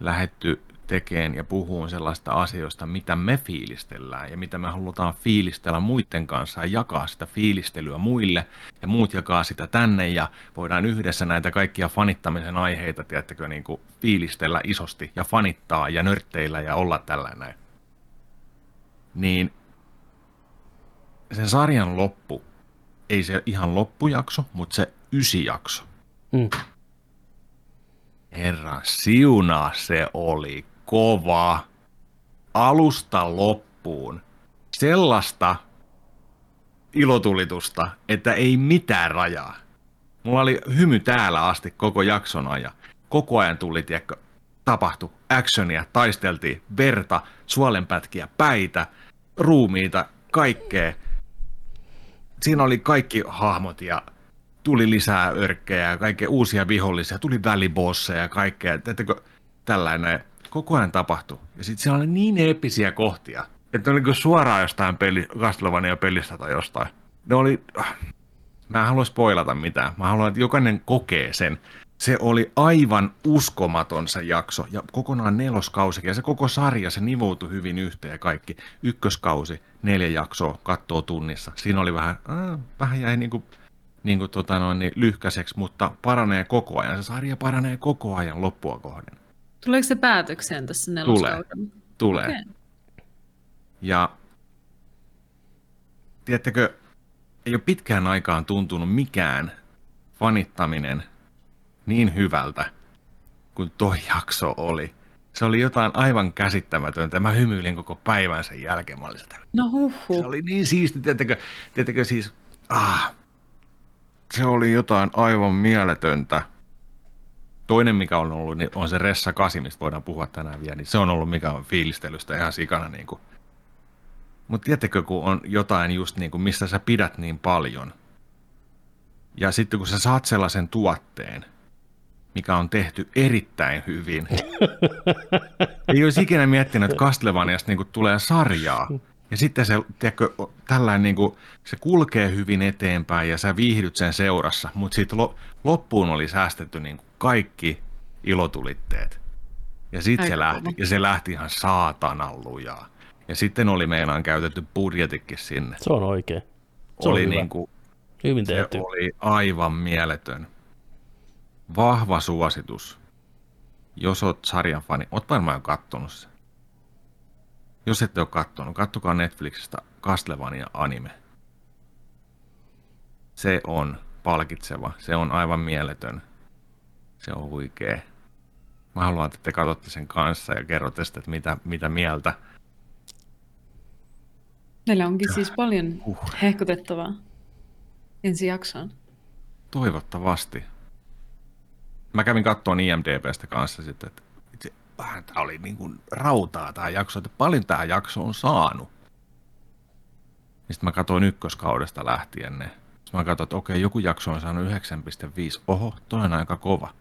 lähetty tekemään ja puhumaan sellaista asioista, mitä me fiilistellään ja mitä me halutaan fiilistellä muiden kanssa ja jakaa sitä fiilistelyä muille ja muut jakaa sitä tänne ja voidaan yhdessä näitä kaikkia fanittamisen aiheita, tiedättekö, niin kuin fiilistellä isosti ja fanittaa ja nörtteillä ja olla tällainen. Niin sen sarjan loppu, ei se ihan loppujakso, mutta se ysijakso. Mm. Herran siunaa se oli kova. Alusta loppuun. Sellaista ilotulitusta, että ei mitään rajaa. Mulla oli hymy täällä asti koko jakson ajan. Koko ajan tuli, tiedätkö, tapahtui actionia, taisteltiin, verta, suolenpätkiä, päitä, ruumiita, kaikkea. Siinä oli kaikki hahmot ja tuli lisää örkkejä ja kaikkea uusia vihollisia, tuli välibosseja ja kaikkea. Teettekö tällainen koko ajan tapahtui. Ja sitten siellä oli niin eeppisiä kohtia, että ne oli kuin suoraan jostain peli, Castlevania pelistä tai jostain. Ne oli, mä en halua spoilata mitään. Mä haluan, että jokainen kokee sen. Se oli aivan uskomaton se jakso ja kokonaan neloskausikin ja se koko sarja, se nivoutui hyvin yhteen kaikki. Ykköskausi, neljä jaksoa, kattoo tunnissa. Siinä oli vähän, äh, vähän jäi niinku, niinku tota noin, niin lyhkäiseksi, mutta paranee koko ajan. Se sarja paranee koko ajan loppua kohden. Tuleeko se päätökseen tässä neloskaudella? Tulee. Okei. Ja tiedättekö, ei ole pitkään aikaan tuntunut mikään fanittaminen niin hyvältä kuin toi jakso oli. Se oli jotain aivan käsittämätöntä. Mä hymyilin koko päivän sen jälkeen. Mä olin sitä, No se huhhuh. oli niin siisti, tiedättekö, tiedättekö siis, ah, se oli jotain aivan mieletöntä. Toinen, mikä on ollut, niin on se Ressa 8, mistä voidaan puhua tänään vielä, niin se on ollut mikä on fiilistelystä ihan sikana. Niin kuin. Mutta tiedättekö, kun on jotain just niin kuin, mistä sä pidät niin paljon, ja sitten kun sä saat sellaisen tuotteen, mikä on tehty erittäin hyvin, ei olisi ikinä miettinyt, että Castlevaniasta niin tulee sarjaa. Ja sitten se, tiedätkö, tällainen niin kuin, se kulkee hyvin eteenpäin ja sä viihdyt sen seurassa, mutta sitten lo, loppuun oli säästetty niin kuin kaikki ilotulitteet. Ja sitten se lähti, ja se lähti ihan saatanan lujaa. Ja sitten oli meinaan käytetty budjetikin sinne. Se on oikein. Se oli on niin kuin, Hyvin se tehty. oli aivan mieletön. Vahva suositus. Jos oot sarjan fani, oot varmaan jo kattonut sen. Jos ette ole kattonut, kattokaa Netflixistä Castlevania anime. Se on palkitseva, se on aivan mieletön. Se on huikea. Mä haluan, että te katsotte sen kanssa ja kerrotte sitten, että mitä, mitä mieltä. Meillä onkin siis paljon Huh. hehkutettavaa ensi jaksoon. Toivottavasti. Mä kävin kattoon IMDBstä kanssa sitten, että vähän tää oli niin kuin rautaa tämä jakso, että paljon tämä jakso on saanut. Sitten mä katsoin ykköskaudesta lähtien ne. Sitten mä katsoin, että okei, joku jakso on saanut 9,5. Oho, toi on aika kova.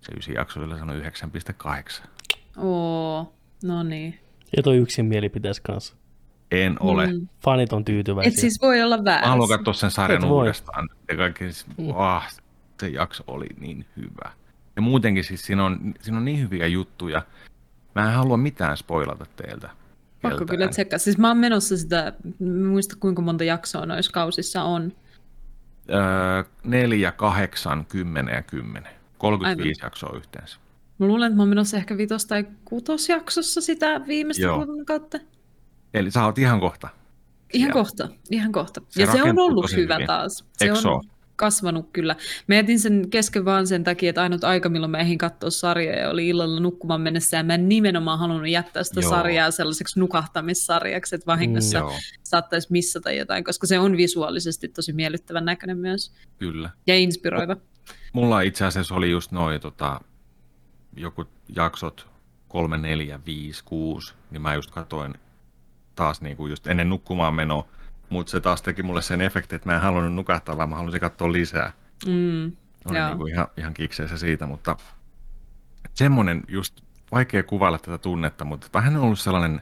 Se ysi jakso yleensä sanoi 9,8. Oo, no niin. Ja toi yksin mielipiteessä kanssa. En ole. Mm. Fanit on tyytyväisiä. Et siis voi olla Mä väärässä. haluan katsoa sen sarjan uudestaan. Ja kaikki, siis, ah, se jakso oli niin hyvä. Ja muutenkin siis siinä on, siinä on niin hyviä juttuja. Mä en halua mitään spoilata teiltä. Pakko keltään. kyllä tsekkaa. Siis mä oon menossa sitä, muista kuinka monta jaksoa noissa kausissa on. Öö, 4, 8, 10 ja 10. 35 jaksoa yhteensä. Mä luulen, että mä oon menossa ehkä vitos- tai kutosjaksossa sitä viimeistä Joo. kuukautta. Eli sä oot ihan kohta. Ihan Siellä. kohta, ihan kohta. Se ja se on ollut hyvä hyvin. taas. Se Eikö on? Kasvanut kyllä. Mä jätin sen kesken vaan sen takia, että ainut aika, milloin mä ehdin katsoa sarjoja, oli illalla nukkumaan mennessä, ja mä en nimenomaan halunnut jättää sitä Joo. sarjaa sellaiseksi nukahtamissarjaksi, että vahingossa Joo, saattaisi missata jotain, koska se on visuaalisesti tosi miellyttävän näköinen myös, kyllä. ja inspiroiva. Mulla itse asiassa oli just noin tota, joku jaksot 3, 4, 5, 6, niin mä just katoin taas niinku just ennen nukkumaan menoa, mutta se taas teki mulle sen efektin, että mä en halunnut nukahtaa, vaan mä halusin katsoa lisää. Mm, Olin Joo. niinku ihan, ihan kikseessä siitä, mutta semmoinen just, vaikea kuvailla tätä tunnetta, mutta vähän on ollut sellainen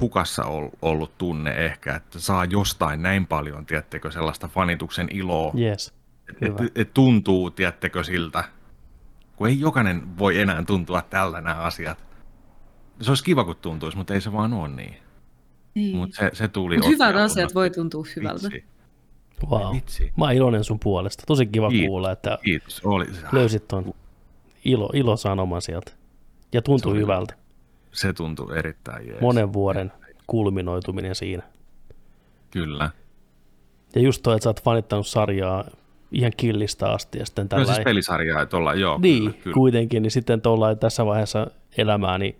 hukassa ol- ollut tunne ehkä, että saa jostain näin paljon, tiettekö, sellaista fanituksen iloa, Yes. Hyvä. et, et tuntuu, tiettekö, siltä, kun ei jokainen voi enää tuntua tällä nämä asiat. Se olisi kiva, kun tuntuisi, mutta ei se vaan ole niin. Niin. Mutta se, se tuli Mut hyvät asiat voi tuntua hyvältä. Vitsi, Wow. vitsi. Mä oon iloinen sun puolesta. Tosi kiva Kiitos. kuulla, että Kiitos. Oli, löysit ton ilo, ilosanoman sieltä. Ja tuntui Se oli- hyvältä. Se tuntui erittäin jees. Monen vuoden kulminoituminen siinä. Kyllä. Ja just toi, että sä oot fanittanut sarjaa ihan killistä asti ja sitten No tällä siis pelisarjaa, että ollaan, joo. Niin, kyllä, kyllä. kuitenkin, niin sitten tuolla tässä vaiheessa elämää, niin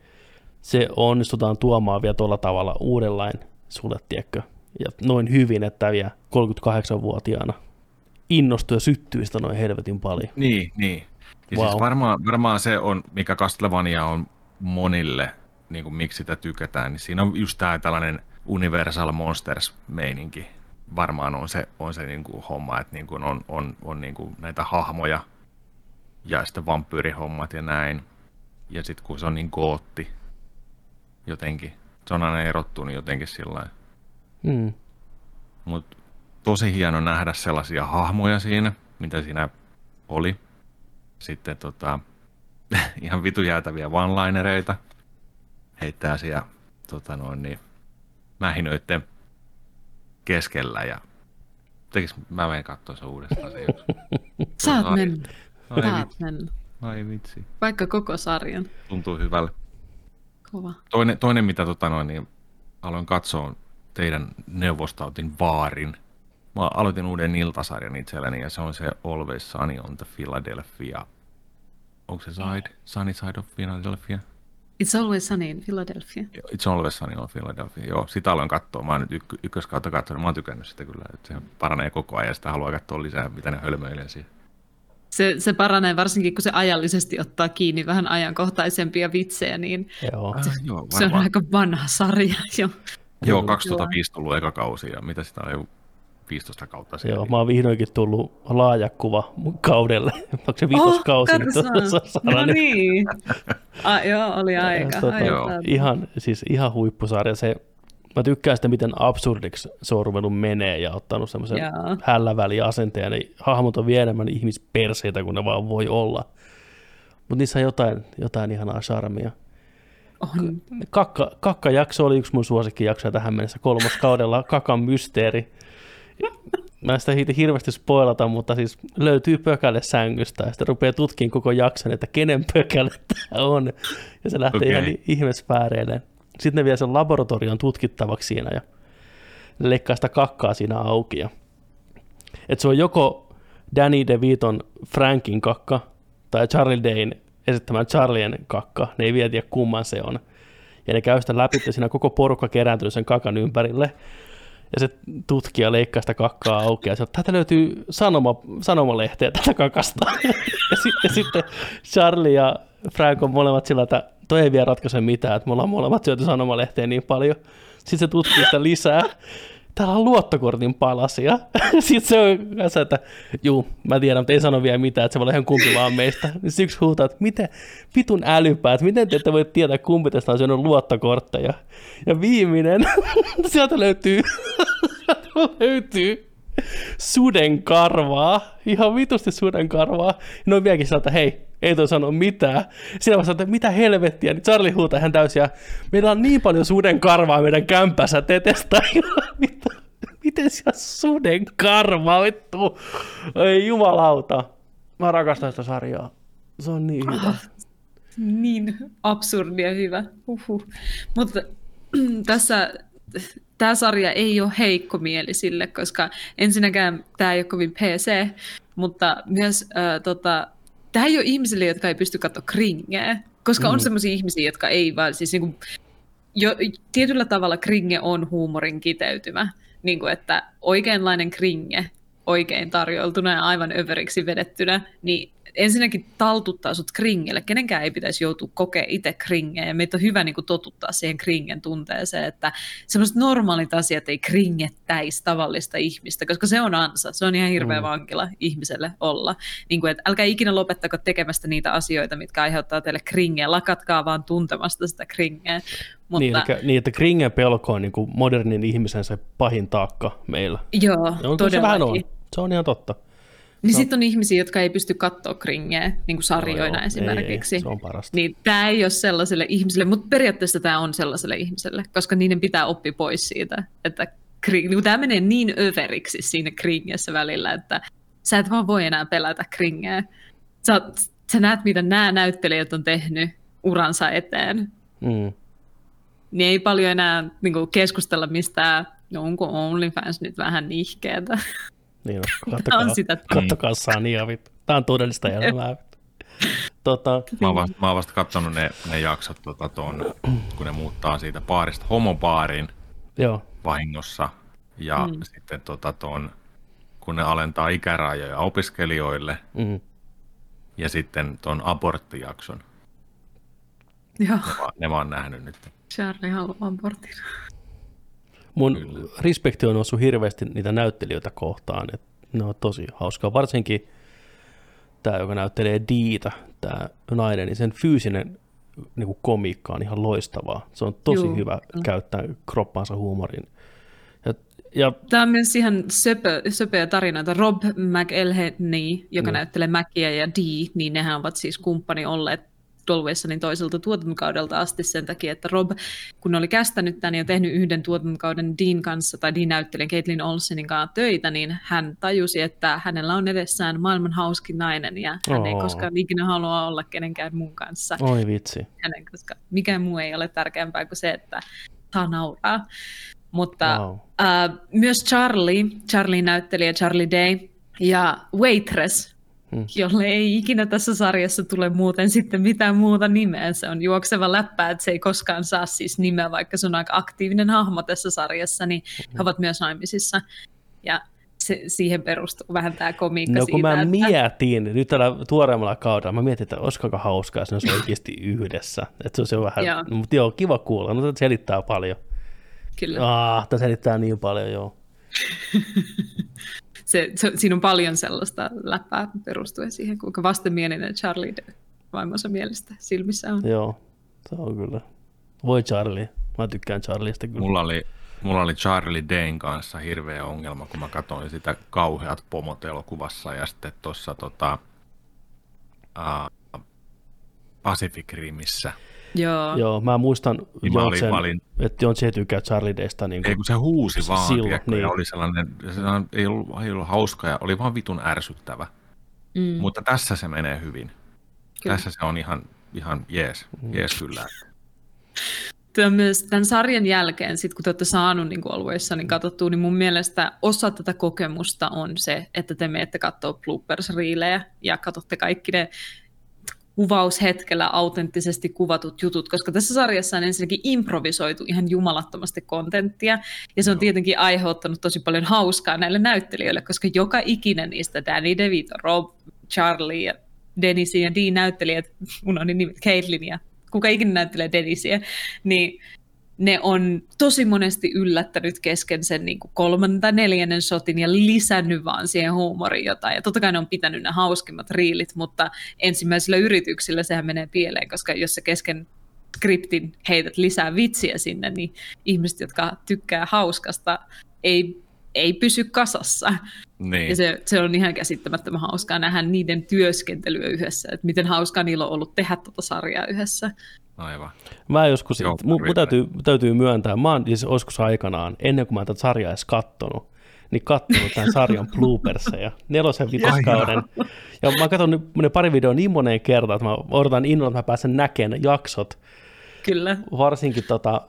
se onnistutaan tuomaan vielä tuolla tavalla uudenlain sulle, tiedätkö? Ja noin hyvin, että vielä 38-vuotiaana innostuu ja syttyy sitä noin helvetin paljon. Niin, niin. Ja Wow. siis varmaan, varmaan se on, mikä Castlevania on monille, niin kuin miksi sitä tykätään, niin siinä on just tämä tällainen Universal Monsters-meininki. Varmaan on se, on se niin kuin homma, että niin kuin on, on, on niin kuin näitä hahmoja ja sitten vampyyrihommat ja näin. Ja sitten kun se on niin gootti jotenkin, se on aina erottunut jotenkin sillä lailla. Mm. Mutta tosi hieno nähdä sellaisia hahmoja siinä, mitä siinä oli. Sitten tota, ihan vitu jäätäviä one-linereita heittää siellä tota noin, niin, mähinöiden keskellä ja tekis, mä menen katsoa se uudestaan se yksi. Saat Ai. mennä. Ai, vitsi, mennä. ai vitsi, Vaikka koko sarjan. tuntuu hyvälle. Kova. Toinen, toinen mitä tota noin, niin aloin katsoa teidän neuvostautin vaarin. Mä aloitin uuden iltasarjan itselleni ja se on se Always Sunny on the Philadelphia. Onko se side? Sunny Side of Philadelphia? It's always sunny in Philadelphia. It's Always Sunny on Philadelphia. Joo, sitä aloin katsoa. Mä oon nyt ykkö, ykköskautta katsonut. Mä oon tykännyt sitä kyllä. Että se paranee koko ajan ja sitä haluaa katsoa lisää, mitä ne hölmöilee siihen. Se, se paranee varsinkin, kun se ajallisesti ottaa kiinni vähän ajankohtaisempia vitsejä, niin Joo. Ah, joo, se on aika vanha sarja jo. Joo, 2005 tullut eka kausi ja mitä sitä on jo 15 kautta siellä. Joo, mä oon vihdoinkin tullut laajakuva mun kaudelle. Onko se viitoskausi Oh, nyt? No niin. Ah, joo, oli aika. Tota, aika. Joo. ihan, siis ihan huippusarja. Se, mä tykkään sitä, miten absurdiksi se on ruvennut menee ja ottanut semmoisen Joo. hälläväliasenteen. Niin hahmot on vielä enemmän ihmisperseitä kuin ne vaan voi olla. Mutta niissä on jotain, jotain ihanaa charmia. On. Kakka, kakkajakso oli yksi mun suosikkijaksoja tähän mennessä kolmas kaudella, Kakan mysteeri. Mä en sitä hir- hirveästi spoilata, mutta siis löytyy pökäle sängystä ja sitten rupeaa tutkimaan koko jakson, että kenen pökäle tämä on. Ja se lähtee Okei. ihan i- ihmesfääreille. Sitten ne vie sen laboratorion tutkittavaksi siinä ja leikkaa sitä kakkaa siinä auki. Ja... Et se on joko Danny DeViton Frankin kakka tai Charlie Dayn esittämään Charlien kakka. Ne ei vielä tiedä kumman se on. Ja ne käy sitä läpi, että siinä koko porukka kerääntynyt sen kakan ympärille. Ja se tutkija leikkaa sitä kakkaa auki ja sanoo, että löytyy sanoma, sanomalehteä tätä kakasta. ja sitten, sitten Charlie ja Frank on molemmat sillä, että toi ei vielä ratkaise mitään, että me ollaan molemmat syöty sanomalehteä niin paljon. Sitten se tutkii sitä lisää. Täällä on luottokortin palasia. Sitten se on kanssa, että juu, mä tiedän, mutta ei sano vielä mitään, että se voi olla ihan kumpi vaan meistä. Niin Sitten yksi huutaa, että miten vitun älypäät, miten te ette voi tietää, kumpi tästä on syönyt luottokortteja. Ja viimeinen, sieltä löytyy, sieltä löytyy suden karvaa, ihan vitusti suden karvaa. Ja ne on vieläkin sieltä, hei, ei toi sano mitään. Siinä vaiheessa, että mitä helvettiä, niin Charlie huutaa ihan täysin, ja meillä on niin paljon suden karvaa meidän kämpässä, te mitä, miten siellä suden karvaa, vittu. Ei jumalauta. Mä rakastan sitä sarjaa. Se on niin hyvä. Niin absurdia hyvä. Uhuh. Mutta tässä tämä sarja ei ole heikkomielisille, koska ensinnäkään tämä ei ole kovin PC, mutta myös äh, tota, tämä ei ole ihmisille, jotka ei pysty katsoa kringeä, koska mm. on sellaisia ihmisiä, jotka ei vaan, siis niin kuin, jo, tietyllä tavalla kringe on huumorin kiteytymä, niin kuin, että oikeanlainen kringe oikein tarjoltuna ja aivan överiksi vedettynä, niin ensinnäkin taltuttaa sut kringelle. Kenenkään ei pitäisi joutua kokea itse kringeä. Ja meitä on hyvä niin kuin, totuttaa siihen kringen tunteeseen, että semmoiset normaalit asiat ei kringettäisi tavallista ihmistä, koska se on ansa. Se on ihan hirveä mm. vankila ihmiselle olla. Niin kuin, että älkää ikinä lopettako tekemästä niitä asioita, mitkä aiheuttaa teille kringeä. Lakatkaa vaan tuntemasta sitä kringeä. Mutta... Niin, eli, niin, että kringen pelko on niin kuin modernin ihmisen se pahin taakka meillä. Joo, todellakin. Se vähän on. Se on ihan totta. Niin no. sitten on ihmisiä, jotka ei pysty katsoa kringeä niin kuin sarjoina no, joo, esimerkiksi. Ei, ei, se on parasta. Niin tämä ei ole sellaiselle ihmiselle, mutta periaatteessa tämä on sellaiselle ihmiselle, koska niiden pitää oppia pois siitä, että niin tämä menee niin överiksi siinä kringessä välillä, että sä et vaan voi enää pelätä kringeä. Sä, sä näet, mitä nämä näyttelijät on tehnyt uransa eteen. Mm. Niin ei paljon enää niin kuin, keskustella mistään, no onko OnlyFans nyt vähän nihkeetä. Niin on, kattokaa, on sitä. kattokaa Sania, vittu. Tämä on todellista elämää. Tota, mä oon vasta, mä oon vasta katsonut ne, ne jaksot, tota, ton, kun ne muuttaa siitä baarista homobaariin Joo. vahingossa. Ja mm. sitten tota, ton, kun ne alentaa ikärajoja opiskelijoille. Mm. Ja sitten ton aborttijakson. Joo. Ne, ne mä oon nähnyt nyt. Charlie haluaa abortin. Mun Kyllä. respekti on noussut hirveästi niitä näyttelijöitä kohtaan, että ne on tosi hauskaa. Varsinkin tämä, joka näyttelee Diita, tämä nainen, niin sen fyysinen niin kuin komiikka on ihan loistavaa. Se on tosi Juu. hyvä käyttää kroppansa huumorin. Ja, ja... Tämä on myös ihan söpö, söpöjä tarinoita. Rob McElhenney, joka mm. näyttelee Mäkiä ja Dee, niin nehän ovat siis kumppani olleet Dolwaysonin toiselta tuotantokaudelta asti sen takia, että Rob, kun oli kästänyt tämän ja tehnyt yhden tuotantokauden Dean kanssa, tai Dean näyttelijän Caitlin Olsenin kanssa töitä, niin hän tajusi, että hänellä on edessään maailman hauskin nainen, ja hän oh. ei koskaan ikinä halua olla kenenkään muun kanssa. Oi vitsi. Hänen, koska mikään muu ei ole tärkeämpää kuin se, että saa nauraa. Mutta wow. uh, myös Charlie, Charlie näyttelijä Charlie Day, ja Waitress, mm. jolle ei ikinä tässä sarjassa tule muuten sitten mitään muuta nimeä. Se on juokseva läppä, että se ei koskaan saa siis nimeä, vaikka se on aika aktiivinen hahmo tässä sarjassa, niin mm. he ovat myös naimisissa. Ja se, siihen perustuu vähän tämä komiikka No kun siitä, mä että... mietin, nyt tällä tuoreemmalla kaudella, mä mietin, että olisiko hauskaa, jos ne olisi oikeasti yhdessä. Että se olisi vähän, joo. mutta joo, kiva kuulla, mutta selittää paljon. Kyllä. Ah, tämä selittää niin paljon, joo. se, se, siinä on paljon sellaista läppää perustuen siihen, kuinka vastenmielinen Charlie vaimonsa mielestä silmissä on. Joo, se on kyllä. Voi Charlie. Mä tykkään Charlieista kyllä. Mulla oli, mulla oli Charlie Dane kanssa hirveä ongelma, kun mä katsoin sitä kauheat pomot elokuvassa ja sitten tuossa tota, uh, Pacific Rimissä Joo. Joo, mä muistan, niin mä olin, mä olin... että Jontse tykkää Charlie Daysta. Niin kuin, ei kun se huusi vaan, silloin, tiedätkö, niin. oli sellainen, se ei ollut, ei ollut hauska ja oli vaan vitun ärsyttävä. Mm. Mutta tässä se menee hyvin. Kyllä. Tässä se on ihan, ihan jees, mm. jees kyllä. Tämä myös tämän sarjan jälkeen, sit kun te olette saanut niin alueissa niin katsottua, niin mun mielestä osa tätä kokemusta on se, että te menette katsoa bloopers-riilejä ja katsotte kaikki ne kuvaushetkellä autenttisesti kuvatut jutut, koska tässä sarjassa on ensinnäkin improvisoitu ihan jumalattomasti kontenttia, ja se on tietenkin aiheuttanut tosi paljon hauskaa näille näyttelijöille, koska joka ikinen niistä, Danny DeVito, Rob, Charlie ja Denisin ja Dean näyttelijät, unohdin nimet, Caitlin ja kuka ikinä näyttelee Denisiä, niin ne on tosi monesti yllättänyt kesken sen niin kuin kolmannen tai neljännen shotin ja lisännyt vaan siihen huumoriin jotain. Ja totta kai ne on pitänyt ne hauskimmat riilit, mutta ensimmäisillä yrityksillä sehän menee pieleen, koska jos sä kesken skriptin heität lisää vitsiä sinne, niin ihmiset, jotka tykkää hauskasta, ei, ei pysy kasassa. Niin. Ja se, se on ihan käsittämättömän hauskaa nähdä niiden työskentelyä yhdessä, että miten hauskaa niillä on ollut tehdä tuota sarjaa yhdessä. Aivan. Mä joskus, Joo, mun, mun täytyy, täytyy myöntää, mä oon siis joskus aikanaan, ennen kuin mä tätä sarjaa edes kattonut, niin kattonut tämän sarjan blooperseja, nelosen vitoskauden. Ja mä katson ne pari videoa niin moneen kertaan, että mä odotan innolla, että mä pääsen näkemään jaksot. Kyllä. Varsinkin tota,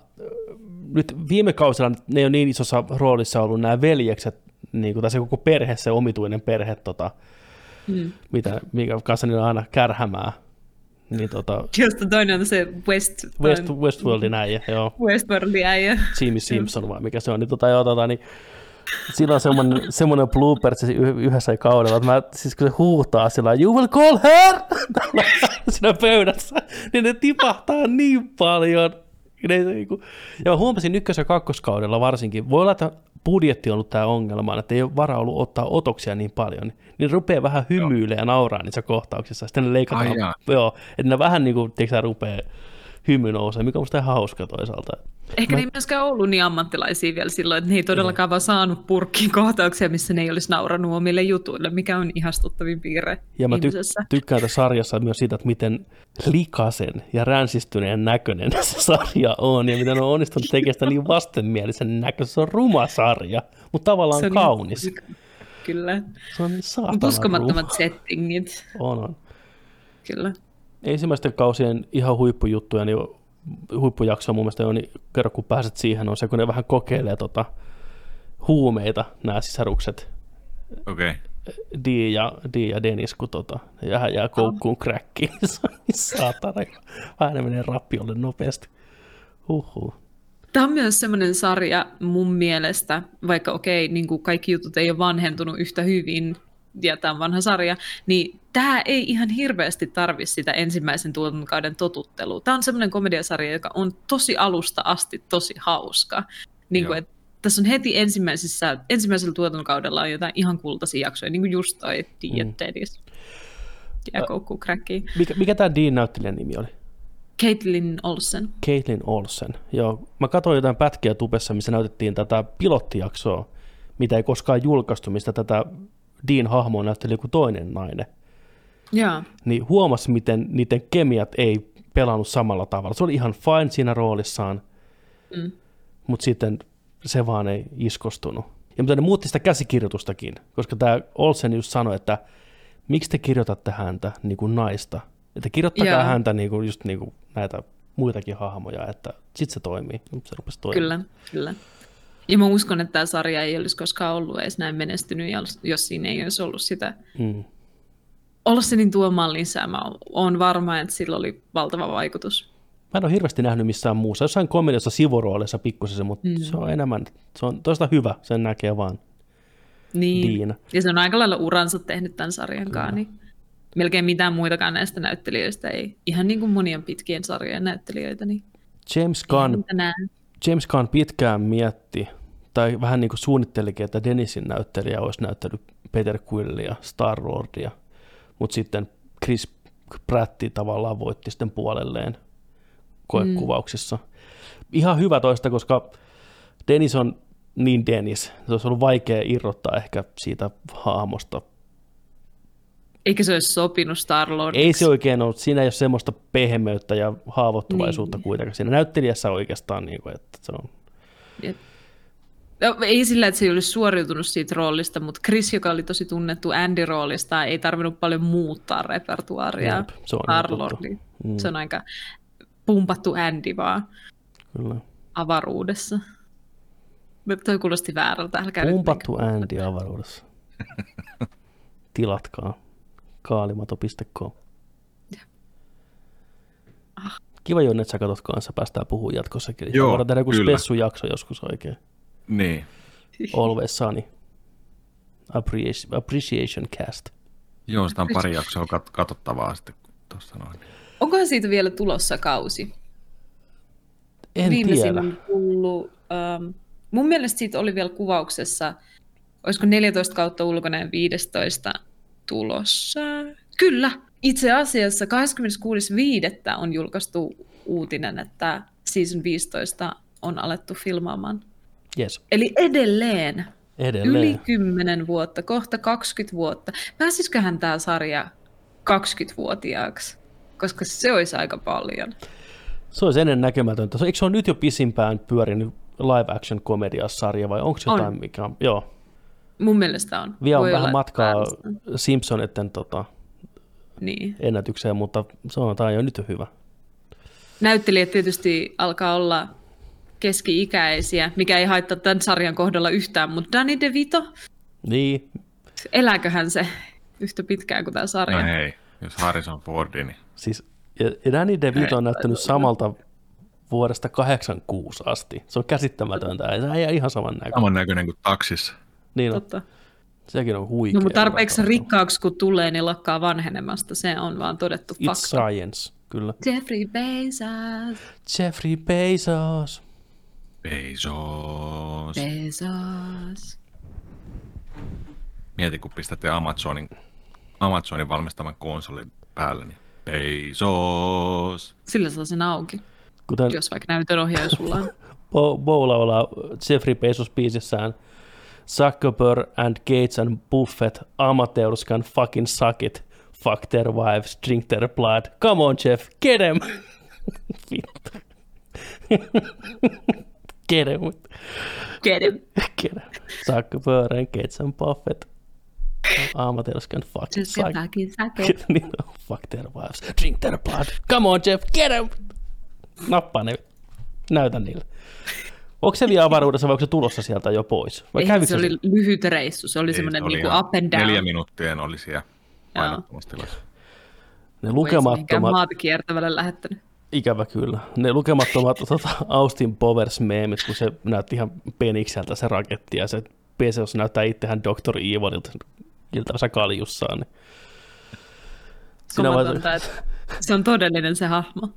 nyt viime kausilla ne ei ole niin isossa roolissa ollut nämä veljekset, niin kuin, tai se koko perhe, se omituinen perhe, tota, mm. mitä, mikä kanssa niillä on aina kärhämää. Niin, tota, Josta toinen on se West, West, Westworldin äijä, joo. Westworldin äijä. Jimmy Simpson vai mikä se on, niin tota, joo, tota, niin, sillä on semmoinen, semmoinen blooper yhdessä kaudella, että mä, siis kun se huutaa sillä you will call her, siinä pöydässä, niin ne tipahtaa niin paljon. Ne, niinku- ja mä huomasin ykkös- ja kakkoskaudella varsinkin, voi olla, että budjetti on ollut tämä ongelma, että ei ole varaa ollut ottaa otoksia niin paljon, niin rupeaa vähän hymyilemään ja nauraa niissä kohtauksissa, sitten ne leikataan, Ai joo, että ne vähän niin kuin, tiedätkö, rupeaa hymy nousee, mikä on musta ihan hauska toisaalta. Ehkä Mä... ne ei myöskään ollut niin ammattilaisia vielä silloin, että ne ei todellakaan vaan saanut purkkiin kohtauksia, missä ne ei olisi nauranut omille jutuille, mikä on ihastuttavin piirre Ja mä ty- tykkään tässä sarjassa myös siitä, että miten likasen ja ränsistyneen näköinen se sarja on, ja miten on onnistunut tekemään sitä niin vastenmielisen näköisen. Se on ruma sarja, mutta tavallaan se on kaunis. Niin, kyllä. Se on niin Uskomattomat ruma. settingit. On, on. Kyllä ensimmäisten kausien ihan huippujuttuja, niin huippujakso mun mielestä on, niin kerro kun pääset siihen, on se, kun ne vähän kokeilee tota, huumeita, nämä sisarukset. Okei. Okay. Di ja, Di ja Dennis, kun tota, jää, jää koukkuun kräkkiin, saatana, vähän menee rappiolle nopeasti. Huhhuh. Tämä on myös semmoinen sarja mun mielestä, vaikka okei, niin kuin kaikki jutut ei ole vanhentunut yhtä hyvin, ja tämä on vanha sarja, niin tämä ei ihan hirveästi tarvi sitä ensimmäisen tuotantokauden totuttelua. Tämä on semmoinen komediasarja, joka on tosi alusta asti tosi hauska. Niin kuin, että tässä on heti ensimmäisessä, ensimmäisellä tuotantokaudella on jotain ihan kultaisia jaksoja, niin kuin just toi Dean mm. Dennis ja äh, Koukku Mikä, mikä tämä Dean näyttelijän nimi oli? Caitlin Olsen. Caitlin Olsen, joo. Mä katsoin jotain pätkiä tubessa, missä näytettiin tätä pilottijaksoa, mitä ei koskaan julkaistu, mistä tätä Dean hahmoa näytteli joku toinen nainen. Ja. Niin huomasi, miten niiden kemiat ei pelannut samalla tavalla. Se oli ihan fine siinä roolissaan, mm. mutta sitten se vaan ei iskostunut. Ja mutta ne muutti sitä käsikirjoitustakin, koska tämä Olsen just sanoi, että miksi te kirjoitatte häntä niin kuin naista? Että kirjoittakaa Joo. häntä niin kuin, just niin kuin näitä muitakin hahmoja, että sitten se toimii. Se rupesi toimimaan. Kyllä, kyllä. Ja mä uskon, että tämä sarja ei olisi koskaan ollut edes näin menestynyt, jos siinä ei olisi ollut sitä mm. Olsenin tuomaan lisää. Mä oon varma, että sillä oli valtava vaikutus. Mä en ole hirveästi nähnyt missään muussa. Jossain komediassa sivuroolissa pikkusen, mutta mm. se on enemmän, se on toista hyvä, sen näkee vaan niin. Diina. Ja se on aika lailla uransa tehnyt tämän sarjan kanssa, niin melkein mitään muitakaan näistä näyttelijöistä ei. Ihan niin kuin monien pitkien sarjojen näyttelijöitä. Niin James Gunn, James Gunn pitkään mietti, tai vähän niin kuin suunnittelikin, että Dennisin näyttelijä olisi näyttänyt Peter Quillia, Star-Lordia, mutta sitten Chris Pratti tavallaan voitti sitten puolelleen koekuvauksissa. Mm. Ihan hyvä toista, koska Dennis on niin Dennis. Se olisi ollut vaikea irrottaa ehkä siitä hahmosta. Eikä se olisi sopinut star Ei se oikein ollut. Siinä ei ole semmoista pehmeyttä ja haavoittuvaisuutta niin. kuitenkaan. Siinä näyttelijässä oikeastaan, niin kuin, että se on... Jep. No, ei sillä, että se ei olisi suoriutunut siitä roolista, mutta Chris, joka oli tosi tunnettu Andy-roolista, ei tarvinnut paljon muuttaa repertuaria. Jep, se, on mm. se on aika pumpattu Andy vaan Kyllä. avaruudessa. Toi kuulosti väärältä. Älkää pumpattu Andy avaruudessa. Tilatkaa. Kaalimato.com. Ah. Kiva Jonne, että sä katsot kanssa, päästään puhumaan jatkossakin. Joo, Voidaan tehdä joku spessujakso joskus oikein. Niin. Always Sunny. Appreciation, appreciation cast. Joo, sitä on pari jaksoa kat- katsottavaa sitten tuossa noin. Onkohan siitä vielä tulossa kausi? En Viimeisin tiedä. on tullut, um, mun mielestä siitä oli vielä kuvauksessa, olisiko 14 kautta ulkona 15 tulossa. Kyllä, itse asiassa 26.5. on julkaistu uutinen, että season 15 on alettu filmaamaan. Yes. Eli edelleen, edelleen, yli 10 vuotta, kohta 20 vuotta. Pääsisiköhän tämä sarja 20-vuotiaaksi? Koska se olisi aika paljon. Se olisi ennen näkemätöntä. Eikö se ole nyt jo pisimpään pyörinyt live action komediasarja vai onko se jotain, on. mikä on? Joo. Mun mielestä on. Vielä on vähän matkaa Simpsonetten tota, niin. ennätykseen, mutta se on, tämä on jo nyt hyvä. Näyttelijät tietysti alkaa olla keski-ikäisiä, mikä ei haittaa tämän sarjan kohdalla yhtään, mutta Danny DeVito, Niin, elääköhän se yhtä pitkään kuin tämä sarja? No hei, jos Harrison Fordi, niin siis Danny DeVito on näyttänyt samalta vuodesta 86 asti. Se on käsittämätöntä. Ei, Se ei ihan saman näköinen. saman näköinen kuin taksissa. Niin on, Totta. sekin on huikea. No, mutta tarpeeksi hyvä rikkaaksi kun tulee, niin lakkaa vanhenemasta. Se on vaan todettu It's fakta. science, kyllä. Jeffrey Bezos, Jeffrey Bezos. Bezos. Bezos. Mieti, kun pistätte Amazonin, Amazonin valmistaman konsolin päälle, niin Bezos. Sillä saa sen auki, Kuten jos vaikka näytönohjaaja sulla on. Bo, Bo laulaa Jeffrey Bezos biisissään Zuckerberg and Gates and Buffett amateurs can fucking suck it. Fuck their wives, drink their blood. Come on Jeff, get him. Vittu. get him. Get him. Get him. Zuckerberg and Gates and Buffett amateurs can fucking Just suck fucking suck it. niin, no, fuck their wives, drink their blood. Come on Jeff, get him. Nappaa ne. Näytä niille. Onko se vielä avaruudessa vai onko se tulossa sieltä jo pois? Vai Ei, se oli lyhyt reissu, se oli Ei, semmoinen se oli niinku up and down. Neljä minuuttia oli siellä painottomassa. Ne lukemattomat, maata kiertävälle lähettänyt. ikävä kyllä, ne lukemattomat tota, Austin Powers meemit, kun se näytti ihan penikseltä se raketti ja se Bezos näyttää itsehän Dr. Evililta iltavassa kaljussaan. Niin. Siinä Komatonta, että se on todellinen se hahmo.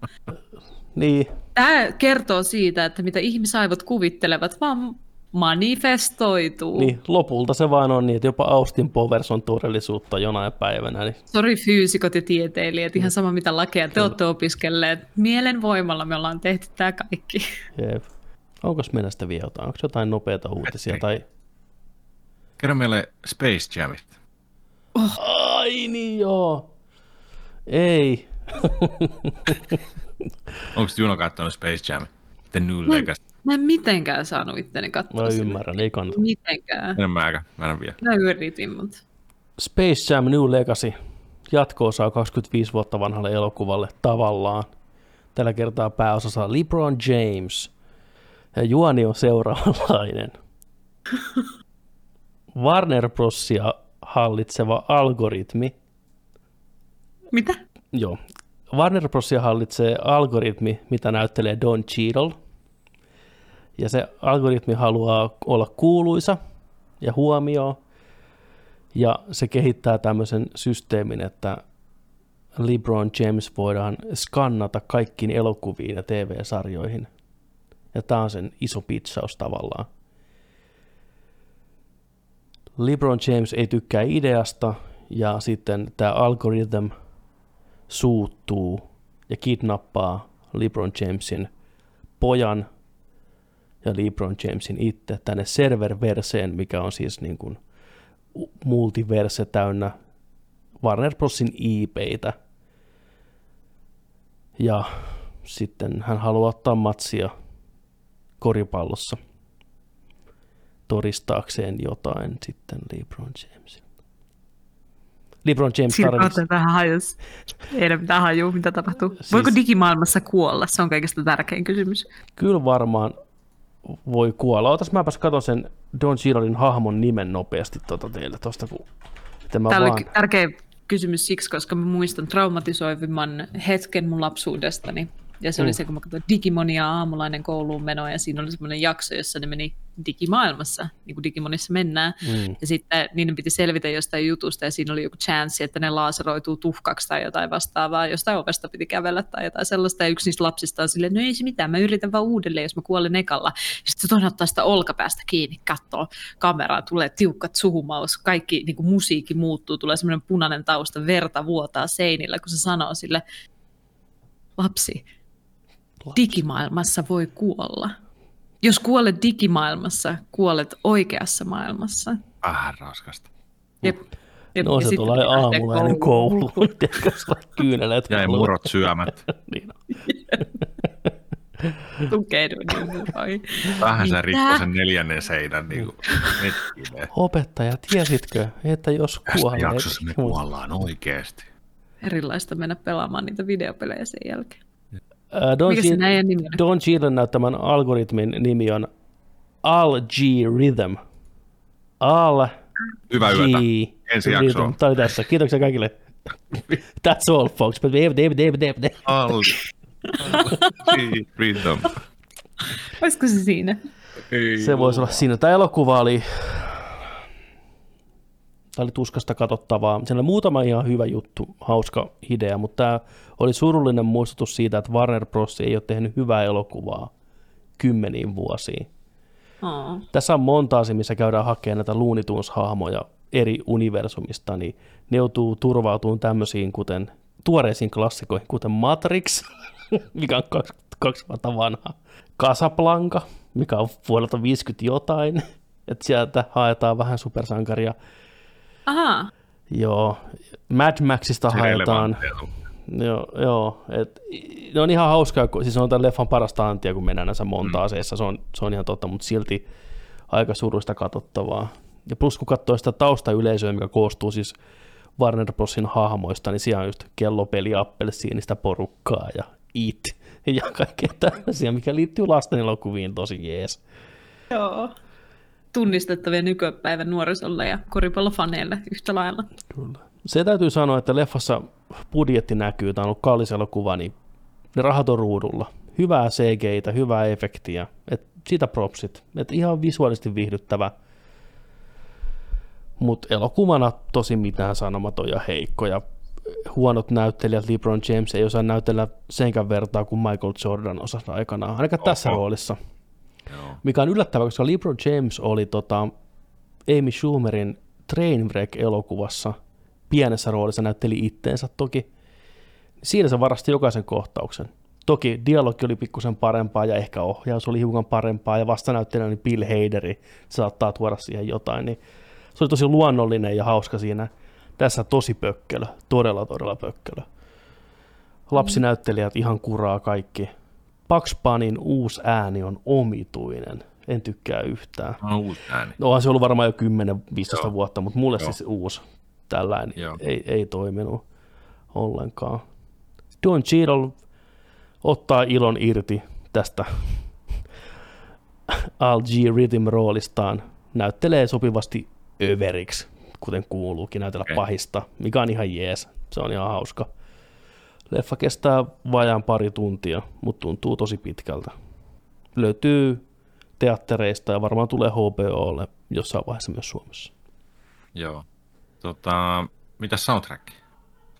Niin, Tämä kertoo siitä, että mitä ihmisaivot kuvittelevat, vaan manifestoituu. niin, lopulta se vaan on niin, että jopa Austin Powers on todellisuutta jonain päivänä. Niin Sori fyysikot ja tieteilijät, ihan sama mitä lakeja te olette opiskelleet. Mielen voimalla me ollaan tehty tämä kaikki. Jep. Onko meillä sitä vielä jotain? Onko jotain nopeita uutisia? Tai... Kerro meille Space Jamista. Ai niin joo. Ei. Onko Juno katsonut Space Jam? The New Legacy. Mä en mitenkään saanut itteni katsoa Mä sitä. ymmärrän, ei kannata. Mitenkään. En mäkään, mä en vielä. Mä yritin, mutta Space Jam New Legacy jatko-osaa 25 vuotta vanhalle elokuvalle tavallaan. Tällä kertaa pääosassa on LeBron James. Ja juoni on seuraavanlainen. Warner Brosia hallitseva algoritmi. mitä? Joo. Warner Brosia hallitsee algoritmi, mitä näyttelee Don Cheadle. Ja se algoritmi haluaa olla kuuluisa ja huomio. Ja se kehittää tämmöisen systeemin, että LeBron James voidaan skannata kaikkiin elokuviin ja TV-sarjoihin. Ja tämä on sen iso pitsaus tavallaan. LeBron James ei tykkää ideasta ja sitten tämä algorithm suuttuu ja kidnappaa LeBron Jamesin pojan ja LeBron Jamesin itse tänne serververseen, mikä on siis niin kuin multiverse täynnä Warner Brosin IPitä. Ja sitten hän haluaa ottaa matsia koripallossa todistaakseen jotain sitten LeBron Jamesin. LeBron James tarvitsee... vähän hajus. Ei ole mitään hajua, mitä tapahtuu. Siis- Voiko digimaailmassa kuolla? Se on kaikista tärkein kysymys. Kyllä varmaan voi kuolla. Otas mäpäs katon sen Don Cheadlein hahmon nimen nopeasti tuota teille tuosta, kun Tämä oli vaan... tärkeä kysymys siksi, koska mä muistan traumatisoivimman hetken mun lapsuudestani. Ja se Mm. oli se, kun mä katsoin Digimonia aamulainen kouluun menoa, ja siinä oli semmoinen jakso, jossa ne meni digimaailmassa, niin kuin Digimonissa mennään. Mm. Ja sitten niiden piti selvitä jostain jutusta, ja siinä oli joku chanssi, että ne laaseroituu tuhkaksi tai jotain vastaavaa, jostain ovesta piti kävellä tai jotain sellaista. Ja yksi niistä lapsista on silleen, no ei se mitään, mä yritän vaan uudelleen, jos mä kuolen ekalla. Sitten se toinen ottaa sitä olkapäästä kiinni, katsoo kameraa, tulee tiukat suhumaus, kaikki niin kuin musiikki muuttuu, tulee semmoinen punainen tausta, verta vuotaa seinillä, kun se sanoo sille, lapsi, digimaailmassa voi kuolla. Jos kuolet digimaailmassa, kuolet oikeassa maailmassa. Vähän raskasta. Jep. Jep. No Ja se sitten tulee aamulla kouluun. Tiedätkö, sulla kyyneleet Jäi murot syömät. niin niin vai. Vähän se Mitä? rikkoi sen neljännen seinän niin kuin. Opettaja, tiesitkö, että jos kuolee... jaksossa me kuollaan oikeasti. Erilaista mennä pelaamaan niitä videopelejä sen jälkeen. Äh, Don, Mikä se Cheadle, näin nimi on? Don Cheadlen näyttämän algoritmin nimi on Al G Rhythm. Al Hyvää G yötä. Ensi. Tämä oli tässä. Kiitoksia kaikille. That's all, folks. But Dave, Dave, Dave, Dave, Dave. All. Rhythm. Olisiko se siinä? Se voisi olla siinä. Tämä elokuva oli, tämä oli tuskasta katsottavaa. Siinä oli muutama ihan hyvä juttu, hauska idea, mutta tämä oli surullinen muistutus siitä, että Warner Bros. ei ole tehnyt hyvää elokuvaa kymmeniin vuosiin. Oh. Tässä on monta asiaa, missä käydään hakemaan näitä Looney Tunes-hahmoja eri universumista, niin ne joutuu turvautumaan tämmöisiin, kuten tuoreisiin klassikoihin, kuten Matrix, mikä on kaksi, kaksi vuotta vanha, Casablanca, mikä on vuodelta 50 jotain, että sieltä haetaan vähän supersankaria. Aha, Joo, Mad Maxista Se haetaan. Joo, joo et, ne on ihan hauskaa, kun, siis on tämän leffan parasta antia, kun mennään näissä monta Mm. aseessa, se on, se on ihan totta, mutta silti aika surullista katsottavaa. Ja plus kun katsoo sitä taustayleisöä, mikä koostuu siis Warner Brosin hahmoista, niin siellä on just kellopeli, appelsiinista porukkaa ja It ja kaikkea tämmöisiä, mikä liittyy lasten elokuviin tosi jees. joo. Tunnistettavia nykypäivän nuorisolle ja koripallofaneille yhtä lailla. Kyllä. Se täytyy sanoa, että leffassa budjetti näkyy, tämä on ollut kallis elokuva, niin ne rahat on ruudulla. Hyvää CGitä, hyvää efektiä, et siitä propsit. Et ihan visuaalisesti viihdyttävä, mutta elokuvana tosi mitään sanomaton ja heikko. Ja huonot näyttelijät, LeBron James ei osaa näytellä senkään vertaa kuin Michael Jordan osasi aikanaan, ainakaan tässä Oho. roolissa. Joo. Mikä on yllättävää, koska LeBron James oli tota, Amy Schumerin Trainwreck-elokuvassa pienessä roolissa, näytteli itteensä toki. Siinä se varasti jokaisen kohtauksen. Toki dialogi oli pikkusen parempaa ja ehkä ohjaus oli hiukan parempaa ja vastanäyttelijä oli Bill Haderi, se saattaa tuoda siihen jotain, niin se oli tosi luonnollinen ja hauska siinä. Tässä tosi pökkelö, todella todella pökkelö. Lapsinäyttelijät ihan kuraa kaikki. Bunnyn uusi ääni on omituinen. En tykkää yhtään. On uusi ääni. No onhan se ollut varmaan jo 10-15 Joo. vuotta, mutta mulle Joo. siis uusi tällainen Joo. ei, ei toiminut ollenkaan. Don Cheadle ottaa ilon irti tästä Al G. Rhythm-roolistaan. Näyttelee sopivasti överiksi, kuten kuuluukin näytellä Okei. pahista, mikä on ihan jees. Se on ihan hauska. Leffa kestää vajaan pari tuntia, mutta tuntuu tosi pitkältä. Löytyy teattereista ja varmaan tulee HBOlle jossain vaiheessa myös Suomessa. Joo. Tota, mitä soundtrack?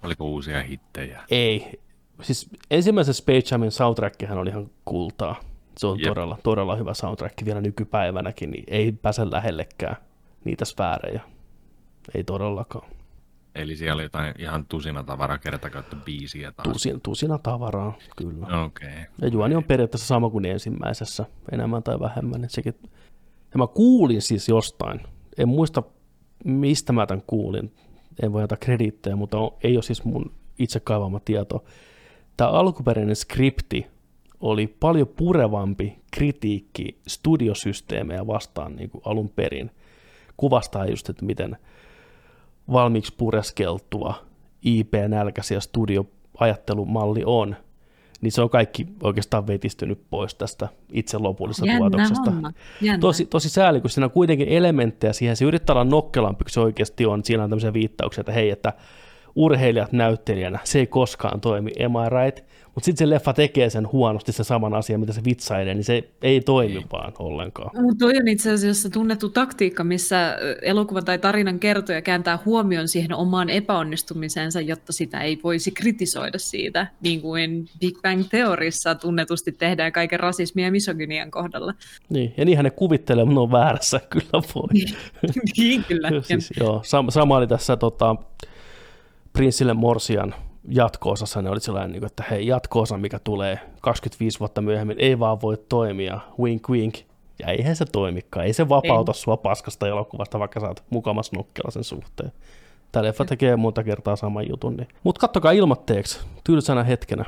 Oliko uusia hittejä? Ei. Siis ensimmäisen Space Jamin soundtrackihan oli ihan kultaa. Se on Jep. todella, todella hyvä soundtrack vielä nykypäivänäkin, niin ei pääse lähellekään niitä sfäärejä. Ei todellakaan. Eli siellä oli jotain ihan tusina tavaraa kertakäyttö biisiä taas. Tusin, tusina tavaraa, kyllä. Okei. Okay. Ja juoni on periaatteessa sama kuin ensimmäisessä, enemmän tai vähemmän. Et sekin... Ja mä kuulin siis jostain, en muista mistä mä tämän kuulin, en voi antaa krediittejä, mutta on, ei ole siis mun itse kaivama tieto. Tämä alkuperäinen skripti oli paljon purevampi kritiikki studiosysteemejä vastaan niin kuin alun perin. Kuvastaa just, että miten valmiiksi pureskeltua IP-nälkäisiä studioajattelumalli on, niin se on kaikki oikeastaan vetistynyt pois tästä itse lopullisesta Jännä tuotoksesta. homma. Jännä. Tosi, tosi sääli, kun siinä on kuitenkin elementtejä siihen, se yrittää olla nokkelampi kuin se oikeasti on. Siinä on tämmöisiä viittauksia, että hei, että urheilijat näyttelijänä, se ei koskaan toimi, am I right? Mutta sitten se leffa tekee sen huonosti sen saman asian, mitä se vitsailee, niin se ei toimi vaan ollenkaan. Mutta toi on itse asiassa tunnettu taktiikka, missä ö, elokuvan tai tarinan kertoja kääntää huomion siihen omaan epäonnistumiseensa, jotta sitä ei voisi kritisoida siitä, niin kuin Big Bang Theorissa tunnetusti tehdään kaiken rasismin ja misogynian kohdalla. Niin, ja niinhän ne kuvittelee, mutta on väärässä, kyllä voi. niin kyllä. Joo, siis, joo, sama, sama oli tässä tota, Prinssille Morsian jatko-osassa, ne oli sellainen, niin kuin, että hei, jatko-osa, mikä tulee 25 vuotta myöhemmin, ei vaan voi toimia, wink wink, ja eihän se toimikaan, ei se vapauta ei. sua paskasta elokuvasta, vaikka sä oot mukamas nukkela sen suhteen. Tämä leffa tekee monta kertaa saman jutun. Niin. Mutta kattokaa ilmatteeksi, tylsänä hetkenä.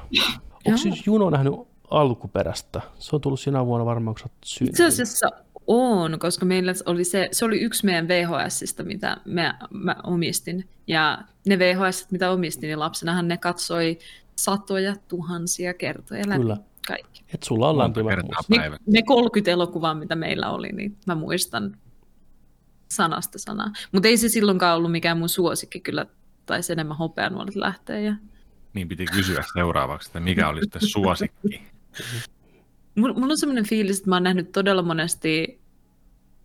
Onko siis Juno nähnyt alkuperäistä? Se on tullut sinä vuonna varmaan, kun sä oot. Itse asiassa on, koska meillä oli se, se oli yksi meidän VHSista, mitä mä, mä omistin. Ja ne VHS, mitä omistin, niin lapsenahan ne katsoi satoja tuhansia kertoja läpi Kyllä. kaikki. Et sulla on Monta lämpimät kertaa muistot. Ne, ne 30 elokuvaa, mitä meillä oli, niin mä muistan sanasta sanaa. Mutta ei se silloinkaan ollut mikään mun suosikki, kyllä taisi enemmän hopeanuolet lähteä. Ja... Niin piti kysyä seuraavaksi, että mikä oli sitten suosikki. Mulla mulla on semmoinen fiilis, että mä oon nähnyt todella monesti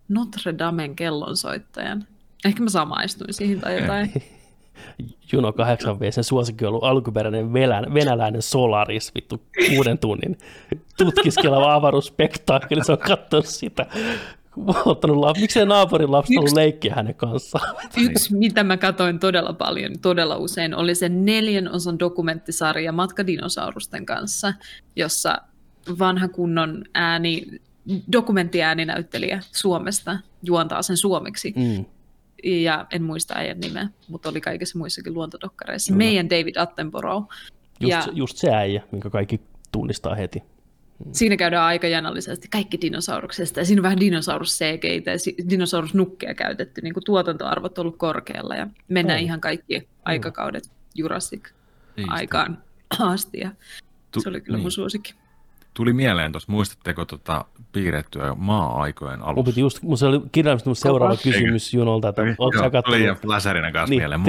Notre Damen kellonsoittajan. Ehkä mä samaistuin siihen tai jotain. Juno 8V, sen suosikki on ollut alkuperäinen velän, venäläinen Solaris, vittu kuuden tunnin tutkiskeleva avaruusspektaakkeli, se on katsonut sitä. Ottanut lap... Miksei naapurin lapsi ollut leikkiä hänen kanssaan? Yksi, mitä mä katsoin todella paljon, todella usein, oli se neljän osan dokumenttisarja Matka dinosaurusten kanssa, jossa vanha kunnon ääni, dokumenttiääninäyttelijä Suomesta juontaa sen suomeksi. Mm. Ja en muista äijän nimeä, mutta oli kaikissa muissakin luontodokkareissa. Kyllä. Meidän David Attenborough. Just, Ja- ja... just se äijä, minkä kaikki tunnistaa heti. Siinä käydään aika janallisesti kaikki dinosauruksesta, ja siinä on vähän dinosaurus ja si- dinosaurusnukkeja käytetty, niin kuin tuotantoarvot on ollut korkealla, ja mennään Oh. ihan kaikki aikakaudet Jurassic Siisti. aikaan asti, ja Tu- se oli kyllä mun niin. suosikki. Tuli mieleen tuossa, muistatteko tota piirrettyä maa-aikojen alussa? just, mun se oli kirjallisesti mun seuraava kysymys Junolta, että Okei, ootko sä Joo, tuli fläsärinä kanssa niin, mieleen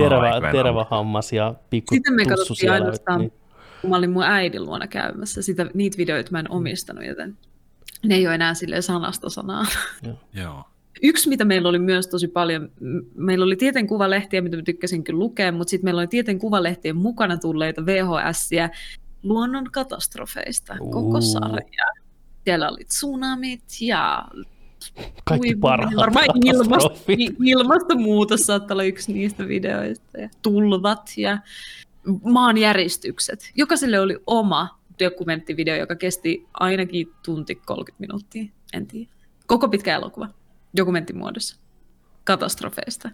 terva alussa. hammas ja pikku Sitten me katsottiin ainoastaan, Niin. kun mä olin mun äidin luona käymässä, sitä, niitä videoita mä en omistanut, joten ne ei ole enää silleen sanasta sanaa. Joo. Yksi, mitä meillä oli myös tosi paljon, meillä oli tieteen kuvalehtiä, mitä mä tykkäsin kyllä lukea, mutta sitten meillä oli tieteen kuvalehtien mukana tulleita VHS-iä luonnon katastrofeista, koko sarja. Siellä oli tsunamit ja Kaikki parhaat varmaan ilmastonmuutos saattaa olla yksi niistä videoista, ja tulvat ja maanjäristykset. Jokaiselle oli oma dokumenttivideo, joka kesti ainakin tunti 30 minuuttia, en tiedä. Koko pitkä elokuva, dokumenttimuodossa, katastrofeista.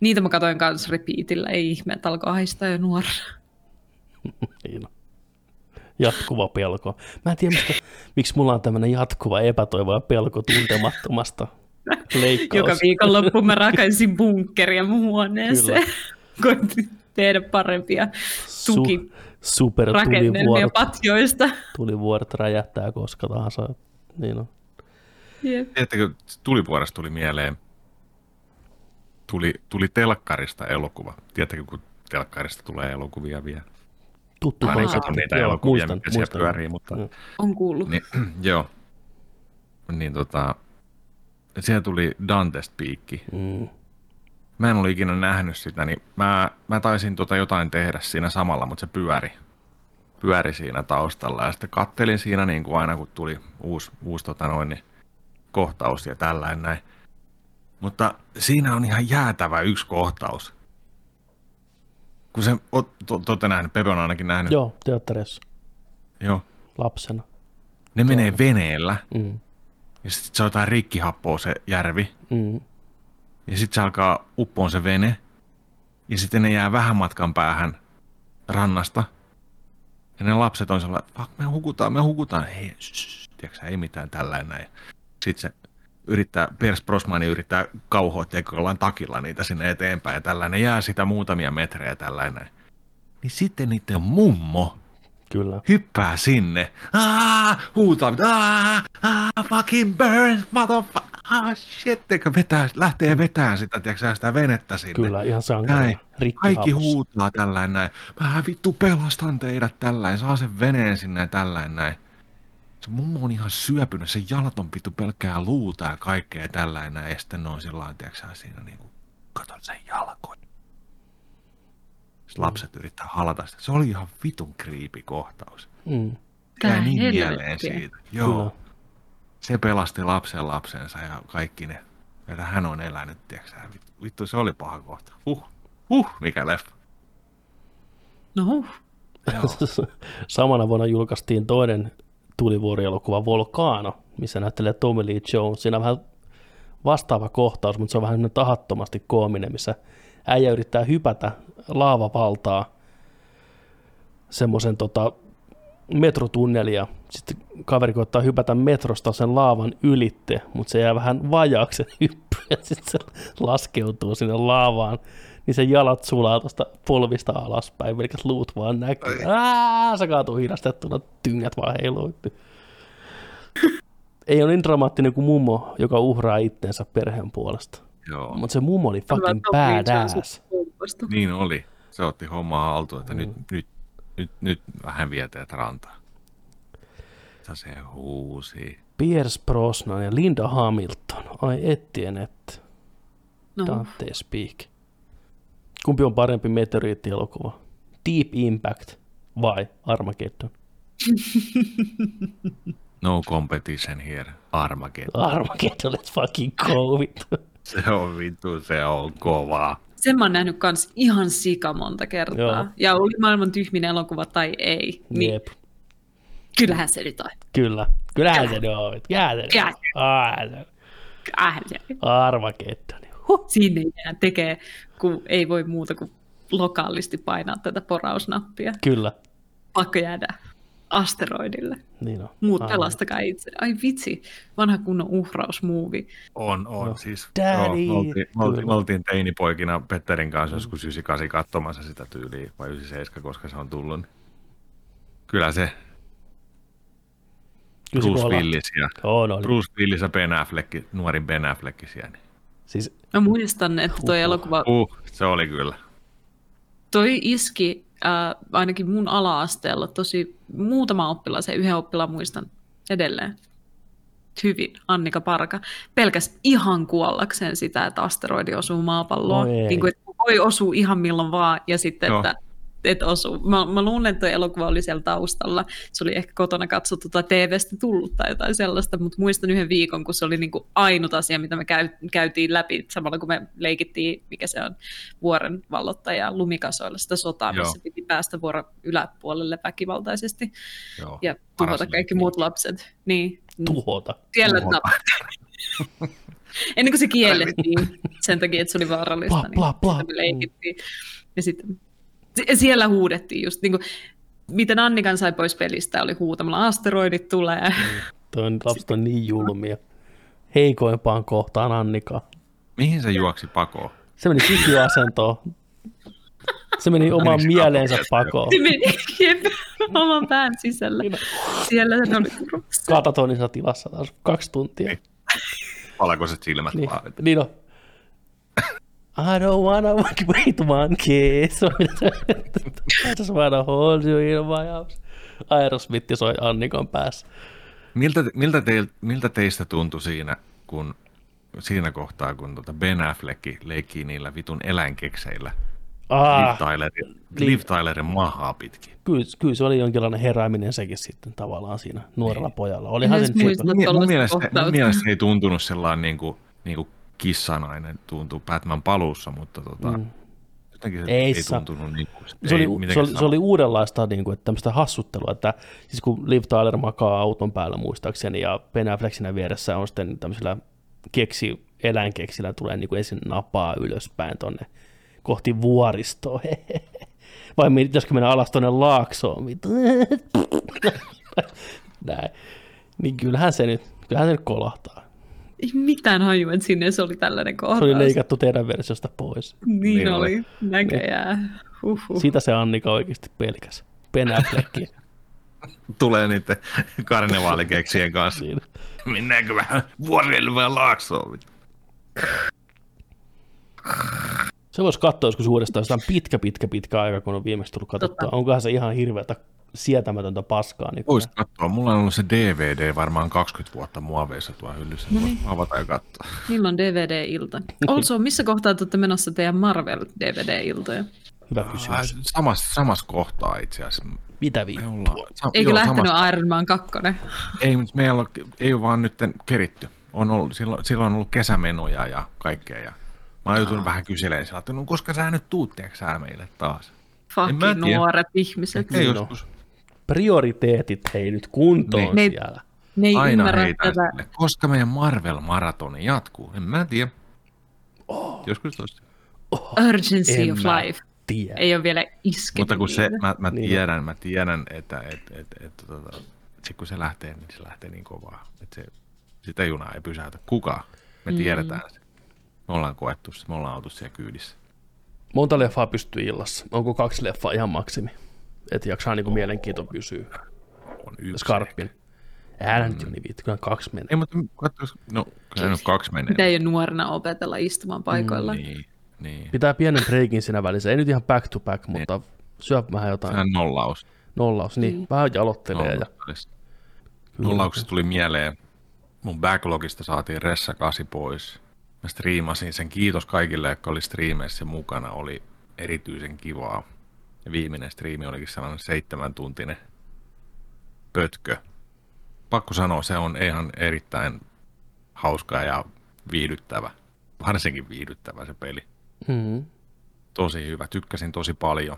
Niitä mä katsoin kanssa repeatillä, ei ihme, että alkoi haistaa jo nuorena. Jatkuva pelko. Mä en tiedä, mistä, miksi mulla on tämmöinen jatkuva epätoivo ja pelko tuntemattomasta leikkaus. Joka viikonloppu mä rakaisin bunkkeria mun huoneeseen. Koitin tehdä parempia tuki super rakennelmia tulivuorot, patjoista. tulivuorot räjähtää koska tahansa. Niin on. Jep. Tiedättekö, tulivuoresta tuli mieleen, tuli, tuli telkkarista elokuva. Tiedättekö, kun telkkarista tulee elokuvia vielä? Tuttu Mä en konsepti. katso niitä Joo, elokuvia, muistan, mitkä siellä muistan. pyörii, mutta Joo. On kuullut. niin, joo. Niin tota, siellä tuli Dante's piikki. Mm. Mä en ole ikinä nähnyt sitä, niin mä, mä taisin tota jotain tehdä siinä samalla, mutta se pyöri. Pyöri siinä taustalla ja sitten kattelin siinä niin kuin aina, kun tuli uusi, uusi tota noin, niin kohtaus ja tällainen näin. Mutta siinä on ihan jäätävä yksi kohtaus. Kun se, oot, to, olette nähnyt, Pepe on ainakin nähnyt. Joo, teatterissa Joo. lapsena. Ne menee veneellä Mm. ja sitten se on jotain rikkihappoa se järvi. Mm. Ja sitten se alkaa uppoon se vene. Ja sitten ne jää vähän matkan päähän rannasta. Ja ne lapset on sellainen, fuck, me hukutaan, me hukutaan. Hei, shh, tiedätkö, sä, ei mitään tällainen näin. Sitten se yrittää, Piers Brosmani yrittää kauhoa, ollaan takilla niitä sinne eteenpäin ja tällainen. Ne jää sitä muutamia metrejä tällainen. Niin sitten niiden mummo Kyllä. hyppää sinne. Ah, huutaa, ah, ah, fucking burn, motherfucker. Ah, shit, vetää, lähtee vetää sitä, tiedätkö, sitä venettä sinne. Kyllä, ihan sankarina. Näin. Rikki Kaikki huutaa tällainen näin. Mä vittu pelastan teidät tällainen. Saa sen veneen sinne tällainen näin. Se mummo on ihan syöpynyt. Se jalat on vittu pelkkää luuta ja kaikkea tällainen. Ja sitten ne on sillä lailla, tiedätkö sä, siinä niinku, katon sen jalkoja. Sitten lapset yrittää halata sitä. Se oli ihan vitun kriipi kohtaus. Mm. Tää Jäi niin helvettiä. mieleen siitä. Joo. Se pelasti lapsen lapsensa ja kaikki ne, joita hän on elänyt, tiedätkö sä, vittu, vittu, se oli paha kohta. Huh, huh, mikä leffa. No huh. Joo. Samana vuonna julkaistiin toinen tulivuorielokuva Volcano, missä näyttelee Tommy Lee Jones. Siinä on vähän vastaava kohtaus, mutta se on vähän tahattomasti koominen, missä äijä yrittää hypätä laavavaltaa semmoisen tota, metrotunnelia. Sitten kaveri koittaa hypätä metrosta sen laavan ylitte, mutta se jää vähän vajaaksi se hyppy ja sitten se laskeutuu sinne laavaan niin se jalat sulaa tuosta polvista alaspäin, eli luut vaan näkyy. Ää, se kaatuu hidastettuna, tyngät vaan heiluu. Ei ole niin dramaattinen kuin mummo, joka uhraa itteensä perheen puolesta. Joo, Mutta se mummo oli fucking badass. niin oli. Se otti hommaa haltuun, että Mm. nyt, nyt, nyt, nyt vähän vieteet rantaa. Ja se huusi. Pierce Brosnan ja Linda Hamilton. Ai ettien että. No, Dante Speak. Kumpi on parempi meteoriittielokuva? Deep Impact vai Armageddon? No competition here. Armageddon. Armageddon, let's fucking go. Se on vittu, se on kovaa. sen mä oon nähnyt kans ihan sika monta kertaa. Joo. Ja oli maailman tyhmin elokuva tai ei, niin Jep, kyllähän se nyt on. kyllä. Kyllähän se nyt on. Kyllähän se nyt on. Se-. Armageddon. Huh. Enää tekee, kun ei voi muuta kuin lokaalisti painaa tätä porausnappia. Kyllä. Pakko jäädä asteroidille. Niin on. Muut Aivan. pelastakaa itse. Ai vitsi, vanha kunnon uhrausmuuvi. On, on. No. No. Siis, Daddy. joo, me, oltiin, me, oltiin, me oltiin teinipoikina Petterin kanssa joskus 98 katsomassa sitä tyyliä, vai 97, koska se on tullut. Kyllä se Bruce Willis ja On, oli. Bruce Willis ja Ben Affleck, nuorin Ben Affleck siellä. Siis, Mä muistan, että toi Huhhuh. elokuva, Uh, se oli kyllä. toi iski äh, ainakin mun ala-asteella tosi muutama oppilas ja yhden oppilaan muistan edelleen hyvin, Annika Parka, pelkäs ihan kuollakseen sitä, että asteroidi osuu maapalloon. No ei. niin kuin, että voi osua ihan milloin vaan, ja sitten, Joo. että et osu. Mä, mä luulen, että elokuva oli siellä taustalla. Se oli ehkä kotona katsottu tai TV-stä tullut tai jotain sellaista, mutta muistan yhden viikon, kun se oli niin kuin ainut asia, mitä me käy, käytiin läpi, samalla kun me leikittiin, mikä se on, vuoren vallottaja lumikasoilla sitä sotaa, Joo. missä piti päästä vuoron yläpuolelle väkivaltaisesti Joo. ja Paras tuhota kaikki muut lapset. Niin, tuhota. siellä Tuhota. Ennen kuin se kiellettiin sen takia, että se oli vaarallista, Bla, bla, bla. niin me leikittiin. Ja sitten siellä huudettiin just, niin kuin, miten Annikan sai pois pelistä, oli huutamalla asteroidit tulee. Toi on, lapset on niin julmia. Heikoimpaan kohtaan Annika. Mihin se juoksi pakoon? Se meni kykyasentoon. Se meni se mieleensä pakoon. Se meni jep, oman pään sisällä. Niin. Siellä se oli kurassa. Katatonisessa tilassa taas kaksi tuntia. Valkoiset silmät Niin, vaan. niin on. I don't wanna wait one kiss. I just wanna hold you in my arms. Aerosmith soi Annikon päässä. Miltä, miltä, teil, miltä teistä tuntui siinä, kun siinä kohtaa, kun tota Ben Affleck leikkii niillä vitun eläinkekseillä Liv, Ah, Tylerin, Liv- Liv Tylerin mahaa pitkin? kyllä, kyllä, se oli jonkinlainen herääminen sekin sitten tavallaan siinä nuorella pojalla. Olihan se nyt. Mun, mun, mielestä, mun mielestä ei tuntunut sellainen niin kuin, niin kuin kissanainen tuntuu Batman paluussa, mutta tota, Mm. jotenkin se Ei ei, saa- tuntunut niin kuin, se, oli, ei se, oli, se oli uudenlaista niin kuin, että tämmöistä hassuttelua, että siis kun Liv Tyler makaa auton päällä muistaakseni ja Ben Affleck siinä vieressä on sitten tämmöisellä keksi, eläinkeksillä tulee niin kuin ensin napaa ylöspäin tonne kohti vuoristoa. Vai pitäisikö mennä alas tonne laaksoon? Näin. Niin kyllähän se nyt, kyllähän se nyt kolahtaa. Ei mitään hajua, että sinne se oli tällainen kohtaus. Se oli leikattu teidän versiosta pois. Niin, Niin oli, oli. näköjään. Huhhuh. Siitä se Annika oikeasti pelkäs. Ben tulee niiden karnevaalikeksien kanssa. siinä. Mennäänkö vähän vai laaksoon? vittu? Se voisi katsoa joskus uudestaan, sitä on pitkä, pitkä, pitkä aika, kun on viimeksi tullut katsottua. Onkohan se ihan hirveätä sietämätöntä paskaa. Niin Voisit katsoa. Mulla on ollut se DVD varmaan 20 vuotta muoveissa tuo hyllyssä. No niin. Avata ja katsoa. Milloin DVD-ilta? Also, missä kohtaa te olette menossa teidän Marvel-DVD-iltoja? Hyvä kysymys. Samassa, samassa kohtaa itse asiassa. Mitä sa- Eikö joo, lähtenyt samassa- Iron Man 2? Ei, mutta meillä on, ei ole vaan nyt keritty. On ollut, silloin, silloin on ollut kesämenoja ja kaikkea. Ja mä oon joutunut vähän kyselemään sillä, että no koska sä nyt tuut, tiedätkö sä meille taas? En mä Fucking nuoret ihmiset. Ei Niin joskus. Prioriteetit hei nyt kuntoon Niin. Ne- siellä. Ne ei Aina heitän tätä. koska meidän Marvel-maratoni jatkuu. En mä tiedä. Oh. Joskus toista. Urgency En of mä life. Tiedä. Ei ole vielä iskenyt. Mutta kun se, mä, mä Niin. tiedän, mä tiedän, että et, et, et, tota, sit kun se lähtee, niin se lähtee niin kovaa, että se, sitä junaa ei pysäytä. Kuka? Me Mm. tiedetään se. Me ollaan koettu se, me ollaan oltu siellä kyydissä. monta leffaa pystyy illassa? Onko kaksi leffaa ihan maksimi? Että jaksaa niin kuin mielenkiinto pysyy On yksi. skarppin. Älä nyt niin viitti, kyllä kaksi menee. Ei, mutta katsois, no kyllä nyt kaksi menee. Mitä ei ole nuorena opetella istumaan paikoilla. Mm, Niin, niin. Pitää pienen breikin siinä välissä. Ei nyt ihan back to back, mutta syö vähän jotain. Sehän nollaus. Nollaus, niin. Niin. Vähän jalottelee. Ja... Nollaus. Nollauksesta tuli mieleen, mun backlogista saatiin Ressa 8 pois. Mä striimasin sen. Kiitos kaikille, jotka oli striimeissä mukana. Oli erityisen kivaa. Ja viimeinen striimi olikin sellainen seitsemän tuntinen pötkö. Pakko sanoa, se on ihan erittäin hauska ja viihdyttävä. Varsinkin viihdyttävä se peli. Mm-hmm. Tosi hyvä, tykkäsin tosi paljon.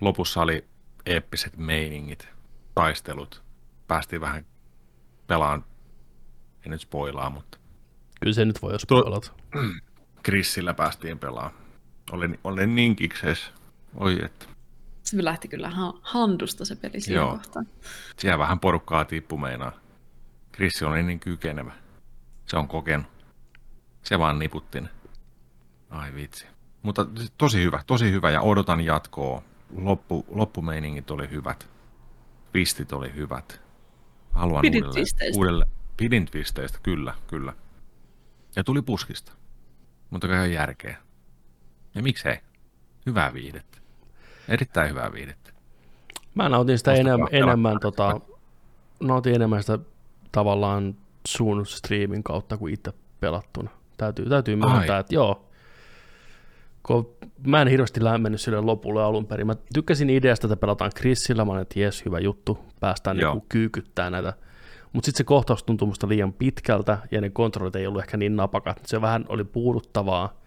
Lopussa oli eeppiset meiningit, taistelut. Päästiin vähän pelaan, en nyt spoilaa, mutta Kyllä se nyt voi jos puolelta. Chrisillä päästiin pelaamaan. Olen, olen niin kiksees. Oi, että Se lähti kyllä ha- handusta se peli siinä Joo. kohtaa. siellä vähän porukkaa tippu meinaa. Chris oli niin kykenevä. Se on kokenut. Se vaan niputti ne. Ai vitsi. Mutta tosi hyvä, tosi hyvä ja odotan jatkoa. Loppu, loppumeiningit oli hyvät. Twistit oli hyvät. Haluan Pidit uudelle, twisteistä? uudelle. Pidin twisteistä, kyllä, kyllä. Ja tuli puskista. Mutta kai järkeä. Ja miksei? Hyvää viihdettä. Erittäin hyvää viihdettä. Mä nautin sitä Ostakaa enemmän, tota, nautin enemmän sitä tavallaan sun striimin kautta kuin itse pelattuna. Täytyy, täytyy myöntää, että joo. Kun mä en hirveästi lämmennyt sille lopulle alun perin. Mä tykkäsin ideasta, että pelataan Chrisillä. Mä olin, että jes, hyvä juttu. Päästään Joo. niinku kyykyttää näitä. Mutta sitten se kohtaus tuntui musta liian pitkältä ja ne kontrollit ei ollut ehkä niin napakat. Se vähän oli puuduttavaa.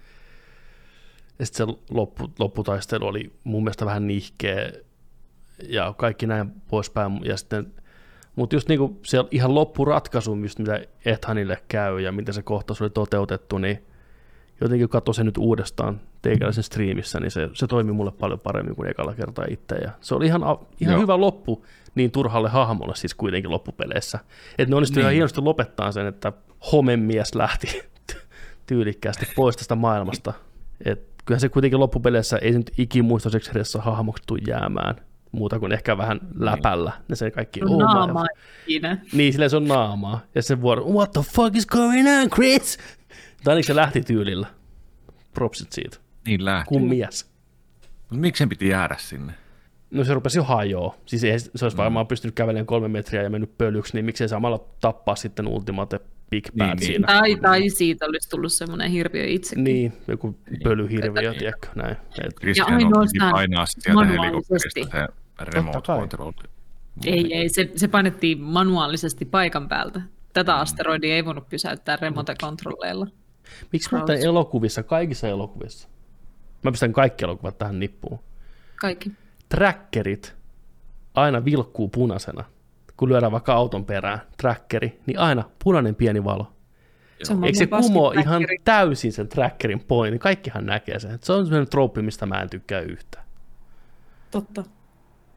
Ja sitten se loppu, lopputaistelu oli mun mielestä vähän nihkeä ja kaikki näin poispäin. Ja sitten, mutta just niinku se ihan loppuratkaisu, just mitä Ethanille käy ja miten se kohtaus oli toteutettu, niin jotenkin katso se nyt uudestaan teikäläisen striimissä, niin se, se toimi mulle paljon paremmin kuin ekalla kertaa itse. Ja se oli ihan, ihan Joo. hyvä loppu niin turhalle hahmolle siis kuitenkin loppupeleissä. Että ne onnistuivat ihan Niin. hienosti lopettaa sen, että homemies lähti tyylikkäästi pois tästä maailmasta. Et kyllähän se kuitenkin loppupeleissä ei se nyt ikimuistoiseksi edessä hahmoksi tule jäämään muuta kuin ehkä vähän läpällä. Ne se kaikki, oh my- Naama siinä. niin, sillä se on naamaa. Ja se vuoro, what the fuck is going on, Chris? Tai ainakin se lähti tyylillä. Propsit siitä. Niin lähti. Kun mies. Mutta miksi sen piti jäädä sinne? No se rupesi jo hajoa. Siis ei, se olisi varmaan pystynyt kävelemään kolme metriä ja mennyt pölyksi, niin miksei samalla tappaa sitten Ultimate Big Bad Niin, niin. siinä. Tai, tai siitä olisi tullut semmoinen hirviö itsekin. Niin, joku pölyhirviö, tiedätkö, näin. Et, Ja ainoastaan painaa sieltä manuaalisesti. helikopterista se remote control. Ei, ei, se, se painettiin manuaalisesti paikan päältä. Tätä asteroidia ei voinut pysäyttää remote-kontrolleilla. miksi mä otan elokuvissa, kaikissa elokuvissa? Mä pistän kaikki elokuvat tähän nippuun. Kaikki. trackerit aina vilkkuu punaisena, kun lyödään vaikka auton perään, trackeri, niin aina punainen pieni valo. Se on Eikö se kumo ihan täysin sen trackerin pointin? Kaikkihan näkee sen. Se on sellainen trooppi, mistä mä en tykkää yhtään. Totta.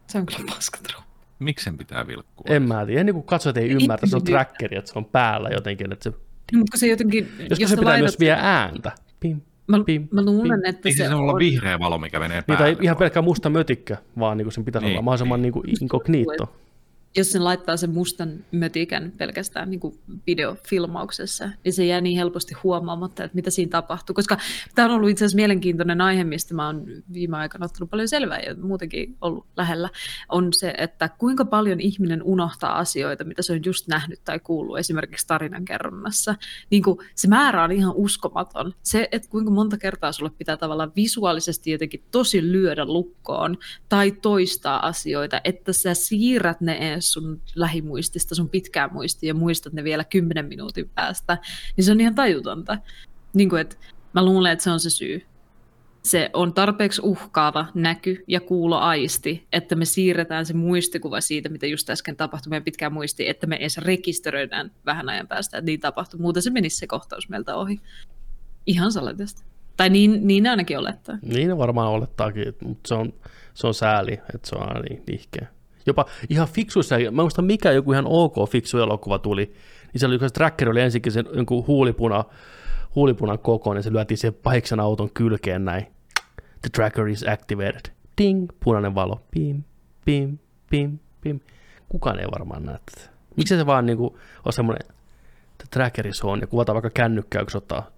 Se on kyllä paskatro. Miksi sen pitää vilkkua? En mä tiedä. Ennen kuin katsot, ei ymmärrä, että se on Niin. trackeri, että se on päällä jotenkin. Että se, Mutta kun se jotenkin... joskus se pitää myös vielä ääntä. Pim, Mä, pim, mä luulen, pim. että Eikö se se olla on... vihreä valo, mikä menee Niin, päälle? tai ihan pelkkä musta mötikkö, vaan niin kuin sen pitäisi Niin, olla mahdollisimman niin. niin. Niin inkognito. Jos sen laittaa sen mustan mötikän pelkästään niin kuin videofilmauksessa, niin se jää niin helposti huomaamatta, että mitä siinä tapahtuu. Koska tämä on ollut itse asiassa mielenkiintoinen aihe, mistä mä oon viime aikana ottanut paljon selvää ja muutenkin ollut lähellä, on se, että kuinka paljon ihminen unohtaa asioita, mitä se on just nähnyt tai kuullut esimerkiksi tarinankerronnassa. Niin kuin se määrä on ihan uskomaton. Se, että kuinka monta kertaa sulle pitää tavallaan visuaalisesti jotenkin tosi lyödä lukkoon tai toistaa asioita, että sä siirrät ne ees sun lähimuistista, sun pitkään muistiin ja muistat ne vielä kymmenen minuutin päästä, niin se on ihan tajutonta. Niin kuin, että mä luulen, että se on se syy. Se on tarpeeksi uhkaava näky ja kuuloaisti, että me siirretään se muistikuva siitä, mitä just äsken tapahtui meidän pitkään muistiin, että me edes rekisteröidään vähän ajan päästä, että niin tapahtui. Muuten se menisi se kohtaus meiltä ohi. Ihan salatesta. Tai niin, niin ainakin olettaa. Niin varmaan olettaakin, mutta se on, se on sääli, että se on niin nihkeä. Jopa ihan fiksuissa, mä en muista mikä joku ihan ok fiksu elokuva tuli, niin se oli, se tracker oli ensinkin sen jonkun huulipuna, huulipunan kokoon, niin se lyötiin siihen pahiksen auton kylkeen näin. The tracker is activated. Ding, punainen valo. Pim, pim, pim, pim. Kukaan ei varmaan näe tätä. Miksi se vaan niinku on semmoinen, the tracker is on, ja kuvataan vaikka kännykkää, kun ottaa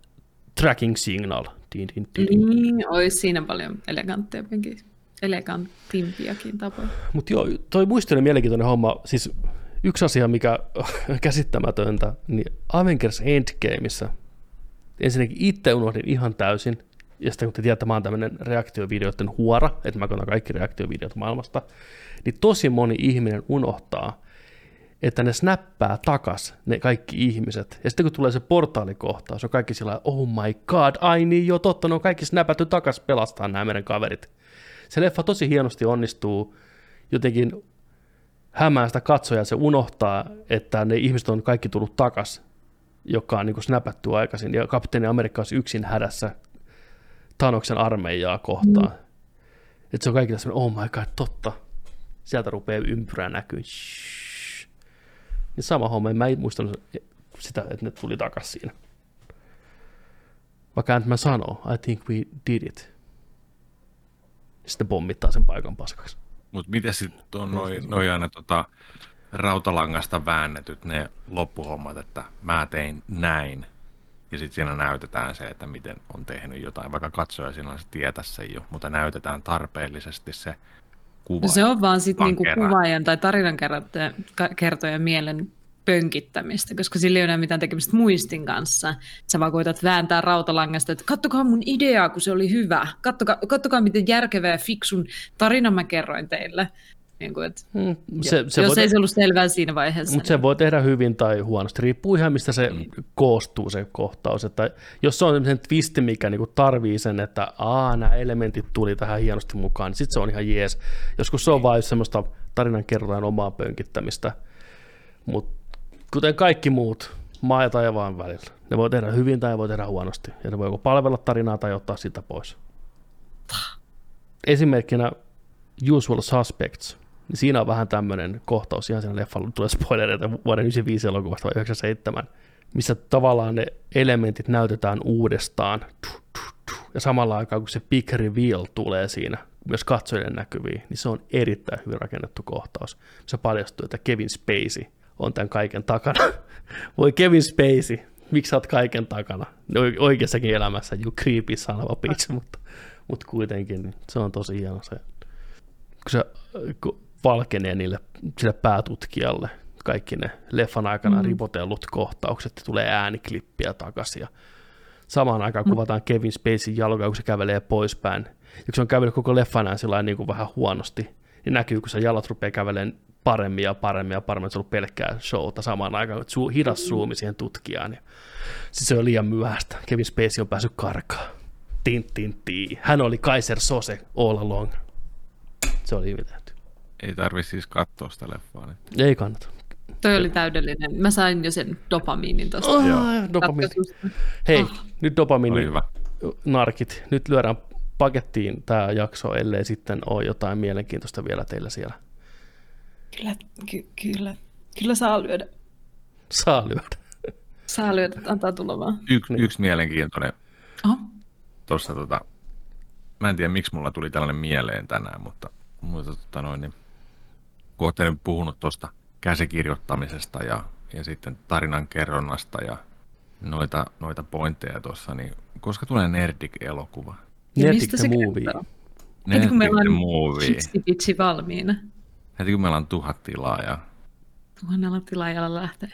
tracking signal. Din, din, din. Niin, olisi siinä paljon eleganttejakin, elegantimpiakin tapoja. Mutta joo, toi muistelen mielenkiintoinen homma. Siis yksi asia, mikä käsittämätöntä, niin Avengers Endgameissa ensinnäkin itse unohdin ihan täysin, ja sitten kun te tiedätte, mä oon tämmöinen reaktiovideoiden huora, että mä katson kaikki reaktiovideot maailmasta, niin tosi moni ihminen unohtaa, että ne snappää takas ne kaikki ihmiset. Ja sitten kun tulee se portaalikohtaus, on kaikki sillä oh my god, ai niin joo, totta, ne on kaikki snappattu takas pelastaa nämä meidän kaverit. Se leffa tosi hienosti onnistuu jotenkin hämää sitä katsojaa, se unohtaa, että ne ihmiset on kaikki tullut takas, joka on niin kuin snapattu aikaisin, ja kapteeni Amerikka olisi yksin hädässä Tanoksen armeijaa kohtaan. Mm. Että se on kaikki semmoinen, oh my god, totta. Sieltä rupeaa ympyrää näkyy. Niin sama homma, mä en muistanut sitä, että ne tuli takas siinä. Vaikka mä sanoo, I think we did it. Sitten pommittaa sen paikan paskaksi. Mutta miten sitten on noin noi aina tota, rautalangasta väännetyt ne loppuhommat, että mä tein näin. Ja sitten siinä näytetään se, että miten on tehnyt jotain, vaikka katsoja siinä se tietä sen jo, mutta näytetään tarpeellisesti se kuva. Se on vaan sitten niinku kuvaajan tai tarinankertojan mielen pönkittämistä, koska sillä ei ole mitään tekemistä muistin kanssa. Sä vaan koetat vääntää rautalangasta, että kattokaa mun ideaa, kun se oli hyvä. Kattokaa, kattokaa miten järkevä ja fiksun tarinan mä kerroin teille. Niin kuin, että, hmm, se, se jos ei se ollut selvää siinä vaiheessa. Mutta niin. se voi tehdä hyvin tai huonosti. Riippuu ihan mistä se hmm. koostuu se kohtaus. Että jos se on sen twisti, mikä niinku tarvii sen, että aa, nämä elementit tuli tähän hienosti mukaan, niin sitten se on ihan jees. Joskus se on vain semmoista tarinan kerrotaan omaa pönkittämistä. Mutta kuten kaikki muut, maa ja taivaan välillä. Ne voi tehdä hyvin tai voi tehdä huonosti. Ja ne voi joko palvella tarinaa tai ottaa sitä pois. Esimerkkinä Usual Suspects. Niin siinä on vähän tämmöinen kohtaus, ihan siinä leffalla tulee spoilereita vuoden 95 elokuvasta vai 97, missä tavallaan ne elementit näytetään uudestaan. Ja samalla aikaa, kun se big reveal tulee siinä, myös katsojille näkyviin, niin se on erittäin hyvin rakennettu kohtaus. Se paljastuu, että Kevin Spacey on tämän kaiken takana. Voi Kevin Spacey, miksi sä oot kaiken takana? Oikeassakin elämässä, you creepy son of a bitch, mutta, mutta kuitenkin niin se on tosi hieno se, kun se kun valkenee niille, sille päätutkijalle kaikki ne leffan aikana mm. ripotellut kohtaukset, ja tulee ääniklippiä takaisin, ja samaan aikaan mm. kuvataan Kevin Spacey jalkaa, kun se kävelee poispäin, ja kun se on kävellyt koko leffan ajan niin kuin vähän huonosti, niin näkyy, kun se jalat rupeaa kävelemään paremmin ja paremmin ja paremmin, että se on ollut pelkkää showta samaan aikaan, että su- hidas suumi siihen tutkijaan. Ja siis se on liian myöhäistä. Kevin Spacey on päässyt karkaan. Tin, tin, tin. Hän oli Kaiser Sose all along. Se oli hyvin tehty. Ei tarvi siis katsoa sitä leffaa. Niin. Ei kannata. Toi oli täydellinen. Mä sain jo sen dopamiinin tuosta. Oh, dopamiini. Hei, oh. nyt dopamiini narkit. Nyt lyödään pakettiin tämä jakso, ellei sitten ole jotain mielenkiintoista vielä teillä siellä. Kyllä, ky- kyllä. Kyllä saa lyödä. Saa lyödä. Saa lyödä, antaa tulla vaan. Yksi, yksi mielenkiintoinen. Oho. Tuossa tota, mä en tiedä miksi mulla tuli tällainen mieleen tänään, mutta, mutta tota noin, niin, kun olette puhunut tuosta käsikirjoittamisesta ja, ja sitten tarinan kerronnasta ja noita, noita pointteja tuossa, niin koska tulee Nerdik-elokuva? Nerdik the Movie. Nerdik kun meillä on movie. valmiina. Heti kun meillä on tuhat tilaajaa. Tuhannella tilaajalla lähtee.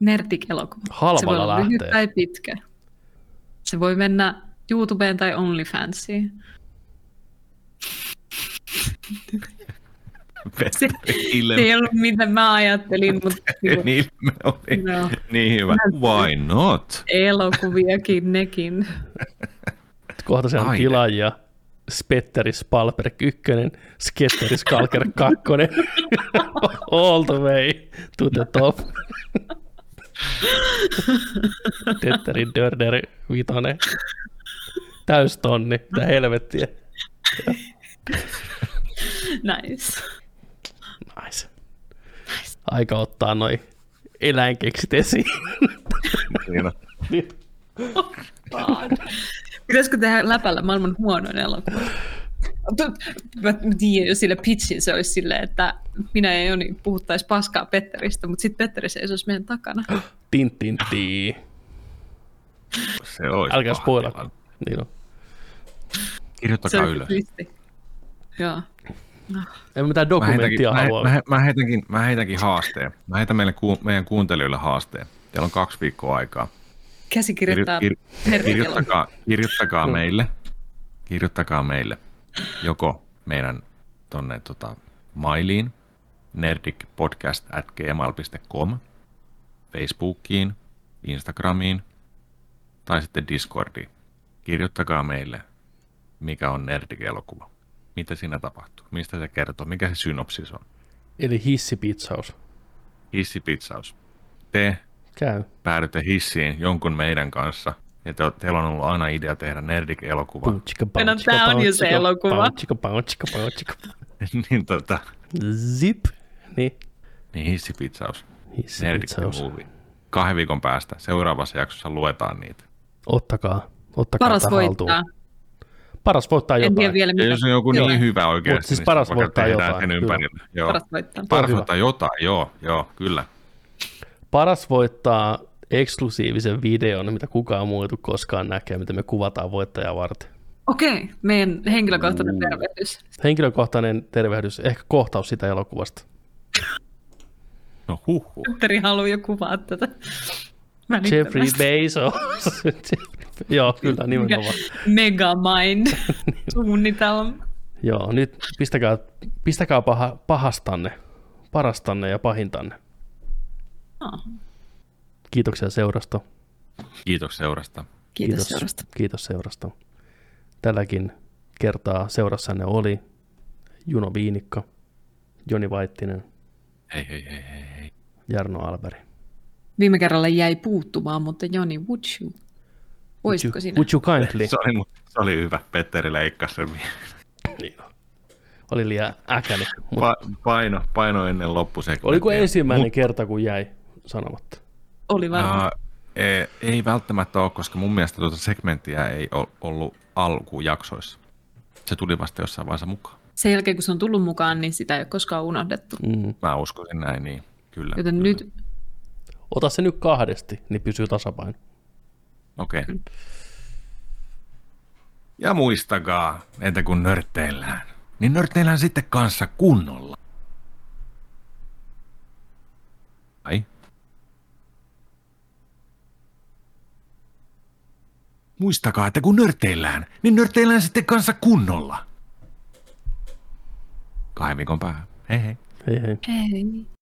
Nerdik-elokuva. Halvalla se voi lähtee. lyhyt tai pitkä. Se voi mennä YouTubeen tai OnlyFansiin. se, se ei ollut mitä mä ajattelin, mutta... niin, oli. No. niin hyvä. Why not? Elokuviakin nekin. Kohta se on tilaajia. Spetteris Palberg 1, Sketteris Kalker 2, all the way to the top. Tetterin Dörder 5, täystonni, mitä helvettiä. nice. Nice. Aika ottaa noi eläinkeksit esiin. Niin. Pitäisikö tehdä läpällä maailman huonoin elokuva? Mä tiedän jo sille pitchin, se olisi silleen, että minä ja Joni puhuttaisi paskaa Petteristä, mutta sitten Petteri seisoisi meidän takana. Tin, tin, tii. Se olisi Älkää spoilaa. Niin on. Kirjoittakaa olisi ylös. twisti. Joo. En mä mitään Mä heitänkin, dokumenttia mä, halua. mä, mä, heitänkin, mä heitänkin haasteen. Mä heitän meille, ku, meidän kuuntelijoille haasteen. Teillä on kaksi viikkoa aikaa. Käsikirjoittaa Kir- Herra kirjoittakaa, kirjoittakaa meille, kirjoittakaa meille joko meidän tonne tota, mailiin, nerdicpodcast at gmail.com, Facebookiin, Instagramiin tai sitten Discordiin. Kirjoittakaa meille, mikä on Nerdik-elokuva. Mitä siinä tapahtuu? Mistä se kertoo? Mikä se synopsis on? Eli hissipitsaus. Hissipitsaus. Te Käy. päädytte hissiin jonkun meidän kanssa, ja te, teillä on ollut aina idea tehdä Nerdik-elokuva, chika, tää on jo se elokuva. chika, pam. niin, tota, Zip. Niin. niin hissipitsaus. Nerdik Hissipitsaus. movie. Kahden viikon päästä seuraavassa jaksossa luetaan niitä. Ottakaa. Ottakaa Paras haltuun. voittaa. Paras voittaa En jotain. tiedä vielä, Ja mitä jos on joku Joo. niin hyvä oikeasti, Mut siis niin paras voittaa jotain, Sen. Joo. paras voittaa. Paras voittaa jotain, joo, joo, kyllä. Paras voittaa eksklusiivisen videon, mitä kukaan muu ei tule koskaan näkee, mitä me kuvataan voittajaa varten. Okei, meidän henkilökohtainen tervehdys. Henkilökohtainen tervehdys, ehkä kohtaus sitä elokuvasta. No huhhuh. Petteri haluaa jo kuvaa tätä. Jeffrey. Bezos. Joo, kyllä, nimenomaan. Megamind suunnitelma. Joo, nyt pistäkää, pistäkää paha, pahastanne, parastanne ja pahintanne. Kiitoksia seurasta. Kiitos seurasta. Kiitos seurasta. Kiitos seurasta. Tälläkin kertaa seurassanne oli Juno Viinikka, Joni Vaittinen, Hei, hei, hei, hei, hei. Jarno Alberi. Viime kerralla jäi puuttumaan, mutta Joni, would you? Voisitko would you, sinä? would you kindly? Se oli, se oli hyvä. Petteri leikkasi sen. Niin on. Oli liian äkäli. Mut Pa- paino, paino ennen loppusekmenttiä. oliko ensimmäinen kerta, kun jäi sanomatta? Oli varmaan. Uh, ei, ei välttämättä ole, koska mun mielestä tuota segmenttiä ei ole ollut alkujaksoissa. Se tuli vasta jossain vaiheessa mukaan. Sen jälkeen, kun se on tullut mukaan, niin sitä ei ole koskaan unohdettu. Mm. Mä uskoisin näin, niin kyllä. Joten kyllä. nyt Ota se nyt kahdesti, niin pysyy tasapaino. Okei. Okay. Ja muistakaa, että kun nörtteillään, niin nörtteillään sitten kanssa kunnolla. Ai? Muistakaa, että kun nörtteillään, niin nörtteillään sitten kanssa kunnolla. Kahden viikon päähän. Hei hei. Hei hei. Hei.